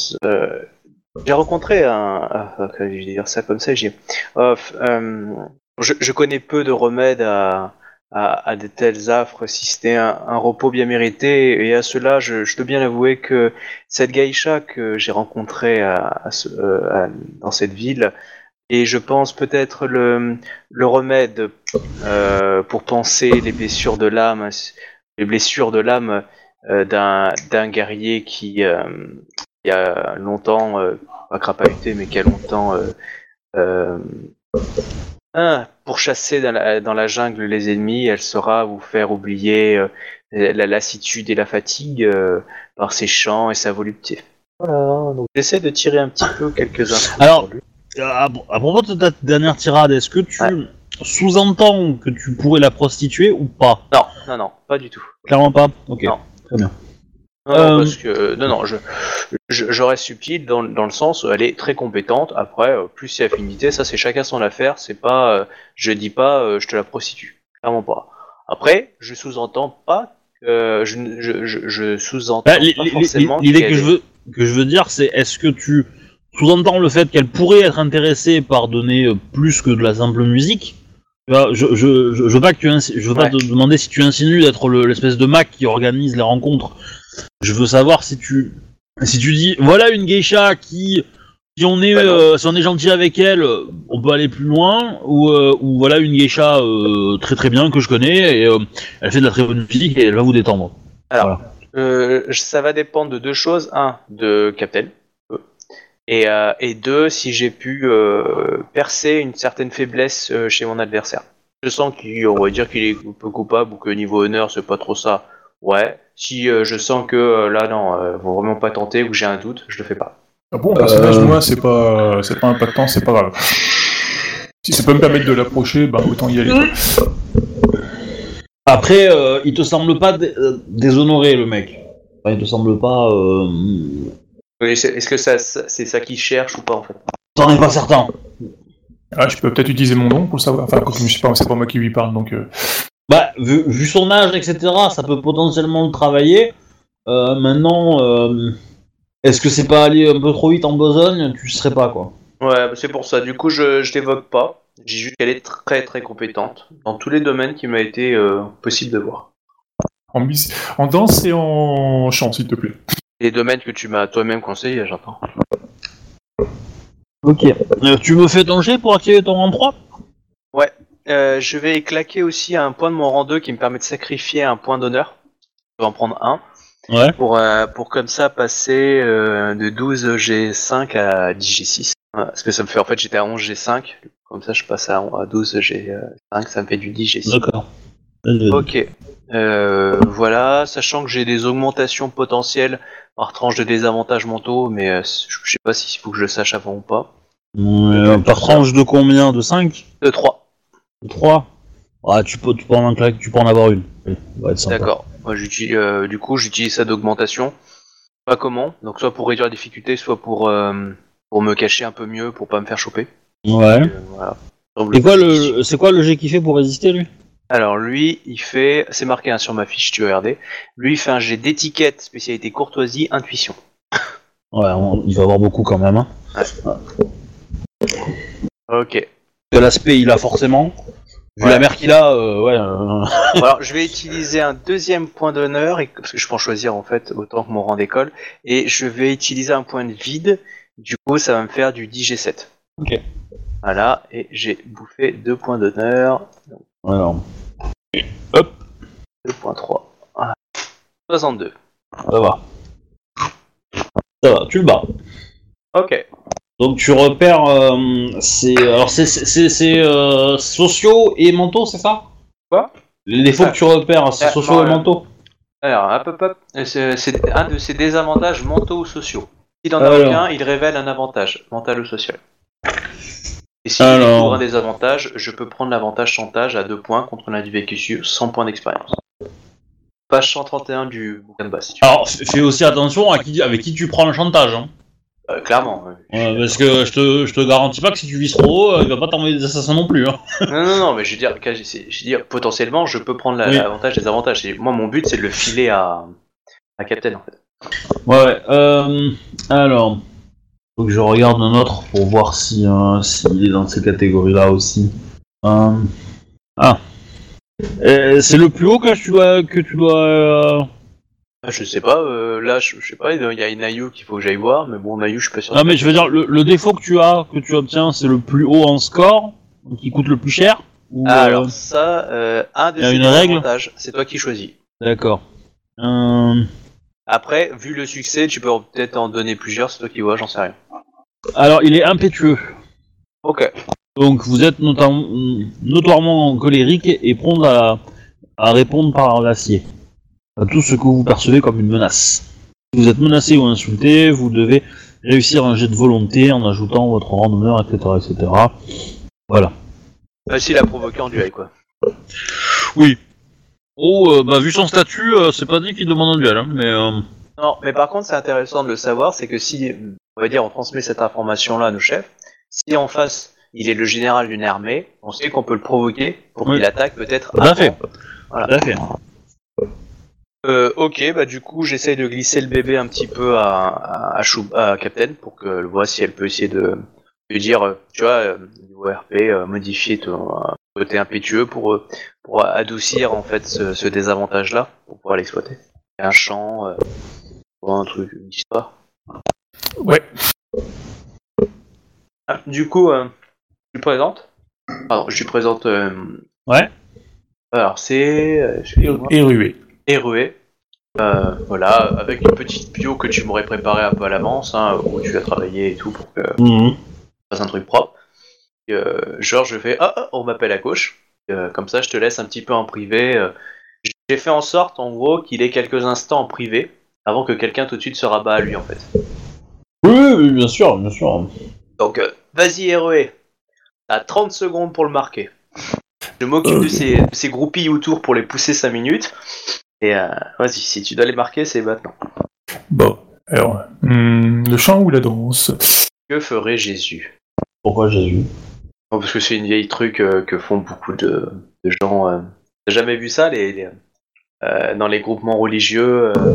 j'ai rencontré un, ah, je vais dire ça comme ça, j'ai, je, je connais peu de remèdes à, à, à de tels affres, si c'était un, repos bien mérité, et à cela, je, dois bien avouer que cette geisha que j'ai rencontrée euh, dans cette ville, et je pense peut-être le, remède euh, pour penser les blessures de l'âme, les blessures de l'âme euh, d'un guerrier qui, il y a longtemps, pas crapahuté, mais qui a longtemps euh, euh, ah, pour chasser dans la, dans la jungle les ennemis, elle saura vous faire oublier euh, la lassitude et la fatigue euh, par ses chants et sa volupté. Voilà, donc j'essaie de tirer un petit peu quelques infos. Alors. Euh, À, à propos de ta dernière tirade, est-ce que tu Ouais. sous-entends que tu pourrais la prostituer ou pas? Non, non, non, pas du tout. Clairement pas? Ok. Non. Très bien. Non, non, Euh, parce que non, non, je, je, je reste subtil dans, dans le sens, elle est très compétente. Après, euh, plus c'est affinité, ça c'est chacun son affaire. C'est pas, euh, je dis pas, euh, je te la prostitue, clairement pas. Après, je sous-entends pas, que je, je, je, je sous-entends Bah, forcément. L'idée que je veux que je veux dire, c'est est-ce que tu sous-entends le fait qu'elle pourrait être intéressée par donner euh, plus que de la simple musique? Je, je, veux pas que tu insi- je veux pas te demander si tu insinues d'être le- l'espèce de Mac qui organise les rencontres. Je veux savoir si tu si tu dis voilà une geisha qui si on est euh, si on est gentil avec elle, on peut aller plus loin ou, euh, ou voilà une geisha euh, très très bien que je connais et elle fait de la très bonne musique et elle va vous détendre. Euh, ça va dépendre de deux choses. Un, de Captain. Et, et deux, si j'ai pu percer une certaine faiblesse chez mon adversaire. Je sens qu'on va dire qu'il est un peu coupable ou que niveau honneur, c'est pas trop ça. Ouais. Si euh, je sens que euh, là, non, euh, faut vraiment pas tenter ou que j'ai un doute, je le fais pas. Ah bon, personnage, Euh. moi, c'est pas, c'est pas impactant, c'est pas grave. Si ça peut me permettre de l'approcher, bah autant y aller. quoi. Après, euh, il te semble pas dé- euh, déshonoré le mec. Enfin, il te semble pas. Euh... Oui, c'est- Est-ce que ça, ça- c'est ça qu'il cherche ou pas en fait? T'en es pas certain. Ah, je peux peut-être utiliser mon nom pour le savoir. Enfin, je sais pas, c'est pas moi qui lui parle, donc. euh, Bah, vu, vu son âge, etc., ça peut potentiellement le travailler. Euh, maintenant, euh, est-ce que c'est pas aller un peu trop vite en besogne? Tu serais pas quoi. Ouais, bah, c'est pour ça. Du coup, je, je l'évoque pas. J'ai juste qu'elle est très très compétente dans tous les domaines qui m'a été euh, possible de voir. En, en danse et en chant, s'il te plaît. Les domaines que tu m'as toi-même conseillé, j'entends. Ok. Euh, tu me fais ton jet pour activer ton rang 3 Euh, je vais claquer aussi un point de mon rang 2 qui me permet de sacrifier un point d'honneur. Je vais en prendre un. Ouais. Pour, euh, pour comme ça passer euh, de 12 G5 à 10 G6. Ouais, parce que ça me fait, en fait, j'étais à 11 G5. Comme ça, je passe à, à 12 G5, ça me fait du 10 G6. D'accord. Ok. Euh, voilà, sachant que j'ai des augmentations potentielles par tranche de désavantages mentaux, mais euh, je sais pas s'il faut que je le sache avant ou pas. Euh, par tranche de combien? De 5 De 3. De 3 Ah, tu peux, tu peux en, un claque- tu peux en avoir une. D'accord. Moi, j'utilise, euh, du coup, j'utilise ça d'augmentation. Pas comment. Donc, soit pour réduire la difficulté, soit pour, euh, pour me cacher un peu mieux, pour pas me faire choper. Ouais. Euh, voilà. C'est quoi le, c'est quoi le jet qu'il fait pour résister lui? Alors, lui, il fait. C'est marqué hein, sur ma fiche, tu veux regarder. Lui, il fait un jet d'étiquette, spécialité courtoisie, intuition. Ouais, on- il va avoir beaucoup quand même. Hein. Ok. De l'aspect, il a forcément. Vu la mère qu'il a, euh, ouais. euh, alors, je vais utiliser un deuxième point d'honneur, et- parce que je peux en choisir en fait autant que mon rang d'école, et je vais utiliser un point de vide. Du coup, ça va me faire du 10G7. Ok. Voilà, et j'ai bouffé deux points d'honneur. Alors, 2.3. Ah. 62. ça va. Ça va, tu le bats. Ok. Donc tu repères, euh, c'est alors c'est c'est- c'est euh, sociaux et mentaux, c'est ça Quoi Les défauts que tu repères, c'est Ah, sociaux non, et euh, mentaux. Alors, hop, hop, hop. C'est c'est un de ses désavantages mentaux ou sociaux. S'il en a Alors. aucun, il révèle un avantage, mental ou social. Et s'il Alors. découvre un désavantage, je peux prendre l'avantage chantage à 2 points contre un individu vécu 100 points d'expérience. Page 131 du bouquin de base, si tu veux. Alors f- fais aussi attention à qui avec qui tu prends le chantage. Hein. Euh, clairement. Ouais, parce que je te, je te garantis pas que si tu vises trop haut, euh, il va pas t'envoyer des assassins non plus. Hein. Non, non, non, mais je veux dire, que- c'est- je veux dire potentiellement, je peux prendre la- Oui. l'avantage des avantages. Et moi, mon but, c'est de le filer à, à Captain, en fait. Ouais, ouais. Euh, alors, faut que je regarde un autre pour voir si euh, s'il est dans ces catégories-là aussi. Euh, ah, Euh, c'est le plus haut que tu dois que tu dois. euh, Je sais pas, euh, là, je, je sais pas, il y a une Ayu qu'il faut que j'aille voir, mais bon, Ayu, je suis pas sûr. Non mais je veux dire le, le défaut que tu as, que tu obtiens, c'est le plus haut en score, donc qui coûte le plus cher. Ou, Ah, euh, alors ça, euh, un de y a ces une règle avantages, c'est toi qui choisis. D'accord. Euh, Après, vu le succès, tu peux peut-être en donner plusieurs, c'est toi qui vois, j'en sais rien. alors il est impétueux. Ok. Donc vous êtes notam- notoirement colérique et prompt à, à répondre par l'acier à tout ce que vous percevez comme une menace. Si vous êtes menacé ou insulté, vous devez réussir un jet de volonté en ajoutant votre rang d'honneur, etc., etc. Voilà. Facile à provoquer en duel, quoi. Oui. Oh, euh, bah vu son statut, euh, c'est pas dit qu'il demande un duel, hein, mais... euh, Non, mais par contre, c'est intéressant de le savoir, c'est que si, on va dire, on transmet cette information-là à nos chefs, si en face, il est le général d'une armée, on sait qu'on peut le provoquer pour Oui. qu'il attaque peut-être Tout à fait. Voilà. Tout à fait. Euh, ok, bah du coup, j'essaye de glisser le bébé un petit peu à, à, à, Chou- à Captain pour qu'elle voit si elle peut essayer de lui dire, euh, tu vois, euh, niveau RP, euh, modifier ton côté impétueux pour, pour adoucir en fait ce, ce désavantage-là, pour pouvoir l'exploiter. Un chant, euh, un truc, une histoire. Ouais. Ah, du coup, euh, je lui présente. Pardon, je lui présente. Ouais. Alors, c'est. Et rué. Et Rué. Euh, voilà, avec une petite bio que tu m'aurais préparé un peu à l'avance, hein, où tu as travaillé et tout pour que Mhm. fasse un truc propre. Et, euh, genre, je fais Ah, ah, on m'appelle à gauche. Euh, comme ça, je te laisse un petit peu en privé. euh. J'ai fait en sorte, en gros, qu'il ait quelques instants en privé avant que quelqu'un tout de suite se rabat à lui, en fait. Oui, oui, bien sûr, bien sûr. Donc, vas-y, RE. T'as 30 secondes pour le marquer. Je m'occupe de ces, de ces groupies autour pour les pousser 5 minutes. Et euh, vas-y, si tu dois les marquer, c'est maintenant. Bon, alors, hum, le chant ou la danse? Que ferait Jésus? Pourquoi Jésus? Bon, Parce que c'est une vieille truc euh, que font beaucoup de, de gens. euh. T'as jamais vu ça les, les, euh, dans les groupements religieux euh,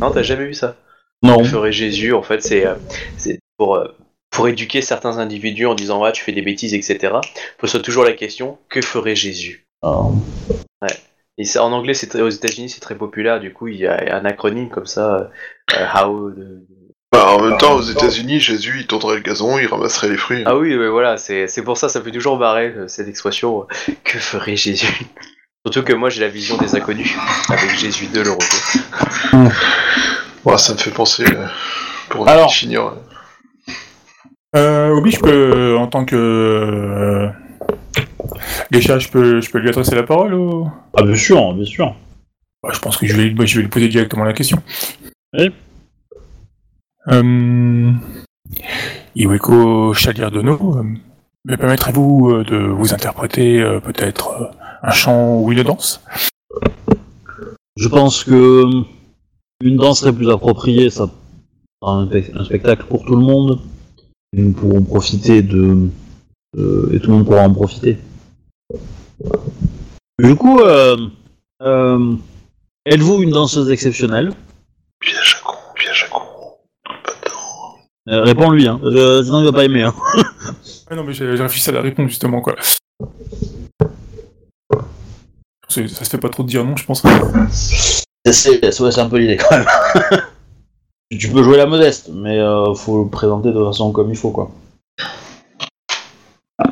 Non, t'as jamais vu ça? Non. Que ferait Jésus En fait, c'est euh, c'est pour, euh, pour éduquer certains individus en disant ouais, tu fais des bêtises, etc. Pose toujours la question que ferait Jésus? Ah. Et ça, en anglais, c'est très- aux États-Unis, c'est très populaire. Du coup, il y a un acronyme comme ça. euh, how. de- Bah, en même temps, aux États-Unis, Jésus, il tournerait le gazon, il ramasserait les fruits. Ah oui, ouais, voilà. C'est c'est pour ça, ça fait toujours barrer euh, cette expression. euh, que ferait Jésus? Surtout que moi, j'ai la vision des inconnus avec Jésus de le retour. Ouais, ça me fait penser euh, pour Alors. Euh, Obi, je peux, en tant que euh, Geisha, je peux, je peux lui adresser la parole ou... Ah, bien sûr, bien sûr. Bah, Je pense que je vais, moi, je vais lui poser directement la question. Oui. Euh, Iweko Chalier-Dono, euh, me permettrez-vous euh, de vous interpréter euh, peut-être un chant ou une danse? Je pense que une danse serait plus appropriée, ça sera un, un spectacle pour tout le monde. Et nous pourrons profiter de, de- et tout le monde pourra en profiter. Du coup, euh, euh, êtes-vous une danseuse exceptionnelle? Piège à con, piège à con. Euh, Réponds-lui, hein. Euh, sinon il va pas aimer. Hein. Ah non, mais j'ai j'ai réfléchi à la réponse justement, quoi. C'est- Ça se fait pas trop de dire non, je pense. C'est c'est- ouais, c'est un peu l'idée quand même. tu peux jouer la modeste, mais euh, faut le présenter de façon comme il faut quoi. Je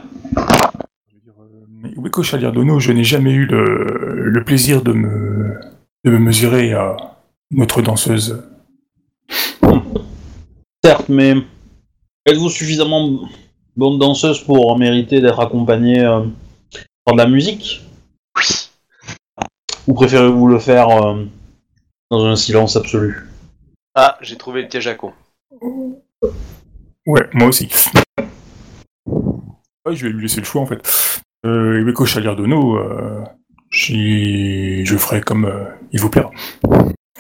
veux dire, euh, Weko Chaliardono, je n'ai jamais eu le, le plaisir de me, de me mesurer à notre danseuse. Certes, mais êtes-vous suffisamment bonne danseuse pour mériter d'être accompagnée euh, par de la musique? Oui. Ou préférez-vous le faire euh, dans un silence absolu? Ah, j'ai trouvé le piège à con. Ouais, moi aussi. Ouais, je vais lui laisser le choix en fait. Euh, Weko Chaliardono, euh, je ferai comme euh, il vous plaira.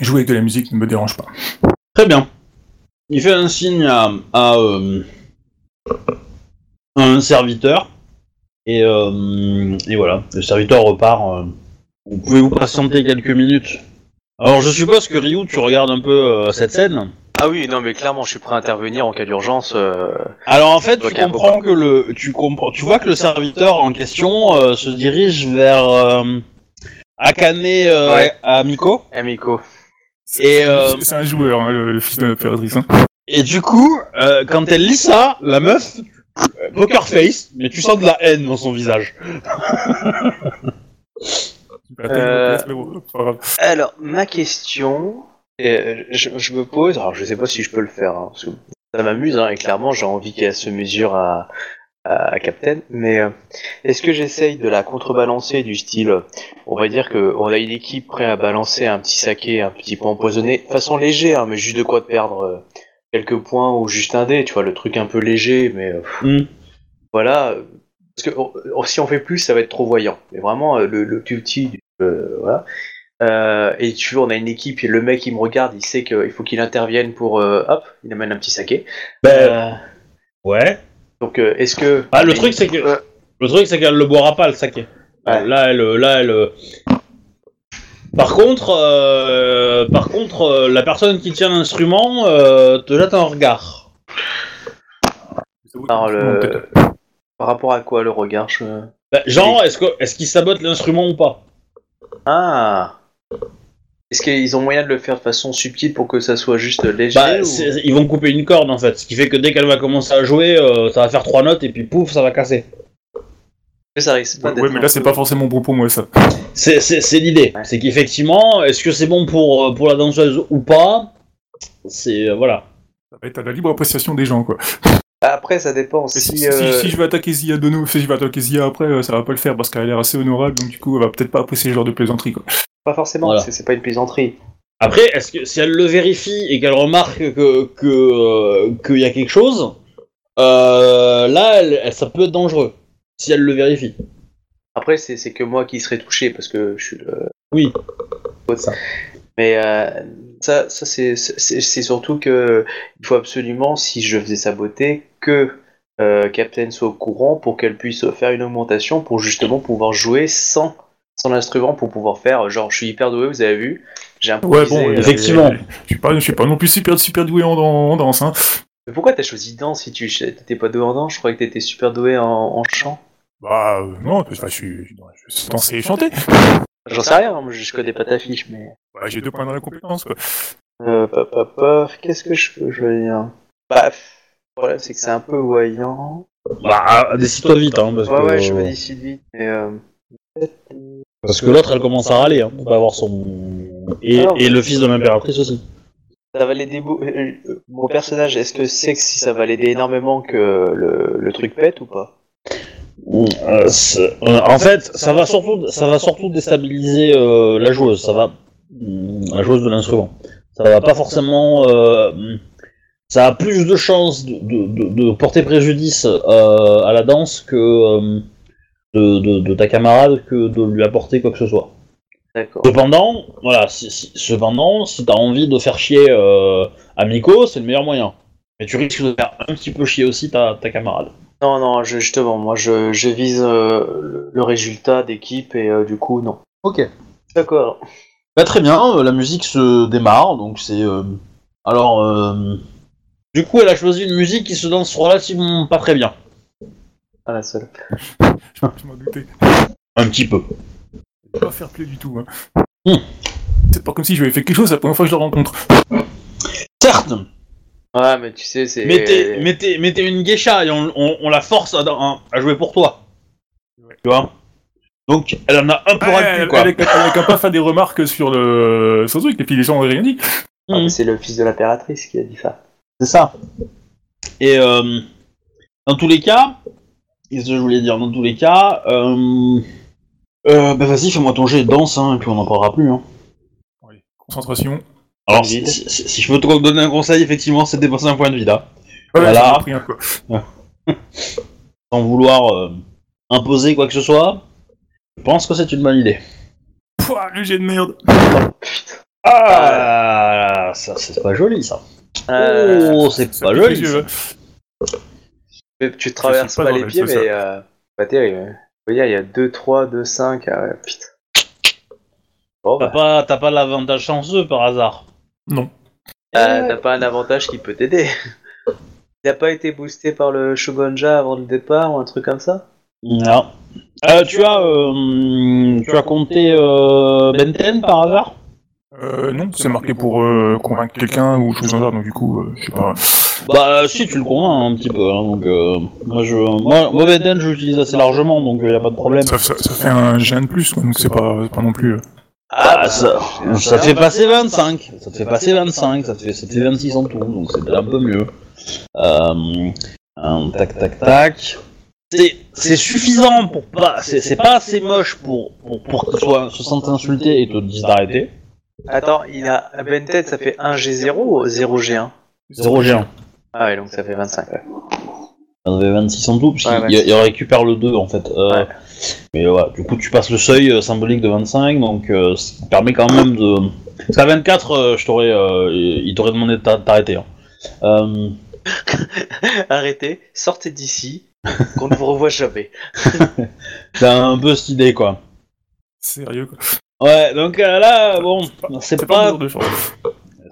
Jouer avec de la musique ne me dérange pas. Très bien. Il fait un signe à, à, euh, un serviteur. Et, euh, et voilà, le serviteur repart. euh. Vous pouvez vous patienter quelques minutes? Alors je suppose que Ryu, tu regardes un peu euh, cette scène? Ah oui, non, mais clairement, je suis prêt à intervenir en cas d'urgence. euh, Alors en fait, tu comprends que le, tu comprends, tu vois que le serviteur en question euh, se dirige vers euh, Akane euh, Ouais. Amiko. Amico. Et, euh, C'est un joueur, hein, le, le fils de l'impératrice. Hein. Et du coup, euh, quand elle lit ça, la meuf, euh, poker face, mais tu sens de la haine dans son visage. Euh. Alors, ma question, euh, je, je me pose, alors je sais pas si je peux le faire, hein, parce que ça m'amuse, hein, et clairement j'ai envie qu'elle se mesure à, à, à Captain, mais euh, est-ce que j'essaye de la contrebalancer du style, on va dire que on a une équipe prête à balancer un petit saké, un petit peu empoisonné, façon légère, mais juste de quoi de perdre euh, quelques points ou juste un dé, tu vois, le truc un peu léger, mais euh, Hmm. voilà, parce que oh, si on fait plus, ça va être trop voyant. Mais vraiment, le, le petit, voilà. Euh, et tu vois, on a une équipe, et le mec il me regarde, il sait qu'il faut qu'il intervienne pour, euh, hop, il amène un petit saké. Ben, Euh, ouais. donc, euh, est-ce que Ah, le truc, c'est que- Le truc, c'est qu'elle le boira pas, le saké. Ouais. Là, elle, là, elle. Par contre, euh, par contre, euh, la personne qui tient l'instrument euh, te jette un regard. Alors, le- par rapport à quoi le regard je... Ben, genre, est-ce que, est-ce qu'il sabote l'instrument ou pas? Ah. Est-ce qu'ils ont moyen de le faire de façon subtile pour que ça soit juste léger Bah, ou- c'est- ils vont couper une corde en fait, ce qui fait que dès qu'elle va commencer à jouer, euh, ça va faire trois notes et puis pouf, ça va casser. Mais ça risque pas Ouais, d'être mais un là, c'est peu- pas forcément bon pour moi, ça. C'est, c'est, c'est l'idée. Ouais. C'est qu'effectivement, est-ce que c'est bon pour, euh, pour la danseuse ou pas? C'est. euh, voilà. Ça va être à la libre appréciation des gens, quoi. Après, ça dépend. Et Si, si, si- euh, si je vais attaquer Zia de nous, si je vais attaquer Zia après, euh, ça va pas le faire parce qu'elle a l'air assez honorable, donc du coup, elle va peut-être pas apprécier ce genre de plaisanterie, quoi. Pas forcément, Voilà. c'est c'est pas une plaisanterie. Après, est-ce que si elle le vérifie et qu'elle remarque que que euh, qu'il y a quelque chose, euh, là, elle- elle- ça peut être dangereux. Si elle le vérifie. Après, c'est c'est que moi qui serais touché parce que je suis le. Oui. Mais euh, ça, ça c'est c'est- c'est surtout que il faut absolument, si je faisais saboter, que euh, Captain soit au courant pour qu'elle puisse faire une augmentation pour justement pouvoir jouer sans, sans l'instrument pour pouvoir faire genre je suis hyper doué, vous avez vu, j'ai un Ouais, bon, effectivement. Je suis pas, je suis pas non plus super, super doué en, en danse, hein. Mais pourquoi t'as choisi danse si tu t'étais pas doué en danse? Je croyais que t'étais super doué en, en chant. Bah, euh, non, enfin, je suis, je sais danser et chanter. J'en sais rien, moi, je connais pas ta fiche, mais. Bah, j'ai deux points dans la compétence, quoi. Euh, paf, paf, paf, qu'est-ce que je peux choisir Bah, le problème c'est que c'est un peu voyant. Bah, décide-toi vite, hein, parce Ouais, que. ouais, je me décide vite, mais. Euh... Parce que l'autre, elle commence à râler, hein, pour pas avoir son. Et, Alors, et le fils de l'impératrice aussi. Ça va l'aider. euh, euh, Mon personnage, est-ce que c'est que si ça va l'aider énormément que le, le truc pète ou pas? Euh, en fait, ça va surtout, ça va surtout déstabiliser euh, la joueuse. Ça va, hum, la joueuse de l'instrument. Ça va pas forcément. euh, hum, ça a plus de chances de, de- de- de porter préjudice à la danse que de, de- de ta camarade que de lui apporter quoi que ce soit. D'accord. Cependant, voilà, si, si- cependant, si t'as envie de faire chier euh, Amico, c'est le meilleur moyen. Mais tu risques de faire un petit peu chier aussi ta, ta camarade. Non, non, je- justement, moi je, je vise euh, le, le résultat d'équipe et euh, du coup, non. Ok. D'accord. Bah, très bien, euh, la musique se démarre, donc c'est... euh, Alors, euh, du coup, elle a choisi une musique qui se danse relativement pas très bien. Ah, la seule. Je, je m'en doutais. Un petit peu. Pas fair play du tout. Hein. Hmm. C'est pas comme si j'avais fait quelque chose la première fois que je le rencontre. Certes, Ouais, mais tu sais, c'est. mettez, mettez, mettez une geisha et on, on- on la force à, à- à jouer pour toi. Ouais. Tu vois? Donc, elle en a un peu Ouais, ras quoi. elle, pas faire des remarques sur le sur le truc, et puis les gens ont rien dit. Ah, mais Mhm. c'est le fils de l'impératrice qui a dit ça. C'est ça. Et euh, dans tous les cas, qu'est-ce que je voulais dire Dans tous les cas, euh, euh, bah vas-y, fais-moi ton jet de danse, hein, et puis on n'en parlera plus. Hein. Ouais. Concentration. Alors, si, vide. si- si je peux te donner un conseil, effectivement, c'est de dépenser un point de hein, Ouais, Voilà. quoi. sans vouloir euh, imposer quoi que ce soit. Je pense que c'est une bonne idée. Pouah, le jet de merde. Ah, ça c'est pas joli ça. Euh, oh, c'est pas joli. yeux, ça. hein. mais tu traverses pas les le- pieds, mais. Euh, pas terrible. hein. Dire, il y a 2, 3, 2, 5. Ah ouais, putain. Bon, T'as bah, pas, t'as pas l'avantage chanceux par hasard. Non. euh, t'as pas un avantage qui peut t'aider. A pas été boosté par le Shogunja avant le départ ou un truc comme ça? Non. Euh, tu as, euh, tu as compté euh, Benten par hasard? Euh, non, c'est marqué pour euh, convaincre quelqu'un ou chose en genre, donc du coup, euh, je sais pas. Bah si, tu le convaincs un petit peu. hein, donc euh, moi, je, moi, je l'utilise assez largement, donc il y a pas de problème. Ça, ça- ça fait un GN de plus, quoi, donc c'est pas, pas non plus. euh, Ah, ça, ça te fait passer 25, ça te fait passer 25, ça te fait, ça te fait 26 en tout, donc c'est un peu mieux. Euh, un tac tac tac. C'est, c'est suffisant pour pas, c'est, c'est pas assez moche pour, pour, pour que soit, se sente insulté et te dise d'arrêter. Attends, il a Bented, ça fait 1G0 ou 0G1 0 G1. Ah ouais, donc ça fait 25. Ouais. Ça en fait 26 en tout, puisqu'il Ouais, il récupère le 2 en fait. Euh, Ouais. Mais ouais, du coup tu passes le seuil euh, symbolique de 25, donc euh, ce qui permet quand même de... Parce qu'à 24, euh, je t'aurais, euh, il t'aurait demandé de t'a- t'arrêter. hein. Euh, Arrêtez, sortez d'ici, qu'on ne vous revoie jamais. T'as un peu cette idée quoi. Sérieux, quoi. Ouais, donc euh, là, bon, c'est pas, mesure de chance.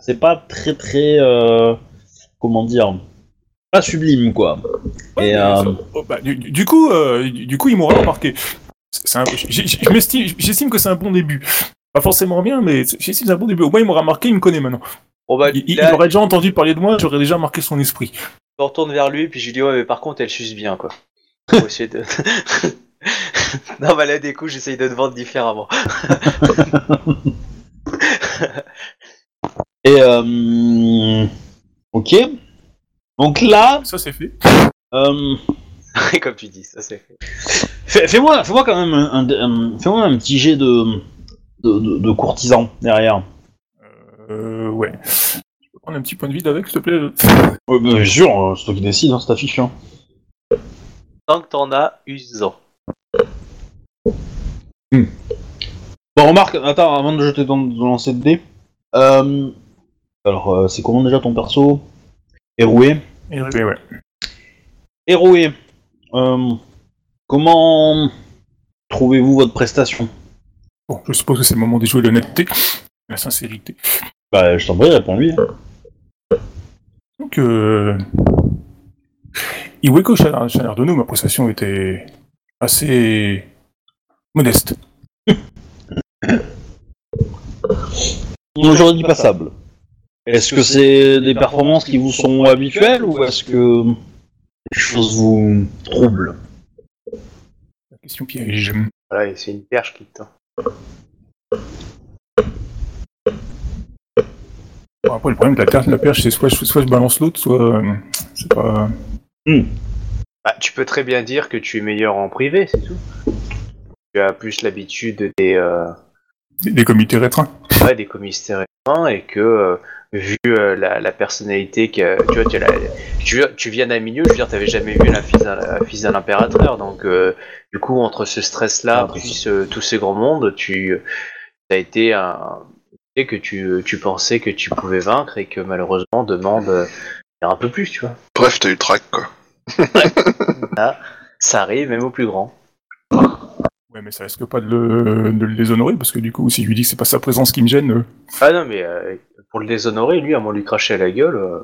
c'est pas très très, euh, comment dire, pas sublime quoi. Ouais, Et, euh, oh, bah, du, du coup, euh, du, coup, ils m'ont remarqué. J'estime que c'est un bon début. Pas forcément bien, mais c'est- j'estime que c'est un bon début. Au moins, il m'aura marqué, il me connaît maintenant. Bon bah, Il, il- là, il aurait déjà entendu parler de moi, j'aurais déjà marqué son esprit. je me retourne vers lui, puis je lui dis ouais, mais par contre, elle suce bien, quoi. Faut essayer de... non, bah là, des coups, j'essaye de te vendre différemment. et euh, ok. Donc là, Ça, c'est fait. euh, Comme tu dis, ça c'est fait. fais- fais-moi, fais-moi quand même un, fais-moi un petit jet de, de, de, de courtisan derrière. Euh, ouais. Je peux prendre un petit point de vide avec, s'il te plaît Ouais, bien sûr, euh, c'est toi qui décides, hein, c'est ta fiche. Hein. Tant que t'en as, use-en. Bon, remarque, attends, avant de jeter ton, de lancer de dés. Euh, alors, euh, c'est comment déjà ton perso? Héroué. Et, ouais. Héroué. Euh, comment trouvez-vous votre prestation? Bon, je suppose que c'est le moment de jouer l'honnêteté, la sincérité. Bah, je t'en prie, réponds-lui. Donc, euh... Iweko Chanardono, ma prestation était assez modeste. Dit passable. Est-ce que c'est des performances qui vous sont habituelles ou est-ce que les choses vous troublent La question piège. Voilà, et c'est une perche qui te tend. Bon, après, le problème de la, perche- la perche, c'est soit, je- soit je balance l'autre, soit. euh, c'est pas. Bah, tu peux très bien dire que tu es meilleur en privé, c'est tout. Tu as plus l'habitude des, euh, Des, des comités restreints. ouais, des commissaires et que, euh, vu euh, la, la personnalité que tu vois, tu, as la- tu, tu viens d'un milieu, je veux dire, t'avais jamais vu la fille d'un la fille d'un impérateur, donc euh, du coup, entre ce stress-là, Ah, plus euh, tous ces grands mondes, tu, ça a été un et que tu, tu pensais que tu pouvais vaincre et que malheureusement demande euh, un peu plus, tu vois. Bref, t'as eu le track, quoi. Là, ça arrive même au plus grand. Ouais, mais ça risque pas de le, de le déshonorer, parce que du coup, si je lui dis que c'est pas sa présence qui me gêne, euh, Ah non, mais euh, pour le déshonorer, lui, à moins de lui cracher à la gueule, euh,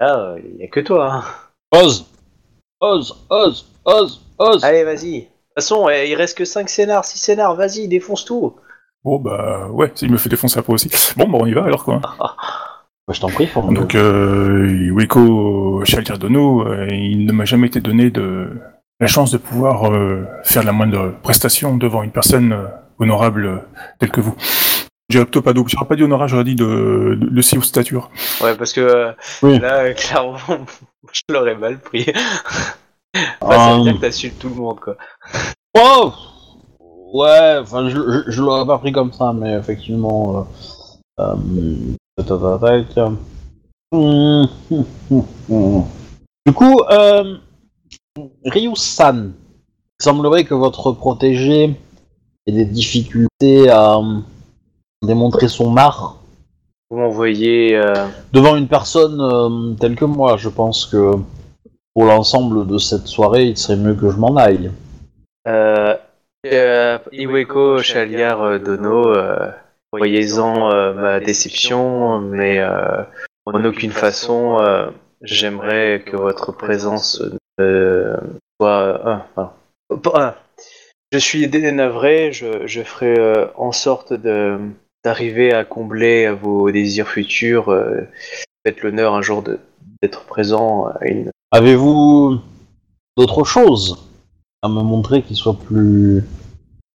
là, il y a que toi. hein. Ose Ose Ose Ose Ose Allez, vas-y. De toute façon, eh, il reste que 5 scénars, 6 scénars, vas-y, défonce tout. bon bah ouais, il me fait défoncer après aussi. Bon bah on y va alors quoi. Bah, Je t'en prie, faut Donc euh, Iweko Shalgardono, euh, il ne m'a jamais été donné de la chance de pouvoir euh, faire la moindre prestation devant une personne euh, honorable euh, telle que vous. J'ai Octopado, j'aurais pas dit honorable, j'aurais dit de, de, de si haute stature. Ouais, parce que euh, Oui. là, euh, clairement, je l'aurais mal pris. Bah, ça veut dire que t'insultes tout le monde, quoi. Oh Ouais, enfin, je, je, je l'aurais pas pris comme ça, mais effectivement. Euh, euh. Hum, hum, hum, hum. Du coup, euh, Ryu-san, il semblerait que votre protégé ait des difficultés à euh, démontrer son art Vous m'envoyez... euh, devant une personne euh, telle que moi. Je pense que pour l'ensemble de cette soirée, il serait mieux que je m'en aille. Euh, euh, Iweko Chaliar euh, Dono, voyez-en ma déception, mais en aucune façon, j'aimerais que votre présence euh, soit. ah, pardon. Ah, je suis dénavré, je, je ferai euh, en sorte de d'arriver à combler vos désirs futurs. Euh, Faites l'honneur un jour de- d'être présent à une Avez-vous d'autres choses à me montrer qui soient plus,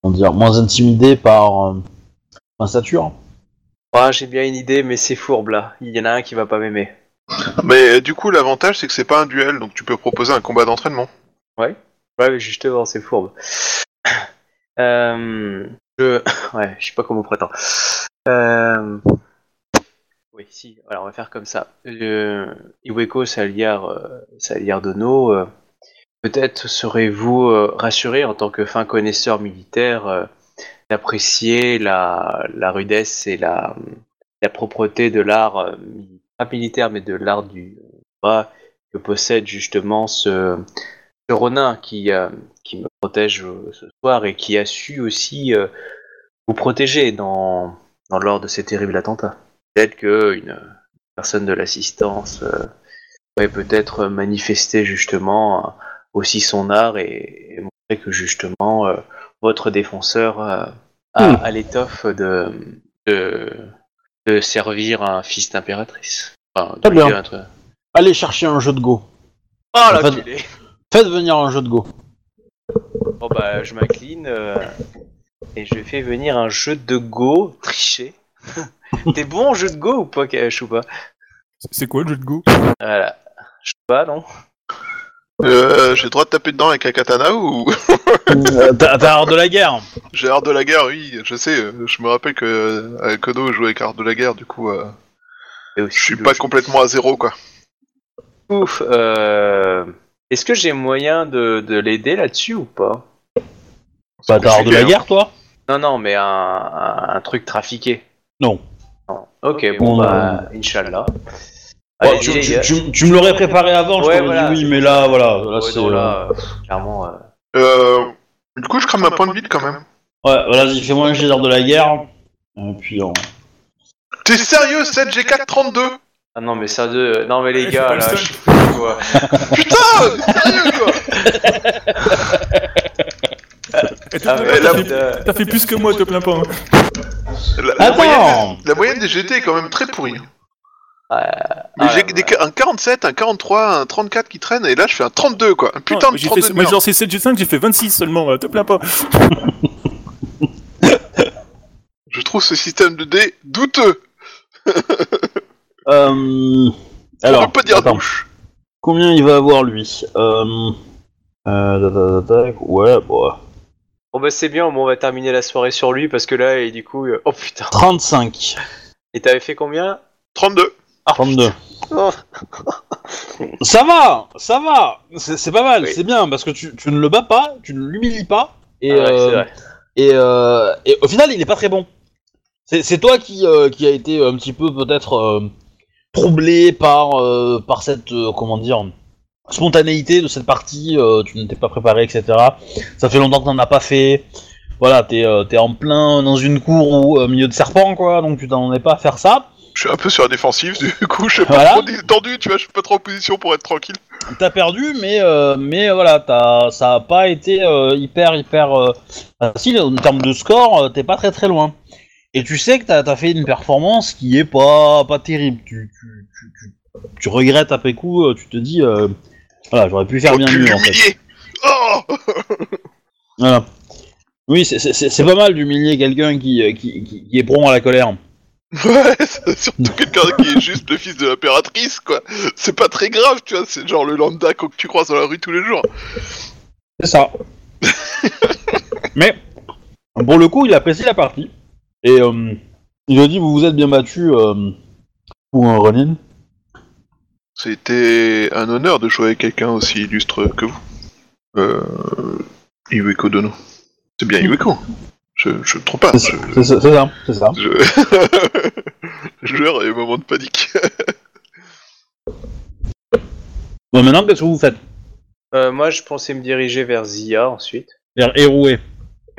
comment dire, moins intimidé par euh, ma stature? Ah, j'ai bien une idée, mais c'est fourbe là. Il y en a un qui va pas m'aimer. Mais euh, du coup, l'avantage, c'est que c'est pas un duel, donc tu peux proposer un combat d'entraînement. Ouais, mais justement, c'est fourbe. Euh, je... Ouais, je sais pas comment prétendre. Euh... Oui, si, alors on va faire comme ça. Euh... Iweko Saliar Dono, peut-être serez-vous rassuré en tant que fin connaisseur militaire d'apprécier la, rudesse et la, la propreté de l'art, pas militaire, mais de l'art du bras que possède justement ce, ce Ronin qui, euh, qui me protège euh, ce soir et qui a su aussi euh, vous protéger dans, dans lors de ces terribles attentats. Peut-être qu'une personne de l'assistance pourrait peut-être manifester justement aussi son art et, et montrer que justement votre défenseur a, a l'étoffe de, de, de servir un fils d'impératrice. Enfin, Allez chercher un jeu de Go. Oh En fait- l'enculé Faites venir un jeu de Go. Bon bah je m'incline euh, et je fais venir un jeu de Go triché. T'es bon en jeu de Go ou pas, Ka- Choupa C'est quoi le jeu de Go? Voilà. Choupa, non? Euh, j'ai le droit de taper dedans avec un katana ou? Euh, T'as t'as art de la guerre. j'ai art de la guerre Oui, je sais. euh, Je me rappelle que euh, Kodo jouait avec art de la guerre, du coup, euh, Et aussi je suis le pas jeu- complètement à zéro, quoi. Ouf. Euh... Est-ce que j'ai moyen de, de l'aider là-dessus ou pas? Bah, t'as de la guerre, toi Non, non, mais un, un, un truc trafiqué. Non. Non. Ok, bon bon, bah, Inch'Allah. Ouais, Allez, tu, les tu- gars. tu- tu me l'aurais préparé avant, je Ouais, t'aurais voilà. dit oui, mais là, voilà. Là, Ouais, c'est, non, euh, là, euh, clairement. euh, Euh, du coup, je crame un point de vide quand même. Ouais, voilà, vas-y, fais-moi un jet d'art de la guerre. Et puis, on... T'es sérieux 7 G4 32 Ah non, mais sérieux, euh, non mais les Ouais, gars, là, je sais pas quoi. Putain Sérieux, quoi t'as- Ah, T'as fait, plus que moi, te plains pas. hein. la, moyenne, la moyenne des GT est quand même très pourrie. Euh, Mais ah, j'ai ouais. un 47, un 43, un 34 qui traîne, et là je fais un 32, quoi. Un putain Non, de j'ai 32 fait, de merde. genre c'est 7 G5, j'ai fait 26 seulement, te plains pas. Je trouve ce système de dés douteux. Euh... On Alors, peut dire attends. douche. combien il va avoir, lui euh... Euh... Ouais, bon... Bon bah c'est bien, on va terminer la soirée sur lui parce que là, et du coup, euh, oh putain. 35. Et t'avais fait combien 32. 32. Oh. Ça va, ça va, c'est c'est pas mal, Oui. c'est bien parce que tu, tu ne le bats pas, tu ne l'humilies pas et, Ah ouais, euh, c'est vrai. et, euh, et au final il est pas très bon. c'est c'est toi qui, euh, qui a été un petit peu peut-être euh, troublé par, euh, par cette, euh, comment dire, spontanéité de cette partie, euh, tu n'étais pas préparé, etc. Ça fait longtemps que t'en as pas fait. Voilà, t'es t'es en plein dans une cour ou au milieu de serpents, quoi, donc tu t'en es pas à faire ça. Je suis un peu sur la défensive, du coup, je suis pas Voilà. trop détendu, tu vois, je suis pas trop en position pour être tranquille. T'as perdu, mais, mais voilà, ça a pas été hyper, hyper facile. En termes de score, t'es pas très très loin. Et tu sais que t'as as fait une performance qui est pas, pas terrible. Tu, tu, tu, tu, tu regrettes après coup, euh, tu te dis, euh, voilà, j'aurais pu faire bien mieux en fait. Oh Voilà. Oui, c'est- pas mal d'humilier quelqu'un qui, euh, qui, qui, qui est prompt à la colère. Ouais, c'est surtout quelqu'un qui est juste le fils de l'impératrice, quoi. C'est pas très grave, tu vois, c'est genre le lambda que tu croises dans la rue tous les jours. C'est ça. Mais, pour le coup, il apprécie la partie. Et euh, il a dit, vous vous êtes bien battu euh, pour un Ronin. C'était un honneur de jouer avec quelqu'un aussi illustre que vous. Euh... Iweko Dono. C'est bien Iweko. Je, je me trompe pas. C'est Je, ça, c'est ça. c'est ça. je... Joueur et moment de panique. Bon, maintenant, qu'est-ce que vous faites? Euh, moi, je pensais me diriger vers Zia ensuite. Vers Eroué.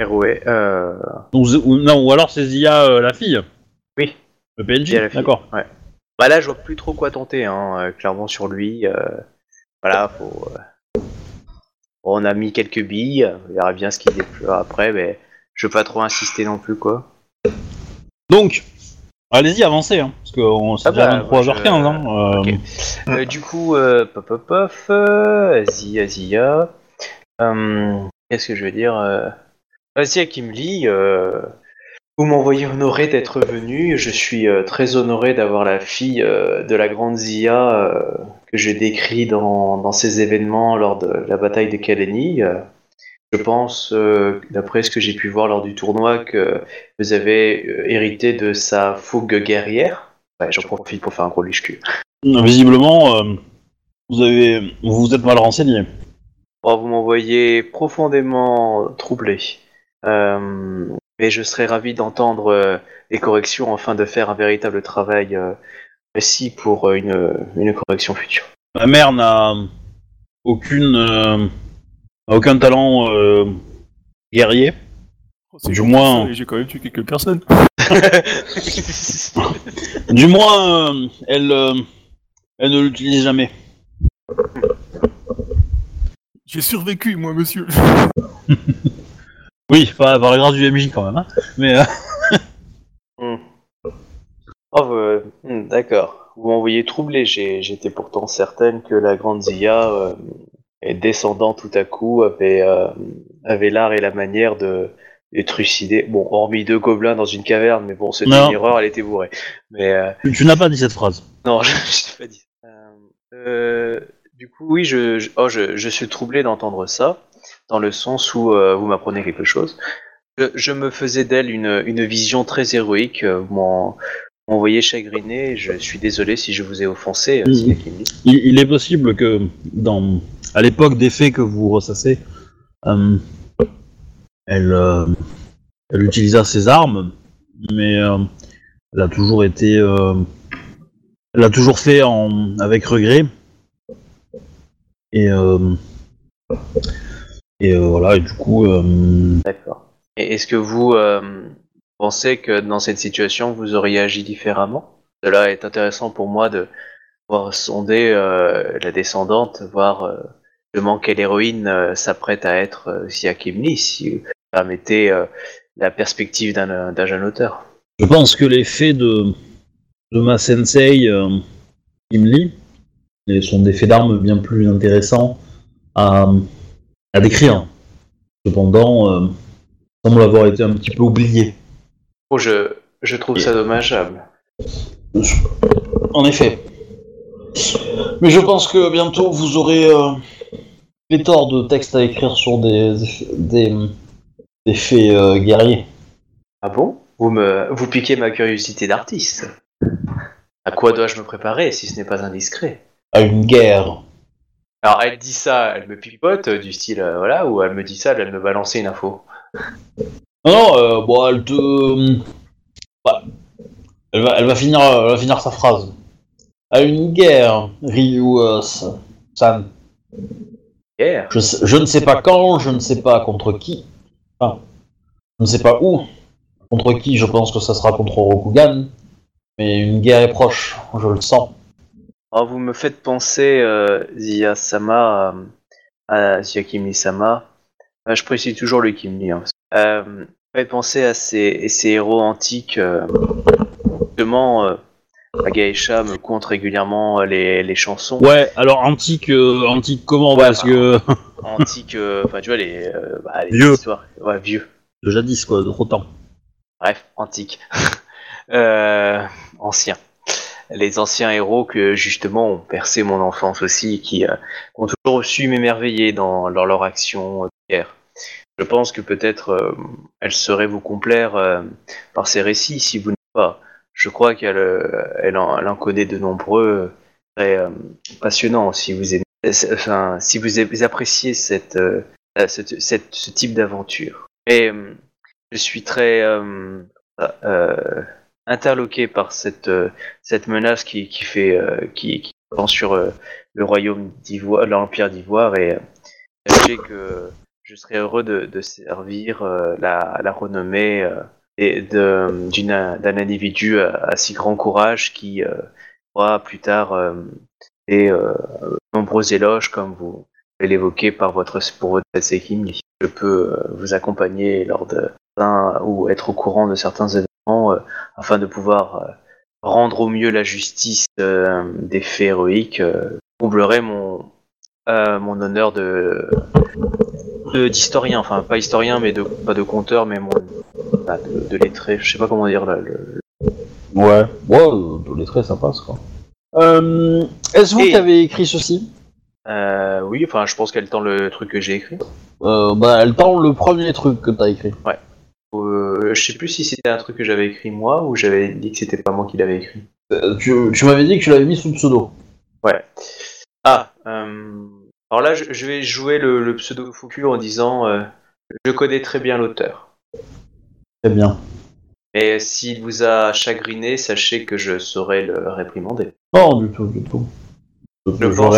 Euh... ou, ou- non, ou alors c'est Zia euh, la fille Oui. Le PNJ. D'accord. Ouais. Bah là, je vois plus trop quoi tenter, hein, euh, clairement sur lui. Voilà, faut. bon, on a mis quelques billes, on verra bien ce qu'il déploie après, mais je veux pas trop insister non plus, quoi. Donc, allez-y, avancez. Hein, parce que on- c'est Ah déjà bah, 23h15. moi, je- Hein, euh. Euh, du coup, euh, pop pop pop, Zia Zia. Qu'est-ce que je veux dire qui me lit. Euh... Vous m'envoyez honoré d'être venu. Je suis euh, très honoré d'avoir la fille euh, de la grande Zia euh, que je décris dans, dans ces événements lors de la bataille de Kaleni. Je pense, d'après ce que j'ai pu voir lors du tournoi, que vous avez hérité de sa fougue guerrière. Ouais, j'en profite pour faire un gros liche-cul. Visiblement, vous avez, vous vous êtes mal renseigné. Oh, vous m'envoyez profondément troublé. Euh, mais je serais ravi d'entendre euh, les corrections afin de faire un véritable travail euh, précis pour euh, une, une correction future. Ma mère n'a aucune, euh, aucun talent euh, guerrier. C'est Du moins- J'ai quand même tué quelques personnes. Du moins, euh, elle, euh, elle ne l'utilise jamais. J'ai survécu, moi, monsieur. Oui, pas par la grâce du MJ quand même. Hein. Mais euh, Hmm. Oh, euh, hmm, d'accord. Vous m'envoyez troublé. J'ai- J'étais pourtant certaine que la grande Zia, euh, descendant tout à coup, avait, euh, avait l'art et la manière de, de trucider. Bon, hormis deux gobelins dans une caverne, mais bon, c'était Non. une erreur, elle était bourrée. Mais euh, tu, tu n'as pas dit cette phrase. non, je n'ai pas dit. Euh, euh, du coup, oui, je, je, oh, je, je suis troublé d'entendre ça, dans le sens où euh, vous m'apprenez quelque chose. Je, je me faisais d'elle une, une vision très héroïque. euh, Vous m'en- m'envoyez chagriné. Je suis désolé si je vous ai offensé. euh. Il, il est possible que, dans, à l'époque des faits que vous ressassez, euh, elle, euh, elle utilisa ses armes, mais euh, elle a toujours été, elle a toujours fait en, avec regret. Et, et euh, voilà, et du coup, euh, D'accord. Et est-ce que vous euh, pensez que dans cette situation, vous auriez agi différemment? Cela est intéressant pour moi de voir sonder la descendante, voir justement quelle héroïne s'apprête à être Sia Kimli, si vous permettez la perspective d'un d'un jeune auteur. Je pense que les faits de, de ma sensei euh, Imli et sont des faits d'armes bien plus intéressants à, à décrire. Cependant, euh, semble avoir été un petit peu oublié. Oh, je, je trouve ça dommageable. En effet. Mais je pense que bientôt vous aurez euh, pléthore de textes à écrire sur des, des, des faits euh, guerriers. Ah bon? Vous, me, vous piquez ma curiosité d'artiste. À quoi dois-je me préparer si ce n'est pas indiscret? À une guerre. Alors elle dit ça, elle me pipote euh, du style euh, voilà, ou elle me dit ça, elle me balancer une info. Non, non, euh, bon, elle te. Elle va, elle va finir, elle va finir sa phrase. À une guerre, Ryu euh, San. Hier. Je, sais- je ne sais pas quand, je ne sais pas contre qui. Enfin, je ne sais pas où. Contre qui, je pense que ça sera contre Rokugan. Mais une guerre est proche, je le sens. Oh, vous me faites penser, euh, Zia-sama, à, à Zia-Kimi-sama. Euh, je précise toujours le Kimi. Hein. Euh, vous me faites penser à ces, ces héros antiques. Euh, justement, euh, Geisha me compte régulièrement les, les chansons Ouais, alors antique, euh, antique comment Ouais, Parce que antiques. euh, Enfin, tu vois, les, euh, bah, les Vieux. histoires. Ouais, vieux. de jadis quoi, de trop temps. Bref, antique. euh, ancien. Les anciens héros que justement ont percé mon enfance aussi, qui euh, ont toujours su m'émerveiller dans, leur action de guerre. Je pense que peut-être euh, elle saurait vous complaire euh, par ses récits si vous n'êtes pas. Je crois qu'elle euh, elle en, connaît de nombreux euh, très euh, passionnants si vous aimez, enfin, si vous appréciez cette, euh, euh, ce type d'aventure. Et euh, je suis très euh, euh, interloqué par cette, euh, cette menace qui, qui fait euh, qui, qui prend sur euh, le royaume d'Ivoire, l'empire d'Ivoire et sachez que je serais heureux de, servir la, la renommée et d'un individu à, si grand courage qui euh, pourra plus tard euh, et nombreux éloges comme vous l'évoquez par votre pour votre. Je peux vous accompagner lors de ou être au courant de certains événements afin de pouvoir euh, rendre au mieux la justice euh, des faits héroïques. Euh, comblerai mon euh, mon honneur de d'historien, enfin pas historien, mais de pas de conteur, mais mon bah, de, de lettré. Je sais pas comment dire là. le- Ouais, ouais, euh, de lettré ça passe quoi. Euh, Est-ce vous Et- qui avez écrit ceci? Euh, oui, enfin je pense qu'elle tend le truc que j'ai écrit. euh, Bah, elle tend le premier truc que t'as écrit. Euh, je sais plus si c'était un truc que j'avais écrit moi ou j'avais dit que c'était pas moi qui l'avais écrit. Euh, tu tu m'avais dit que tu l'avais mis sous pseudo. Ouais. Ah, euh, alors là, je, je vais jouer le, le pseudo Foucu en disant euh, je connais très bien l'auteur. Très bien. Mais s'il vous a chagriné, sachez que je saurai le réprimander. Non, du tout, du tout. Je pense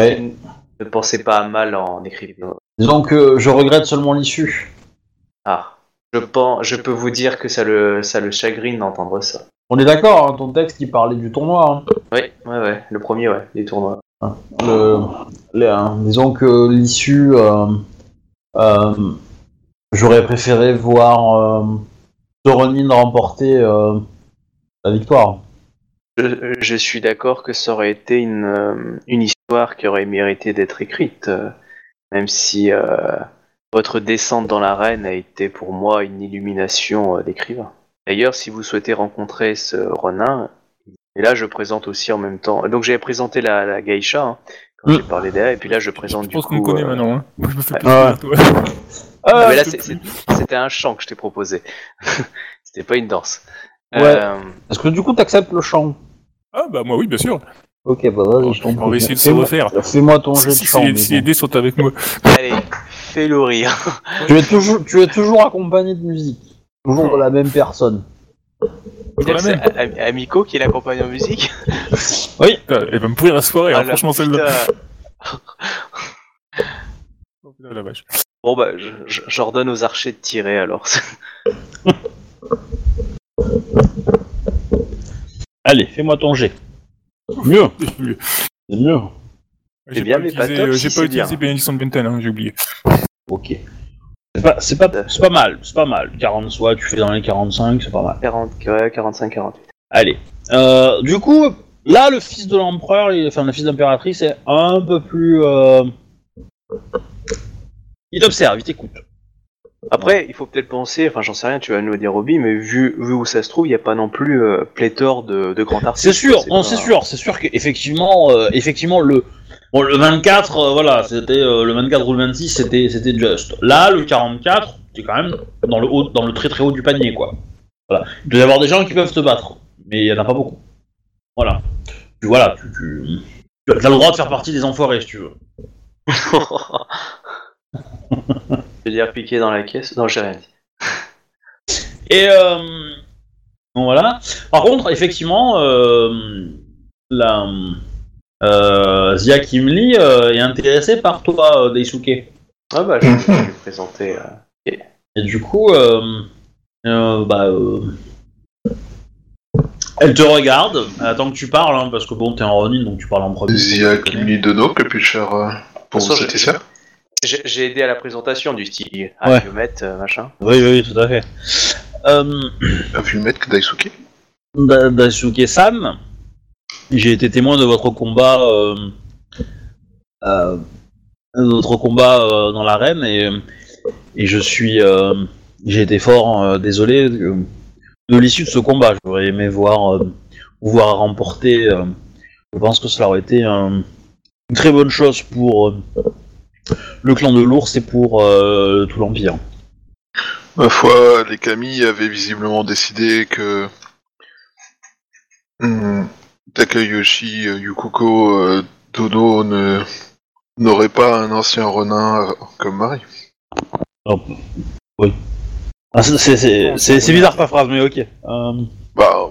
ne pensez pas à mal en écrivant. Disons que je regrette seulement l'issue. Ah, je pense, je peux vous dire que ça le, ça le chagrine d'entendre ça. On est d'accord, hein, ton texte qui parlait du tournoi. hein. Oui, ouais, ouais, le premier, ouais, les tournois. Le, les- hein, disons que l'issue, euh, euh, j'aurais préféré voir euh, remporter euh, la victoire. Je, je suis d'accord que ça aurait été une, une histoire qui aurait mérité d'être écrite, même si votre descente dans l'arène a été pour moi une illumination euh, d'écrivain. D'ailleurs, si vous souhaitez rencontrer ce Ronin, et là je présente aussi en même temps. Donc j'ai présenté la, la geisha hein, quand Mm. j'ai parlé d'elle, et puis là je présente Je du pense coup. qu'on connaît euh, maintenant. Hein. Moi, je me fais plus Ah peur, toi. Ah, mais là c'était un chant que je t'ai proposé. C'était pas une danse. Ouais. Euh, Est-ce que du coup t'acceptes le chant? Ah bah moi oui, bien sûr. Ok, bah vas-y, je t'en On va essayer de se Fais-moi- refaire. Fais-moi ton jet de Si, chant. si, les dés sont avec moi. allez, fais-le rire. tu, es toujours, tu es toujours accompagné de musique. Toujours de la même personne. C'est Amico qui l'accompagne en musique. Putain, Elle va me pourrir la soirée, hein, Ah, la franchement celle-là. Oh, putain, la vache. Bon bah, j'ordonne aux archers de tirer alors. Allez, fais-moi ton jet. Mieux, J'ai c'est mieux. C'est bien, mais pas utilisé, top euh, si J'ai pas utilisé bénédiction de Benten, hein, j'ai oublié. Ok. C'est pas, c'est pas, c'est pas mal, c'est pas mal. 40 soit, tu fais dans les 45, c'est pas mal. 40, ouais, 45, 48. Allez. Euh, du coup, là, le fils de l'empereur, il- enfin le fils de l'impératrice, est un peu plus. euh, Il t'observe, il t'écoute. Après, il faut peut-être penser, enfin j'en sais rien, tu vas nous le dire Roby, mais vu, vu où ça se trouve, il n'y a pas non plus euh, pléthore de, de grands artistes. C'est sûr, non, pas- c'est sûr, c'est sûr qu'effectivement, euh, effectivement, le, bon, le 24, euh, voilà, c'était euh, le 24 ou le 26, c'était, c'était just. Là, le 44, c'est quand même dans le haut, dans le très très haut du panier, quoi. Voilà. Il doit y avoir des gens qui peuvent se battre, mais il y en a pas beaucoup. Voilà. Tu, voilà, tu, tu, tu as le droit de faire partie des enfoirés, si tu veux. Je veux dire piquer dans la caisse Non, j'ai rien dit. Et euh, Donc voilà. Par contre, effectivement, euh, la euh, Zia Kimli euh, est intéressée par toi, euh, Daisuke. Ah bah, je vais lui présenter. euh. Et du coup, euh, euh, bah, euh, elle te regarde. Elle attend que tu parles, hein, parce que bon, t'es en Ronin, donc tu parles en premier. Zia tu connais. Kimi Dono, Capucher, euh, pour De vous j'ai- ça J'ai aidé à la présentation du style Ouais. Ariomet, euh, machin. Oui, oui, tout à fait. Euh, A vu le maître Daisuke Da- Daisuke-san, j'ai été témoin de votre combat, euh, euh, de votre combat euh, dans l'arène et, et je suis, euh, j'ai été fort euh, désolé de, de l'issue de ce combat. J'aurais aimé voir, euh, vous voir remporter. euh, je pense que cela aurait été un- une très bonne chose pour euh, le clan de l'ours et pour euh, tout l'empire. Ma foi, les Kami avaient visiblement décidé que Hmm, Takayoshi euh, Yukuko euh, Dono ne n'aurait pas un ancien renin euh, comme mari. Ah, c'est- c'est c'est- c'est- c'est bizarre ta phrase, mais ok. Euh, Bah,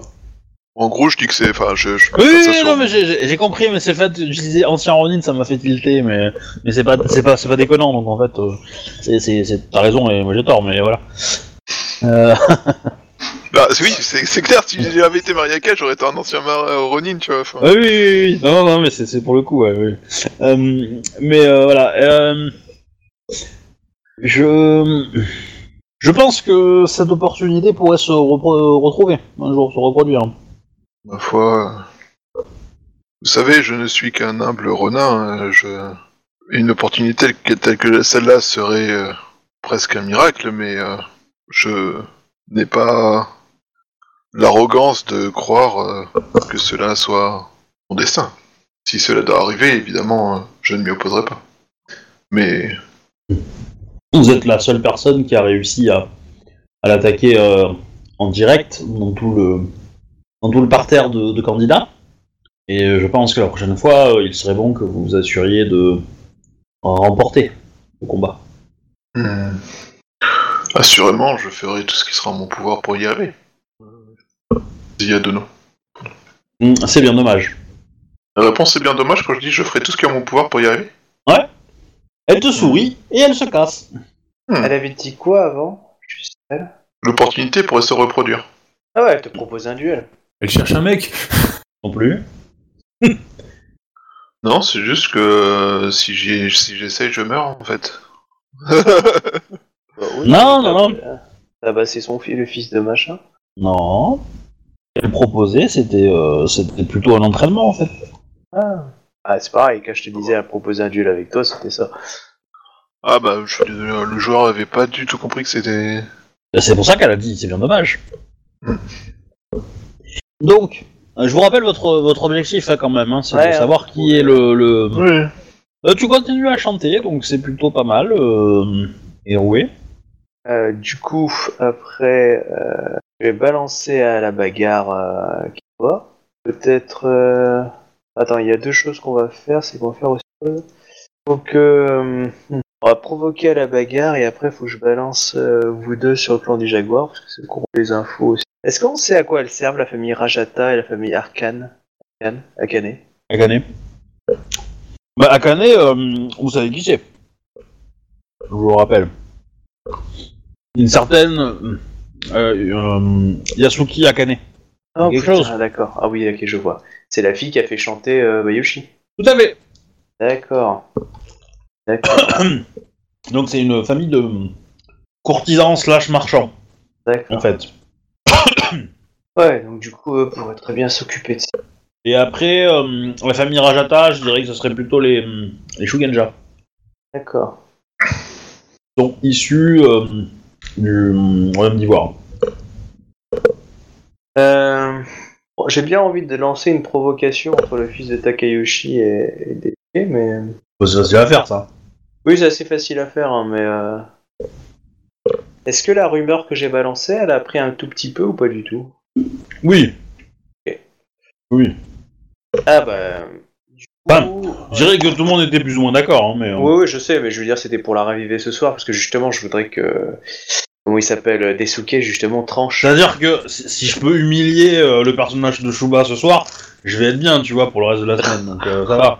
en gros, je dis que c'est, enfin, je. je Oui, oui, non, mais j'ai- compris, mais c'est le fait d'utiliser ancien Ronin, ça m'a fait tilter, mais, mais c'est pas, c'est pas, pas déconnant, donc en fait, euh, c'est, t'as raison et moi j'ai tort, mais voilà. Euh, Bah, oui, c'est clair. Si j'avais été Mariaka, j'aurais été un ancien euh, Ronin, tu vois. enfin. oui, oui, oui, oui, non, non, mais c'est, c'est pour le coup, ouais, oui. Euh, mais euh, voilà, euh, je, je pense que cette opportunité pourrait se repro- retrouver un jour, se reproduire. Ma foi, vous savez, je ne suis qu'un humble euh, Je... Une opportunité telle que, celle-là serait euh, presque un miracle, mais euh, je n'ai pas l'arrogance de croire euh, que cela soit mon destin. Si cela doit arriver, évidemment, je ne m'y opposerai pas. Mais Vous êtes la seule personne qui a réussi à, l'attaquer en direct dans tout le, dans tout le parterre de, de candidats. Et euh, je pense que la prochaine fois, euh, il serait bon que vous vous assuriez de remporter le combat. hmm, assurément, je ferai tout ce qui sera en mon pouvoir pour y arriver. Zia Dono. Hmm, C'est bien dommage. La réponse est bien dommage quand je dis je ferai tout ce qui est en mon pouvoir pour y arriver. Elle te sourit et elle se casse. Elle avait dit quoi avant? Juste elle? L'opportunité pourrait se reproduire. Ah ouais, elle te propose un duel. Elle cherche un mec. Non plus. Non, c'est juste que euh, si j'y- si j'essaye, je meurs en fait. Bah oui, Non, non, non. t'as- Ah bah c'est son fils, le fils de machin. Non. Elle proposait, c'était euh, c'était plutôt un entraînement en fait. Ah. Ah, c'est pareil, quand je te disais elle proposait un duel avec toi, c'était ça. ah bah, je suis désolé, le joueur avait pas du tout compris que c'était. Et C'est pour ça qu'elle a dit, c'est bien dommage. Hmm. Donc, euh, je vous rappelle votre, votre objectif hein, quand même, hein, c'est Ouais, de hein. savoir qui est le, le, Oui. Euh, tu continues à chanter, donc c'est plutôt pas mal. Euh, et roué. Euh, du coup, après, euh, je vais balancer à la bagarre euh, qui va. Peut-être. euh, Attends, il y a deux choses qu'on va faire. C'est qu'on va faire aussi. Donc, euh, on va provoquer à la bagarre et après, faut que je balance euh, vous deux sur le plan du Jaguar parce que c'est qu'on les infos aussi. Est-ce qu'on sait à quoi elles servent la famille Rajata et la famille Arkan Arkan Akane? Akane. Bah, Akane, euh, vous savez qui c'est Je vous le rappelle. Une certaine euh, euh, Yasuki Akane. Oh, Quelque putain, chose. D'accord. Ah oui, ok, je vois. C'est la fille qui a fait chanter euh, Bayushi. Tout à fait. D'accord. D'accord. Donc c'est une famille de courtisans slash marchands, D'accord. en fait. Ouais, donc du coup, eux pourraient très bien s'occuper de ça. Et après, euh, la famille Rajata, je dirais que ce serait plutôt les, les Shugenja. D'accord. sont issus euh, du Royaume d'Ivoire. Euh, bon, J'ai bien envie de lancer une provocation entre le fils de Takayoshi et, et Desuke, mais... Bah, c'est facile à faire, ça. Oui, c'est assez facile à faire, hein, mais... euh, Est-ce que la rumeur que j'ai balancée, elle a pris un tout petit peu ou pas du tout? Oui. Ok. Oui. Ah bah... Du. Je dirais que tout le monde était plus ou moins d'accord, hein, mais... euh, Oui, oui, je sais, mais je veux dire, c'était pour la raviver ce soir, parce que justement, je voudrais que comment il s'appelle, euh, Desuke justement tranche. C'est-à-dire que si si je peux humilier euh, le personnage de Shuba ce soir, je vais être bien, tu vois, pour le reste de la semaine, donc euh, ça va.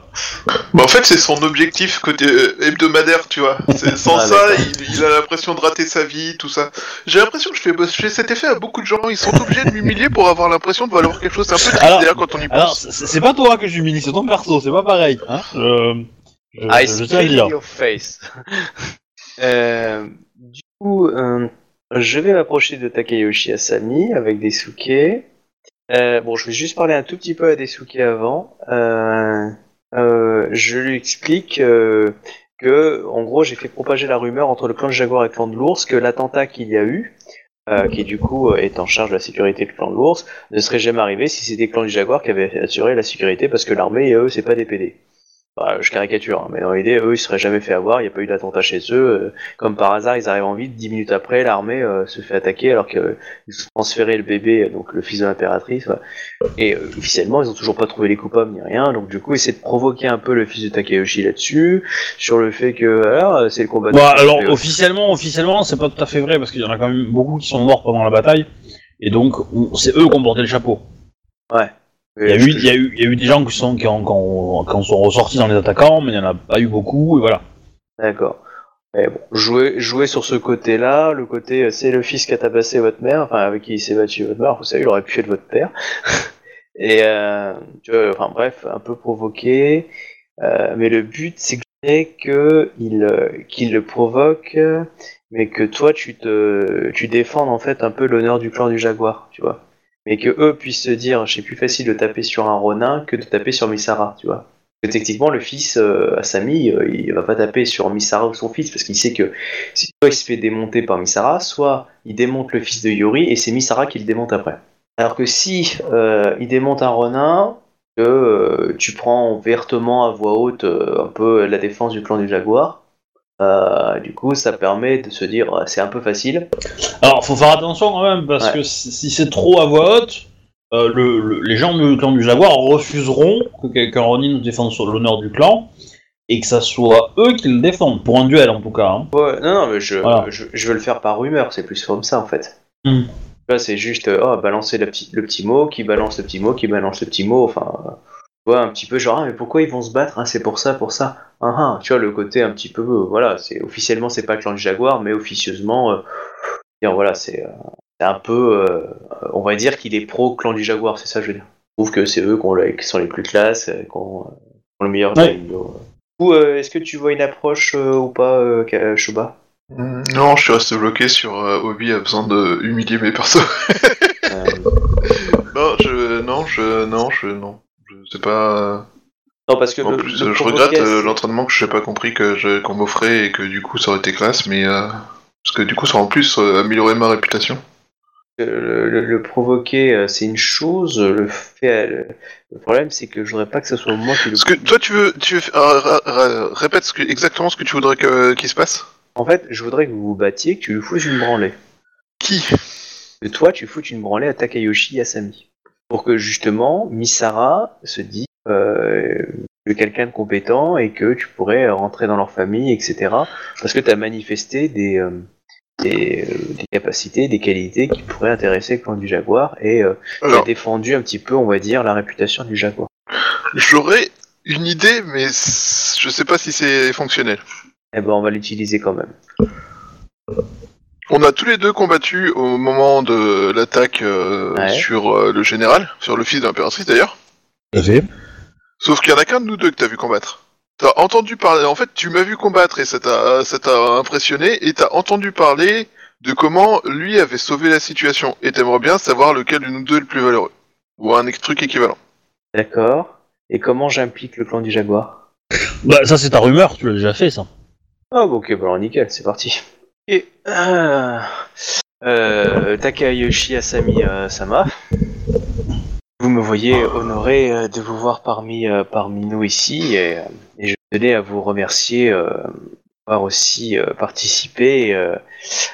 Bah, en fait, c'est son objectif côté euh, hebdomadaire, tu vois. C'est- Sans Ah, ça, il, il a l'impression de rater sa vie, tout ça. J'ai l'impression que je fais, je fais cet effet à beaucoup de gens. Ils sont obligés de m'humilier pour avoir l'impression de valoir quelque chose. C'est un peu triste Alors- d'ailleurs quand on y Alors, pense. c'est c'est pas toi que j'humilie, c'est ton perso, c'est pas pareil, hein je, je, I je tiens à dire. your face. Euh, du coup, euh, je vais m'approcher de Takayoshi Asami avec Desuke. Euh, bon, je vais juste parler un tout petit peu à Desuke avant. Euh, euh, je lui explique que, en gros, j'ai fait propager la rumeur entre le clan de Jaguar et le clan de l'ours que l'attentat qu'il y a eu, qui du coup est en charge de la sécurité du clan de l'ours, ne serait jamais arrivé si c'était le clan du Jaguar qui avait assuré la sécurité parce que l'armée, eux, c'est pas des PD. Bah, je caricature, hein, mais dans l'idée, eux, ils seraient jamais fait avoir, il n'y a pas eu d'attentat chez eux. euh, comme par hasard, ils arrivent en ville, dix minutes après, l'armée euh, se fait attaquer alors qu'ils ont transféré le bébé, donc le fils de l'impératrice. ouais. Et euh, officiellement, ils ont toujours pas trouvé les coupables ni rien, donc du coup, ils essaient de provoquer un peu le fils de Takayoshi là-dessus, sur le fait que, alors, c'est le combat de- Bon, alors officiellement, officiellement, c'est pas tout à fait vrai parce qu'il y en a quand même beaucoup qui sont morts pendant la bataille et donc on- c'est eux qui ont porté le chapeau. Il y a eu, il y a eu, il y a eu des gens qui sont qui, ont, qui ont- qui sont ressortis dans les attaquants, mais il y en a pas eu beaucoup et voilà. D'accord. Mais bon, jouer, jouer sur ce côté-là, le côté euh, c'est le fils qui a tabassé votre mère, enfin avec qui il s'est battu votre mère, vous savez, il aurait pu être votre père. Et euh, tu vois, enfin bref, un peu provoqué. Euh, mais le but c'est que euh, qu'il le provoque, mais que toi tu te, tu défendes en fait un peu l'honneur du clan du jaguar, tu vois. Mais que eux puissent se dire, c'est plus facile de taper sur un Ronin que de taper sur Misara, tu vois. Que techniquement, le fils, euh, Asami, euh, il va pas taper sur Misara ou son fils, parce qu'il sait que soit il se fait démonter par Misara, soit il démonte le fils de Yori, et c'est Misara qui le démonte après. Alors que si euh, il démonte un Ronin, que euh, tu prends vertement à voix haute euh, un peu la défense du clan du Jaguar, euh, du coup ça permet de se dire euh, c'est un peu facile. Alors faut faire attention quand même parce Ouais. que si, c'est trop à voix haute, euh, le, le- les gens du clan du Jaguar refuseront que quelqu'un Ronin défende sur l'honneur du clan et que ça soit eux qui le défendent pour un duel en tout cas. hein. Ouais, non, non, mais je, Voilà. je, je veux le faire par rumeur, c'est plus comme ça en fait. Hmm. Là, c'est juste, oh, balancer le petit, le petit mot, qui balance le petit mot, qui balance le petit mot, enfin, vois, un petit peu genre, ah, mais pourquoi ils vont se battre Ah, c'est pour ça, pour ça. Ah, ah, tu vois, le côté un petit peu, euh, voilà, c'est officiellement, c'est pas le clan du Jaguar, mais officieusement, euh, voilà, c'est euh, c'est un peu, euh, on va dire qu'il est pro clan du Jaguar, c'est ça, je veux dire. Je trouve que c'est eux qui, sont les plus classes, qui ont, le meilleur Ouais. daimyo. Du coup, euh, est-ce que tu vois une approche euh, ou pas, euh, Shoba? Mm, Non, je suis resté bloqué sur euh, Obi a besoin de humilier mes persos. Euh, non, je, non, je, non, je, non, je sais pas. Non, parce que En le- plus, le je regrette euh, c'est- l'entraînement que je n'ai pas compris que je- qu'on m'offrait et que du coup ça aurait été classe, mais euh, parce que du coup ça aurait en plus euh, amélioré ma réputation. le, le- le provoquer, c'est une chose. Le fait, le, le problème, c'est que je voudrais pas que ce soit moi qui le. Parce que toi, tu veux, tu veux, répète ce que, exactement ce que tu voudrais que- qu'il se passe. En fait, je voudrais que vous vous battiez, que tu lui foutes une branlée. Qui? Toi, tu foutes une branlée à Takayoshi Asami. Pour que justement, Misara se dise euh, que quelqu'un de compétent et que tu pourrais rentrer dans leur famille, etc. Parce que tu as manifesté des, euh, des, euh, des capacités, des qualités qui pourraient intéresser le clan du Jaguar et euh, tu as Alors, défendu un petit peu, on va dire, la réputation du Jaguar. j'aurais une idée, mais je sais pas si c'est fonctionnel. Eh ben, on va l'utiliser quand même. On a tous les deux combattu au moment de l'attaque euh, Ouais. sur euh, le général, sur le fils de l'impératrice d'ailleurs. Tout à fait. Sauf qu'il y en a qu'un de nous deux que t'as vu combattre. T'as entendu parler, en fait, tu m'as vu combattre et ça t'a, ça t'a impressionné, et t'as entendu parler de comment lui avait sauvé la situation, et t'aimerais bien savoir lequel de nous deux est le plus valeureux. Ou un truc équivalent. D'accord. Et comment j'implique le clan du Jaguar? Bah ça c'est ta rumeur, tu l'as déjà fait ça. Ah, bah, ok, bah alors nickel, c'est parti. Et. Euh, euh, Takayoshi Asami euh, Sama. Vous me voyez honoré de vous voir parmi, parmi nous ici, et, je tenais à vous remercier d'avoir aussi participé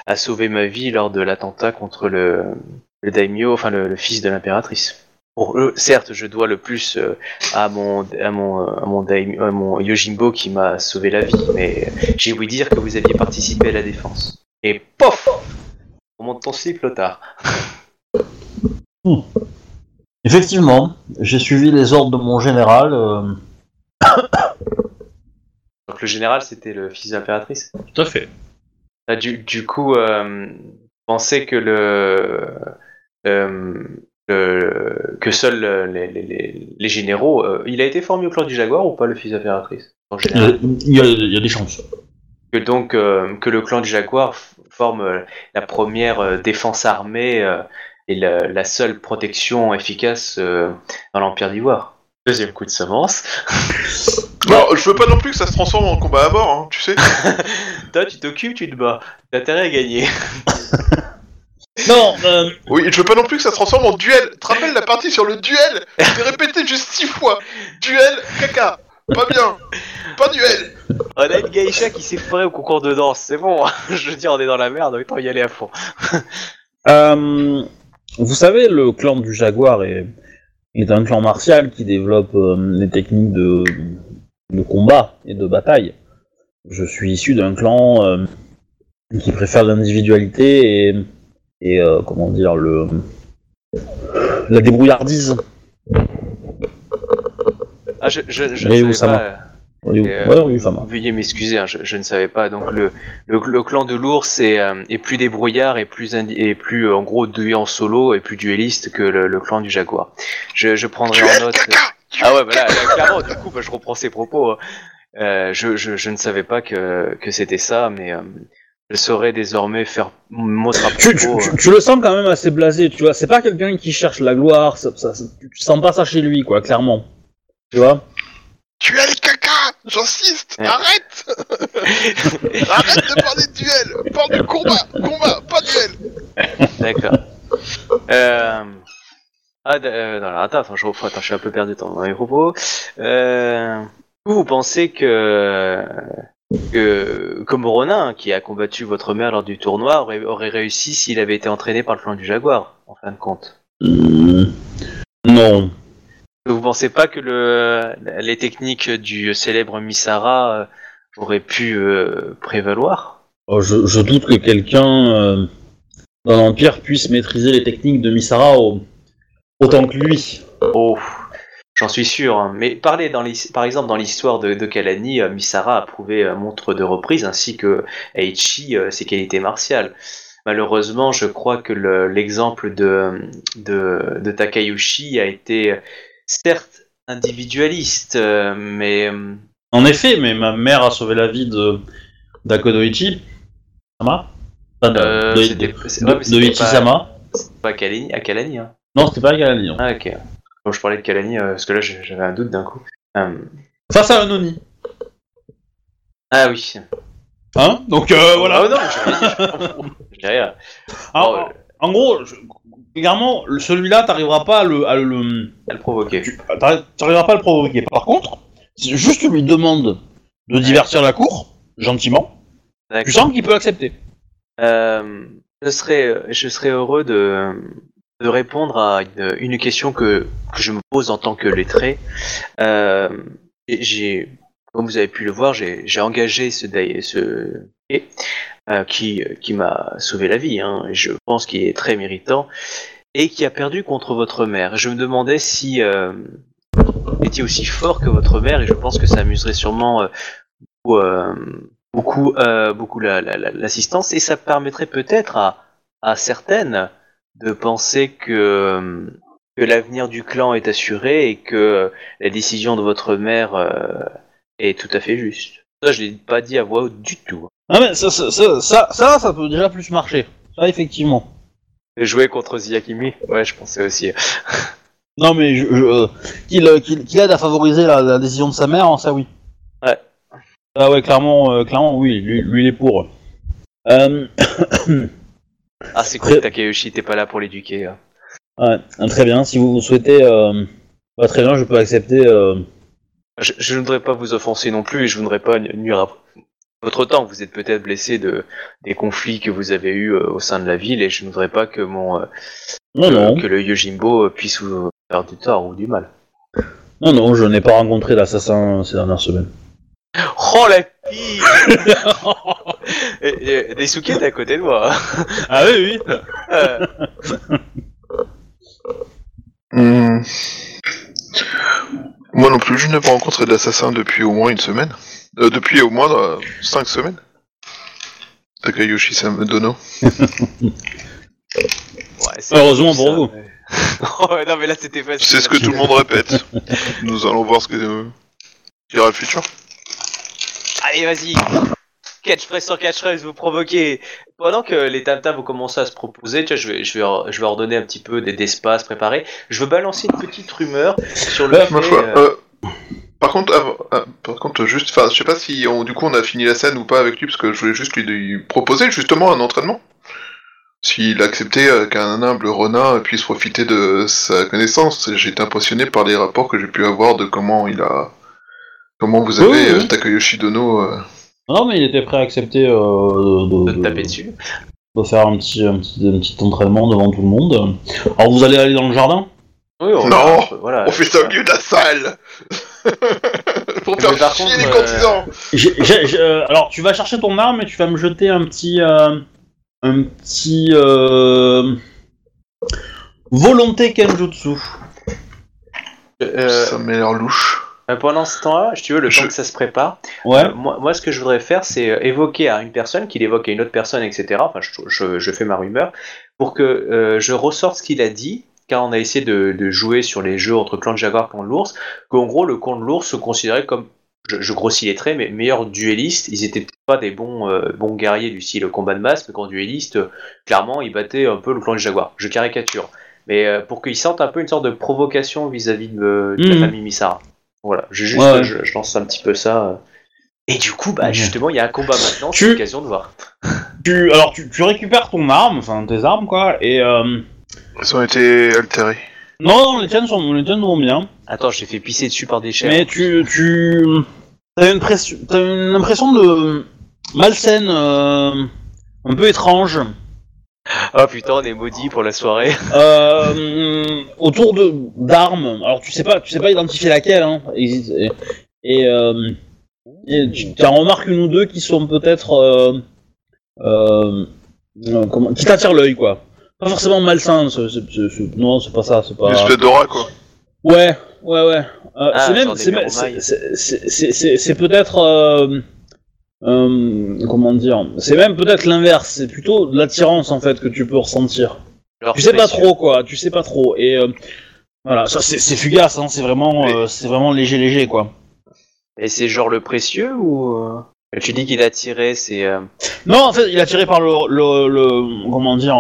à sauver ma vie lors de l'attentat contre le, le daimyo, enfin le fils de l'impératrice. Pour eux, certes, je dois le plus euh, à mon à mon à mon, daimyo- à mon Yojimbo qui m'a sauvé la vie, mais j'ai ouï dire que vous aviez participé à la défense. Et pof remonte ton slip, Lothar. Effectivement, j'ai suivi les ordres de mon général. euh, Donc le général, c'était le fils de l'impératrice? Tout à fait. Ah, du, du coup, euh, pensez que le, euh, le- que seuls euh, les, les- les- les généraux. euh, il a été formé au clan du Jaguar ou pas le fils de l'impératrice en Il y, a, il y a- il y a des chances. que donc euh, que le clan du Jaguar forme euh, la première euh, défense armée euh, et la, la seule protection efficace euh, dans l'Empire d'Ivoire. Deuxième coup de semence. Non, je veux pas non plus que ça se transforme en combat à mort, hein, tu sais. Toi, tu t'occupes, tu te bats. T'as intérêt à gagner. Non, euh, Oui, je veux pas non plus que ça se transforme en duel. Tu te rappelles la partie sur le duel Je l'ai répété juste six fois. Duel, caca. Pas bien. Pas duel. On a une geisha qui s'est foirée au concours de danse, c'est bon. Je veux dire, on est dans la merde, autant y aller à fond. euh, vous savez, le clan du Jaguar est, est un clan martial qui développe euh, les techniques de, de combat et de bataille. Je suis issu d'un clan euh, qui préfère l'individualité et, et euh, comment dire le la débrouillardise. Ah, je, je, je ne savais va pas. Oui, Et, euh, ouais, oui. Veuillez m'excuser, hein, je, je ne savais pas. Donc le, le, le clan de l'ours est, euh, est plus débrouillard et plus, et plus euh, en gros doué en solo et plus dueliste que le, le clan du jaguar. Je, je prendrai en note. Ah ouais, bah là, là, clairement, du coup, bah, je reprends ses propos. hein. Euh, je, je, je ne savais pas que, que c'était ça, mais euh, je saurais désormais faire à Tu, tu- tu- tu le sens quand même assez blasé, tu vois. C'est pas quelqu'un qui cherche la gloire, ça, ça- ça- tu sens pas ça chez lui, quoi, clairement. Tu vois Duel, caca. J'insiste. Ouais. Arrête. Arrête de parler de duel. Parle de combat. Combat, pas duel. D'accord. Euh... Ah, euh, non, attends, attends, je reprends, attends, je suis un peu perdu dans mes propos. Euh... Vous pensez que, que comme Ronin, qui a combattu votre mère lors du tournoi, aurait, aurait réussi s'il avait été entraîné par le clan du Jaguar, en fin de compte Hmm, Non. Vous pensez pas que le, les techniques du célèbre Misara euh, auraient pu euh, prévaloir? Oh, je, je doute que quelqu'un euh, dans l'Empire puisse maîtriser les techniques de Misara au- autant que lui. Oh, j'en suis sûr. hein. Mais parlez dans par exemple dans l'histoire de, de Kalani, euh, Misara a prouvé à montre de reprise, ainsi que Eiichi euh, ses qualités martiales. Malheureusement, je crois que le- l'exemple de, de, de Takayushi a été euh, certes individualiste, euh, mais euh, En effet, mais ma mère a sauvé la vie de d'Akonoichi. Sama Enfin, de, euh, de, ouais, Ichi-sama. pas, pas Kalani, à Kalani. Hein. Non, c'était pas Galali. non. Ah ok. Je parlais de Kalani, euh, parce que là j'avais un doute d'un coup. Euh, Face à un Oni. ah oui. Hein? Donc euh, voilà. Oh non, rien rien. Ah, Oh, en gros, je- clairement, celui-là, t'arriveras pas à le, à le, à le provoquer. t'arriveras pas à le provoquer. Par contre, si juste tu lui demandes de divertir la cour, gentiment, tu sens qu'il peut accepter. Euh, je serais, je serais heureux de, de répondre à une, question que, je me pose en tant que lettré. Euh, j'ai, comme vous avez pu le voir, j'ai engagé ce, ce euh, qui, qui m'a sauvé la vie. Hein, et je pense qu'il est très méritant et qui a perdu contre votre mère. Je me demandais si euh, vous étiez aussi fort que votre mère et je pense que ça amuserait sûrement euh, beaucoup, beaucoup, beaucoup la- la- la- l'assistance et ça permettrait peut-être à certaines de penser que, que l'avenir du clan est assuré et que la décision de votre mère euh, est tout à fait juste. Ça, je l'ai pas dit à voix haute du tout. Ah mais ça, ça, ça, ça, ça, ça peut déjà plus marcher. Ça, effectivement. Jouer contre Ziyakimi Ouais, je pensais aussi. Non mais je, je, euh, qu'il euh, qu'il- qu'il aide à favoriser la, la décision de sa mère, hein, ça oui. Ouais. Ah ouais, clairement, euh, clairement oui, lui, lui il est pour. Euh, Ah, c'est cool, Takeuchi, t'es pas là pour l'éduquer. hein. ouais, ah, très bien, si vous souhaitez... Euh, bah, très bien, je peux accepter... Euh, Je, je ne voudrais pas vous offenser non plus et je ne voudrais pas nu- nuire à votre temps. Vous êtes peut-être blessé de des conflits que vous avez eus euh, au sein de la ville et je ne voudrais pas que mon euh, non, que, non, que le Yojimbo puisse vous faire du tort ou du mal. non, non, je n'ai pas rencontré l'assassin ces dernières semaines. Oh la pire Et- et- Daisuke est à côté de moi. Ah oui, oui. Euh, Hmm. Moi non plus, je n'ai pas rencontré d'assassin depuis au moins une semaine. Euh, depuis au moins euh, cinq semaines. Takayoshi Dono. ouais, Heureusement pour ça, vous. mais- Oh, non mais là c'était facile. C'est ce que tout le monde répète. Nous allons voir ce que euh, dira le futur. Allez, vas-y Catchphrase sur catchphrase, vous provoquez Pendant que les tam vont commencer à se proposer, tu vois, je vais, je vais, leur- je vais un petit peu des- d'espace préparé. Je veux balancer une petite rumeur sur le Ouais, fait... Euh, euh, par contre, ah, par contre, juste, enfin, je sais pas si on, du coup on a fini la scène ou pas avec lui, parce que je voulais juste lui, lui proposer justement un entraînement. S'il acceptait euh, qu'un humble renard puisse profiter de sa connaissance, j'ai été impressionné par les rapports que j'ai pu avoir de comment il a, comment vous avez Oui, oui, euh, oui. Takayoshi Dono. euh, Non, mais il était prêt à accepter euh, de, de te taper dessus. de faire un petit, un, petit, un petit entraînement devant tout le monde. Alors vous allez aller dans le jardin? Oui, on, Non, voilà, on fait ça au milieu de la salle Pour faire par chier contre, les euh, courtisans J'ai- j'ai- j'ai- euh, alors, tu vas chercher ton arme et tu vas me jeter un petit. euh, un petit. euh, volonté Kenjutsu. Euh, Ça m'a l'air louche. Euh, pendant ce temps-là, si tu veux, le Je- temps que ça se prépare, Ouais. euh, moi, moi, ce que je voudrais faire, c'est euh, évoquer à une personne, qu'il évoque à une autre personne, etc. Enfin, je, je- je fais ma rumeur, pour que euh, je ressorte ce qu'il a dit, car on a essayé de, de jouer sur les jeux entre clan de Jaguar et clan de l'ours, qu'en gros, le clan de l'ours se considérait comme, je, je grossis les traits, mais meilleurs duellistes. Ils étaient peut-être pas des bons, euh, bons guerriers du style combat de masse, mais qu'en duelliste, clairement, ils battaient un peu le clan de Jaguar. Je caricature. Mais pour qu'ils sentent un peu une sorte de provocation vis-à-vis de, de la famille Misara. Voilà, j'ai juste, Ouais. Je, je lance un petit peu ça. Et du coup, bah justement, il y a un combat maintenant, Tu- c'est l'occasion de voir. Tu, alors, tu, tu récupères ton arme, enfin tes armes, quoi, et. Euh... Ils ont été altérés. Non, non, les tiennes, sont, les tiennes vont bien. Attends, j'ai fait pisser dessus par des chèvres. Mais tu. tu T'as une, pression- t'as une impression de. malsaine, euh, un peu étrange. Oh putain, on est maudit pour la soirée. Euh, autour de d'armes. Alors tu sais pas, tu sais pas identifier laquelle. Hein. Et, et, euh, et tu en remarques une ou deux qui sont peut-être euh, comment, qui t'attirent l'œil quoi. Pas forcément malsain. non, c'est pas ça. C'est pas. Une espèce d'aura, quoi. Ouais, ouais, ouais. Euh, Ah, même, c'est c'est peut-être, euh, comment dire, c'est même peut-être l'inverse. C'est plutôt de l'attirance en fait que tu peux ressentir. Alors, Tu sais pas trop quoi, tu sais pas trop. Et euh, voilà, ça c'est fugace, hein, c'est vraiment, euh, c'est vraiment léger, léger quoi. Et c'est genre le précieux ou. Tu dis qu'il a tiré, c'est Non, en fait, il a tiré par le, le, le- comment dire.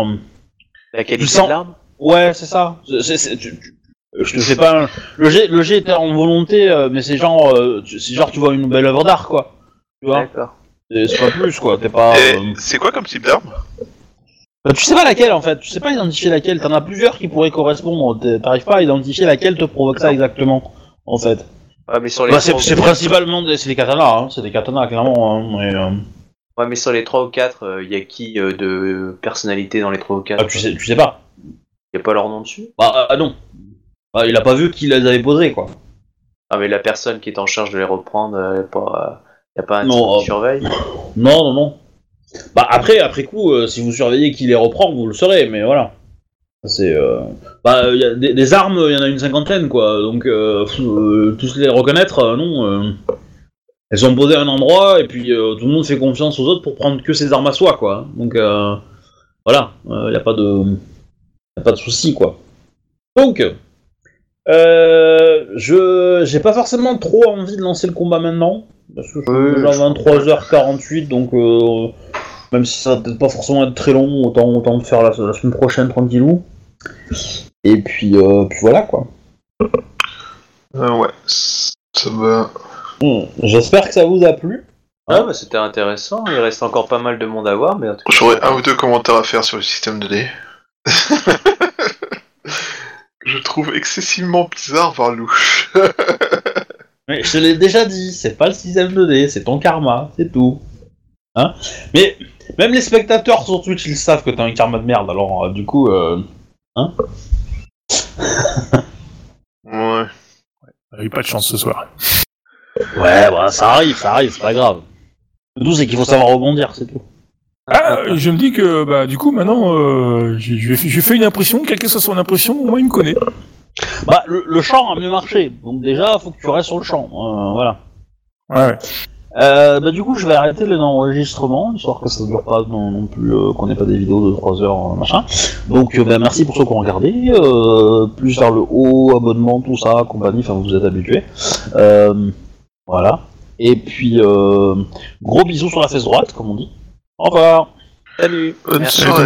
la qualité sens- de l'arme? Ouais, c'est ça. Tu- tu- je te fais pas. un- Le jet, le était en volonté, mais c'est genre, c'est genre tu vois une belle œuvre d'art quoi. Tu vois. D'accord. C'est c'est pas plus quoi, t'es pas. Et euh, c'est quoi comme type d'arme? Bah, tu sais pas laquelle en fait, tu sais pas identifier laquelle, t'en as plusieurs qui pourraient correspondre, T'es- t'arrives pas à identifier laquelle te provoque ça exactement en fait. Ouais, mais sur les Bah, c'est trois ou c'est quatre- principalement des, c'est des katanas, hein, c'est des katanas clairement. Hein, mais, euh, Ouais, mais sur les 3 ou 4, il y a qui euh, de personnalité dans les 3 ou 4 ah, tu, sais, tu sais pas. Y a pas leur nom dessus? Bah ah, non. Bah, il a pas vu qui les avait posés quoi. Ah, mais la personne qui est en charge de les reprendre, euh, y a pas, y a pas un Non, qui euh, surveille Non, non, non. Bah après, après coup, euh, si vous surveillez qui les reprend, vous le saurez, mais voilà. C'est. Euh... Bah, y a des, des armes, il y en a une cinquantaine, quoi. Donc, tous les reconnaître, non. Elles sont posées à un endroit, et puis tout le monde fait confiance aux autres pour prendre que ses armes à soi, quoi. Donc, voilà, il n'y a pas de. Y a pas de souci, quoi. Donc. Je j'ai pas forcément trop envie de lancer le combat maintenant parce que c'est Oui, déjà je 23h48 donc euh, même si ça va peut-être pas forcément être très long autant autant le faire la, la semaine prochaine tranquillou et puis euh, puis voilà quoi euh, Ouais, ça va. J'espère que ça vous a plu Ah, bah c'était intéressant, il reste encore pas mal de monde à voir, mais en tout cas. J'aurais un ou deux commentaires à faire sur le système de dés. Je trouve excessivement bizarre, voire louche. mais je te l'ai déjà dit c'est pas le système 2D c'est ton karma c'est tout hein? Mais même les spectateurs sur Twitch ils savent que t'as un karma de merde alors euh, du coup euh, Ouais. Il a eu pas de chance ce soir. Ouais, bah ça arrive, ça arrive, c'est pas grave. Le tout, c'est qu'il faut savoir rebondir, c'est tout. Ah, je me dis que bah du coup maintenant euh, fait une impression, quelle que soit son impression, au moins il me connaît. Bah, le, le champ a mieux marché, donc déjà, faut que tu restes sur le champ. euh, voilà. Ouais, ouais. Euh, bah, du coup, je vais arrêter l'enregistrement, histoire que ça ne dure pas non, non plus, euh, qu'on n'ait pas des vidéos de 3 heures, euh, machin. Donc, euh, bah, merci pour ceux qui ont regardé. Euh, plus vers le haut, abonnement, tout ça, compagnie, enfin, vous êtes habitués. Euh, voilà. Et puis, euh, gros bisous sur la fesse droite, comme on dit. Au revoir. Salut. Bonne Merci. soirée.